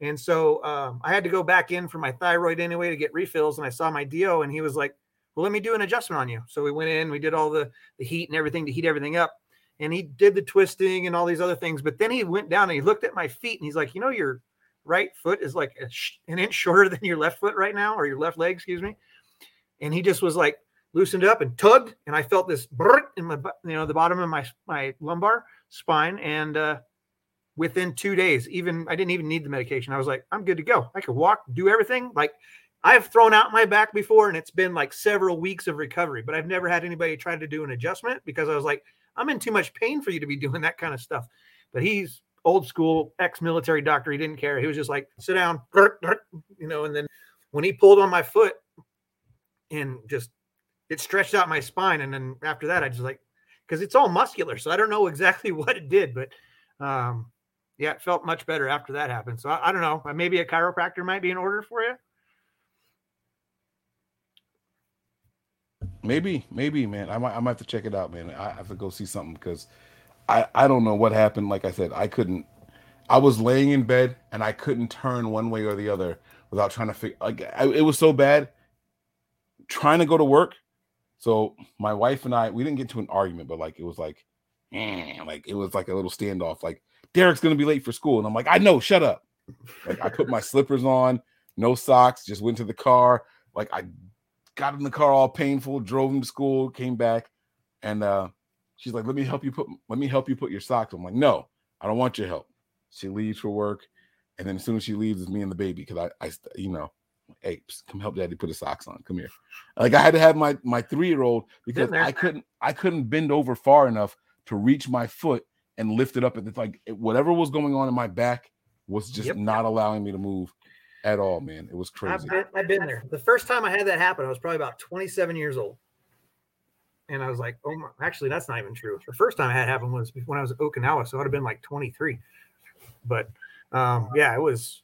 And so um, I had to go back in for my thyroid anyway to get refills. And I saw my DO, and he was like, "Well, let me do an adjustment on you." So we went in, we did all the the heat and everything to heat everything up, and he did the twisting and all these other things. But then he went down and he looked at my feet, and he's like, "You know, your right foot is like sh- an inch shorter than your left foot right now, or your left leg, excuse me." And he just was like, loosened up and tugged, and I felt this in my, you know, the bottom of my my lumbar spine. And uh, within two days, even I didn't even need the medication. I was like, I'm good to go. I could walk, do everything. Like I've thrown out my back before, and it's been like several weeks of recovery. But I've never had anybody try to do an adjustment because I was like, I'm in too much pain for you to be doing that kind of stuff. But he's old school ex-military doctor. He didn't care. He was just like, sit down, you know. And then when he pulled on my foot and just it stretched out my spine and then after that i just like because it's all muscular so i don't know exactly what it did but um yeah it felt much better after that happened so i, I don't know maybe a chiropractor might be in order for you Maybe, maybe, man. I might, I might have to check it out, man. I have to go see something because I, I don't know what happened. Like I said, I couldn't. I was laying in bed and I couldn't turn one way or the other without trying to figure. Like I, it was so bad. Trying to go to work. So my wife and I, we didn't get to an argument, but like it was like, eh, like it was like a little standoff. Like Derek's gonna be late for school, and I'm like, I know, shut up. Like I put my slippers on, no socks, just went to the car. Like I got in the car all painful, drove him to school, came back, and uh she's like, Let me help you put let me help you put your socks. I'm like, No, I don't want your help. She leaves for work, and then as soon as she leaves, it's me and the baby because I I you know, psst, come help daddy put his socks on. Come here. Like I had to have my my three-year-old because. I couldn't I couldn't bend over far enough to reach my foot and lift it up. And it's like whatever was going on in my back was just Yep. not allowing me to move at all, man. It was I've crazy. I've been there. The first time I had that happen, I was probably about 27 years old. And I was like, oh, my, actually, that's not even true. The first time I had it happen was when I was at Okinawa. So I'd have been like 23. But um, yeah, it was,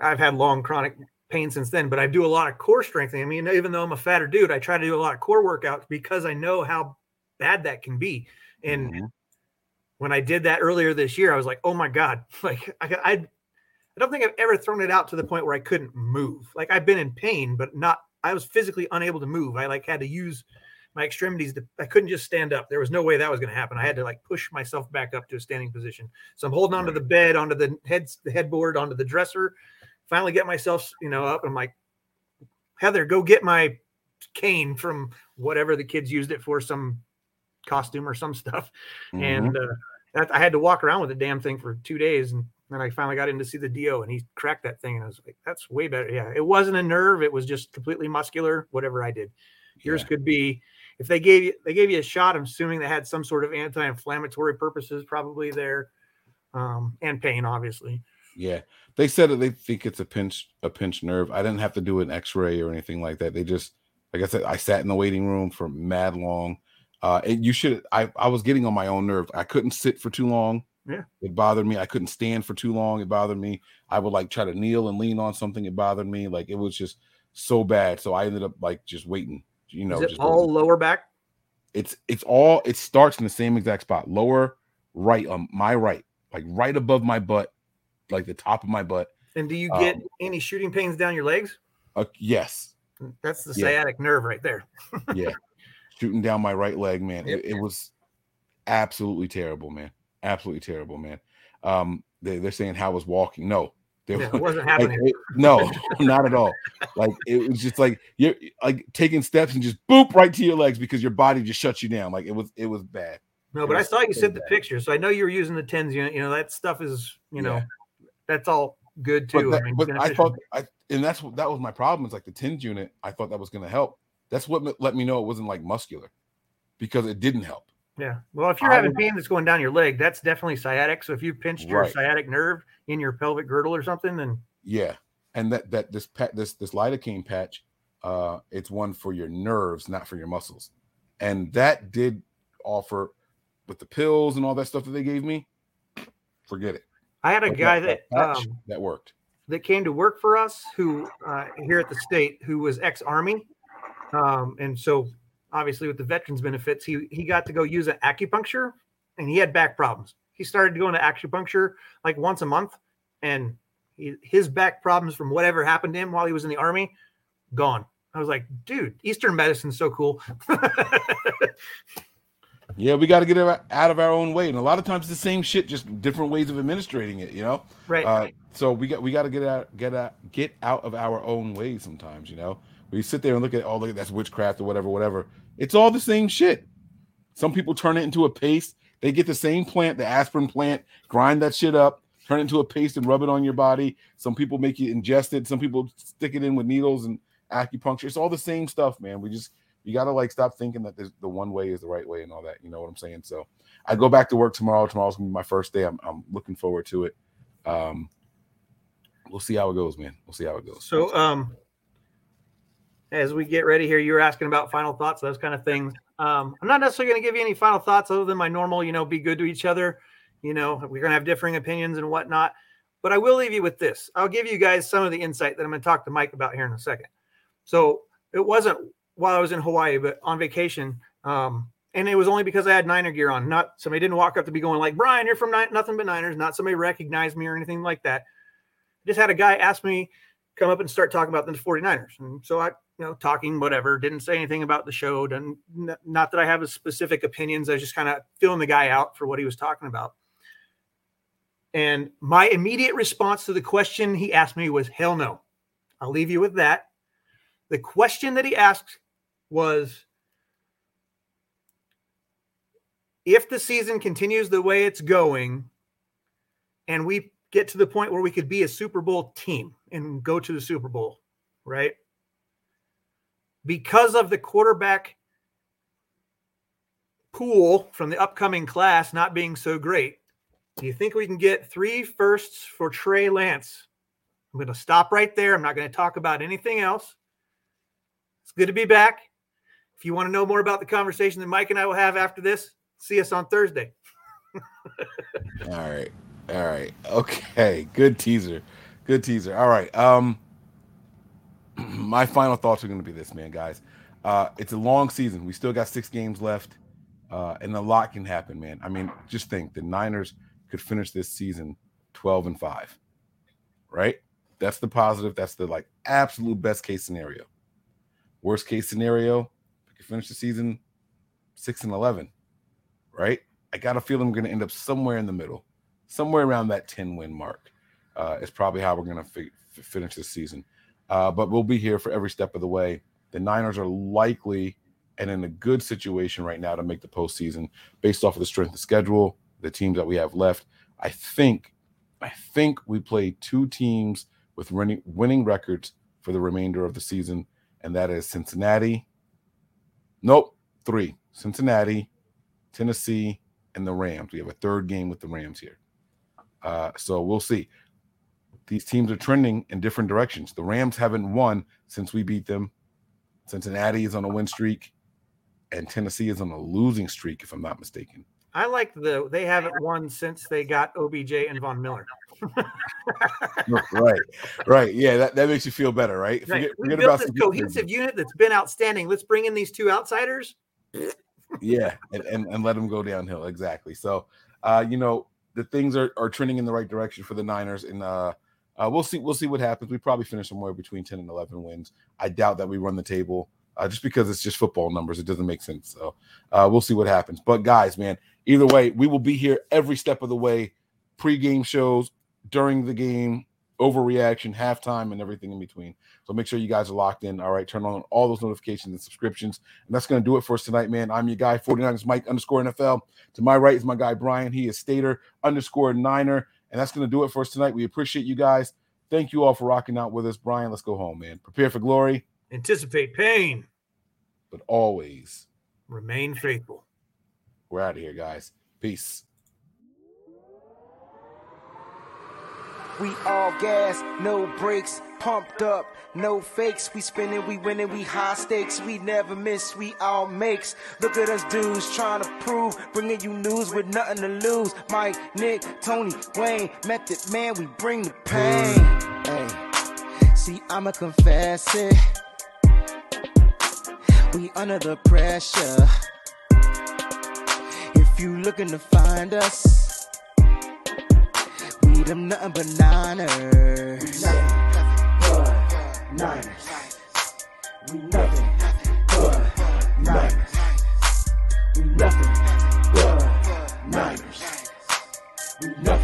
I've had long chronic pain since then, but I do a lot of core strengthening. I mean, even though I'm a fatter dude, I try to do a lot of core workouts because I know how bad that can be. And Mm-hmm. when I did that earlier this year, I was like, oh my God, like I, I, I don't think I've ever thrown it out to the point where I couldn't move. Like I've been in pain, but not, I was physically unable to move. I like had to use my extremities to, I couldn't just stand up. There was no way that was going to happen. I had to like push myself back up to a standing position. So I'm holding onto the bed, onto the head, the headboard, onto the dresser, finally get myself, you know, up. I'm like, Heather, go get my cane from whatever the kids used it for, some costume or some stuff. And uh, that, I had to walk around with the damn thing for two days. And then I finally got in to see the DO and he cracked that thing. And I was like, that's way better. Yeah. It wasn't a nerve. It was just completely muscular, whatever I did. Yours could be, if they gave you, they gave you a shot, I'm assuming they had some sort of anti-inflammatory purposes probably there. Um, and pain, obviously. Yeah, they said that they think it's a pinch a pinched nerve. I didn't have to do an X-ray or anything like that. They just, like I said, I sat in the waiting room for mad long. Uh, and you should. I I was getting on my own nerve. I couldn't sit for too long. Yeah. It bothered me. I couldn't stand for too long. It bothered me. I would like try to kneel and lean on something. It bothered me. Like it was just so bad. So I ended up like just waiting. You know, Is it just all waiting. lower back? It's it's all it starts in the same exact spot. Lower right on my right, like right above my butt, like the top of my butt. And do you get Um, any shooting pains down your legs? Uh, yes. That's the Yeah. sciatic nerve right there. yeah, shooting down my right leg, man. It, it was absolutely terrible, man. Absolutely terrible, man. Um, they, they're saying how I was walking. No, they, Yeah, it wasn't like, happening. it- no, not at all. Like it was just like you're like taking steps and just boop right to your legs because your body just shuts you down. Like it was, it was bad. No, but I saw you sent the picture, so I know you were using the tens unit. You know that stuff is, you know, Yeah. That's all good But, too. that- I mean, but I thought I and that's what that was my problem. Is like the tens unit. I thought that was going to help. That's what let me know it wasn't like muscular, because it didn't help. Yeah. Well, if you're I having pain that's going down your leg, that's definitely sciatic. So if you pinched your Right. sciatic nerve in your pelvic girdle or something, then Yeah, and that that this pat this this lidocaine patch, uh, it's one for your nerves, not for your muscles, and that did offer with the pills and all that stuff that they gave me. Forget it. I had a guy that patch, um, that worked. that came to work for us who uh, here at the state who was ex-army. Um, and so obviously with the veterans benefits he he got to go use an acupuncture and he had back problems. He started going to acupuncture like once a month and he, his back problems from whatever happened to him while he was in the army gone. I was like dude eastern medicine's so cool Yeah, we got to get out of our own way, and a lot of times it's the same shit, just different ways of administrating it. You know, Right. Uh, so we got we got to get out get out get out of our own way sometimes. You know, we sit there and look at all oh, that's witchcraft or whatever, whatever. It's all the same shit. Some people turn it into a paste. They get the same plant, the aspirin plant, grind that shit up, turn it into a paste and rub it on your body. Some people make you ingest it. Some people stick it in with needles and acupuncture. It's all the same stuff, man. We just you got to like stop thinking that the one way is the right way and all that. You know what I'm saying? So I go back to work tomorrow. Tomorrow's gonna be my first day. I'm, I'm looking forward to it. Um, we'll see how it goes, man. We'll see how it goes. So, um, as we get ready here, you were asking about final thoughts, those kind of things. Um, I'm not necessarily going to give you any final thoughts other than my normal, you know, be good to each other. You know, we're going to have differing opinions and whatnot. But I will leave you with this. I'll give you guys some of the insight that I'm going to talk to Mike about here in a second. So it wasn't while I was in Hawaii, but on vacation. Um, and it was only because I had Niner gear on. Not somebody didn't walk up to be going like, Brian, you're from nothing but Niners. Not somebody recognized me or anything like that. Just had a guy ask me come up and start talking about the 49ers. And so I, you know, talking whatever, didn't say anything about the show. Didn't, not that I have specific opinions. I was just kind of feeling the guy out for what he was talking about. And my immediate response to the question he asked me was, hell no. I'll leave you with that. The question that he asked was, if the season continues the way it's going and we get to the point where we could be a Super Bowl team and go to the Super Bowl, right? Because of the quarterback pool from the upcoming class not being so great, do you think we can get three firsts for Trey Lance? I'm going to stop right there. I'm not going to talk about anything else. It's good to be back. If you want to know more about the conversation that Mike and I will have after this, see us on Thursday. All right. All right. Okay. Good teaser. Good teaser. All right. Um my final thoughts are going to be this, man, guys. Uh it's a long season. We still got 6 games left. Uh and a lot can happen, man. I mean, just think the Niners could finish this season 12 and 5. Right? That's the positive. That's the like absolute best case scenario. Worst case scenario, we could finish the season 6 and 11. Right? I got a feeling we're going to end up somewhere in the middle somewhere around that 10 win mark uh, is probably how we're going to fi- finish this season. Uh, but we'll be here for every step of the way. The Niners are likely and in a good situation right now to make the postseason based off of the strength of schedule, the teams that we have left. I think, I think we play two teams with winning, winning records for the remainder of the season, and that is Cincinnati. Nope, three: Cincinnati, Tennessee, and the Rams. We have a third game with the Rams here. Uh, so we'll see. These teams are trending in different directions. The Rams haven't won since we beat them. Cincinnati is on a win streak, and Tennessee is on a losing streak, if I'm not mistaken. I like the they haven't won since they got OBJ and Von Miller. right, right. Yeah, that, that makes you feel better, right? Right. Forget, We forget built this cohesive unit that's been outstanding. Let's bring in these two outsiders. yeah, and, and, and let them go downhill. Exactly. So, uh, you know, the things are, are trending in the right direction for the Niners, and uh, uh, we'll see. We'll see what happens. We probably finish somewhere between ten and eleven wins. I doubt that we run the table, uh, just because it's just football numbers. It doesn't make sense. So, uh, we'll see what happens. But guys, man, either way, we will be here every step of the way. Pre-game shows, during the game, overreaction, halftime, and everything in between. So make sure you guys are locked in. All right, turn on all those notifications and subscriptions. And that's going to do it for us tonight, man. I'm your guy, 49ers Mike underscore NFL. To my right is my guy, Brian. He is Stater underscore Niner. And that's going to do it for us tonight. We appreciate you guys. Thank you all for rocking out with us. Brian, let's go home, man. Prepare for glory, Anticipate pain. but always Remain faithful. We're out of here, guys. Peace. We all gas, no brakes, pumped up, no fakes. We spinning, we winning, we high stakes. We never miss, we all makes. Look at us dudes trying to prove, bringing you news with nothing to lose. Mike, Nick, Tony, Wayne, Method Man, we bring the pain. Mm. Hey, see, I'ma confess it we under the pressure. If you looking to find us, we them nothing but niners. We nothing but niners. We nothing but niners. We nothing but niners. We nothing.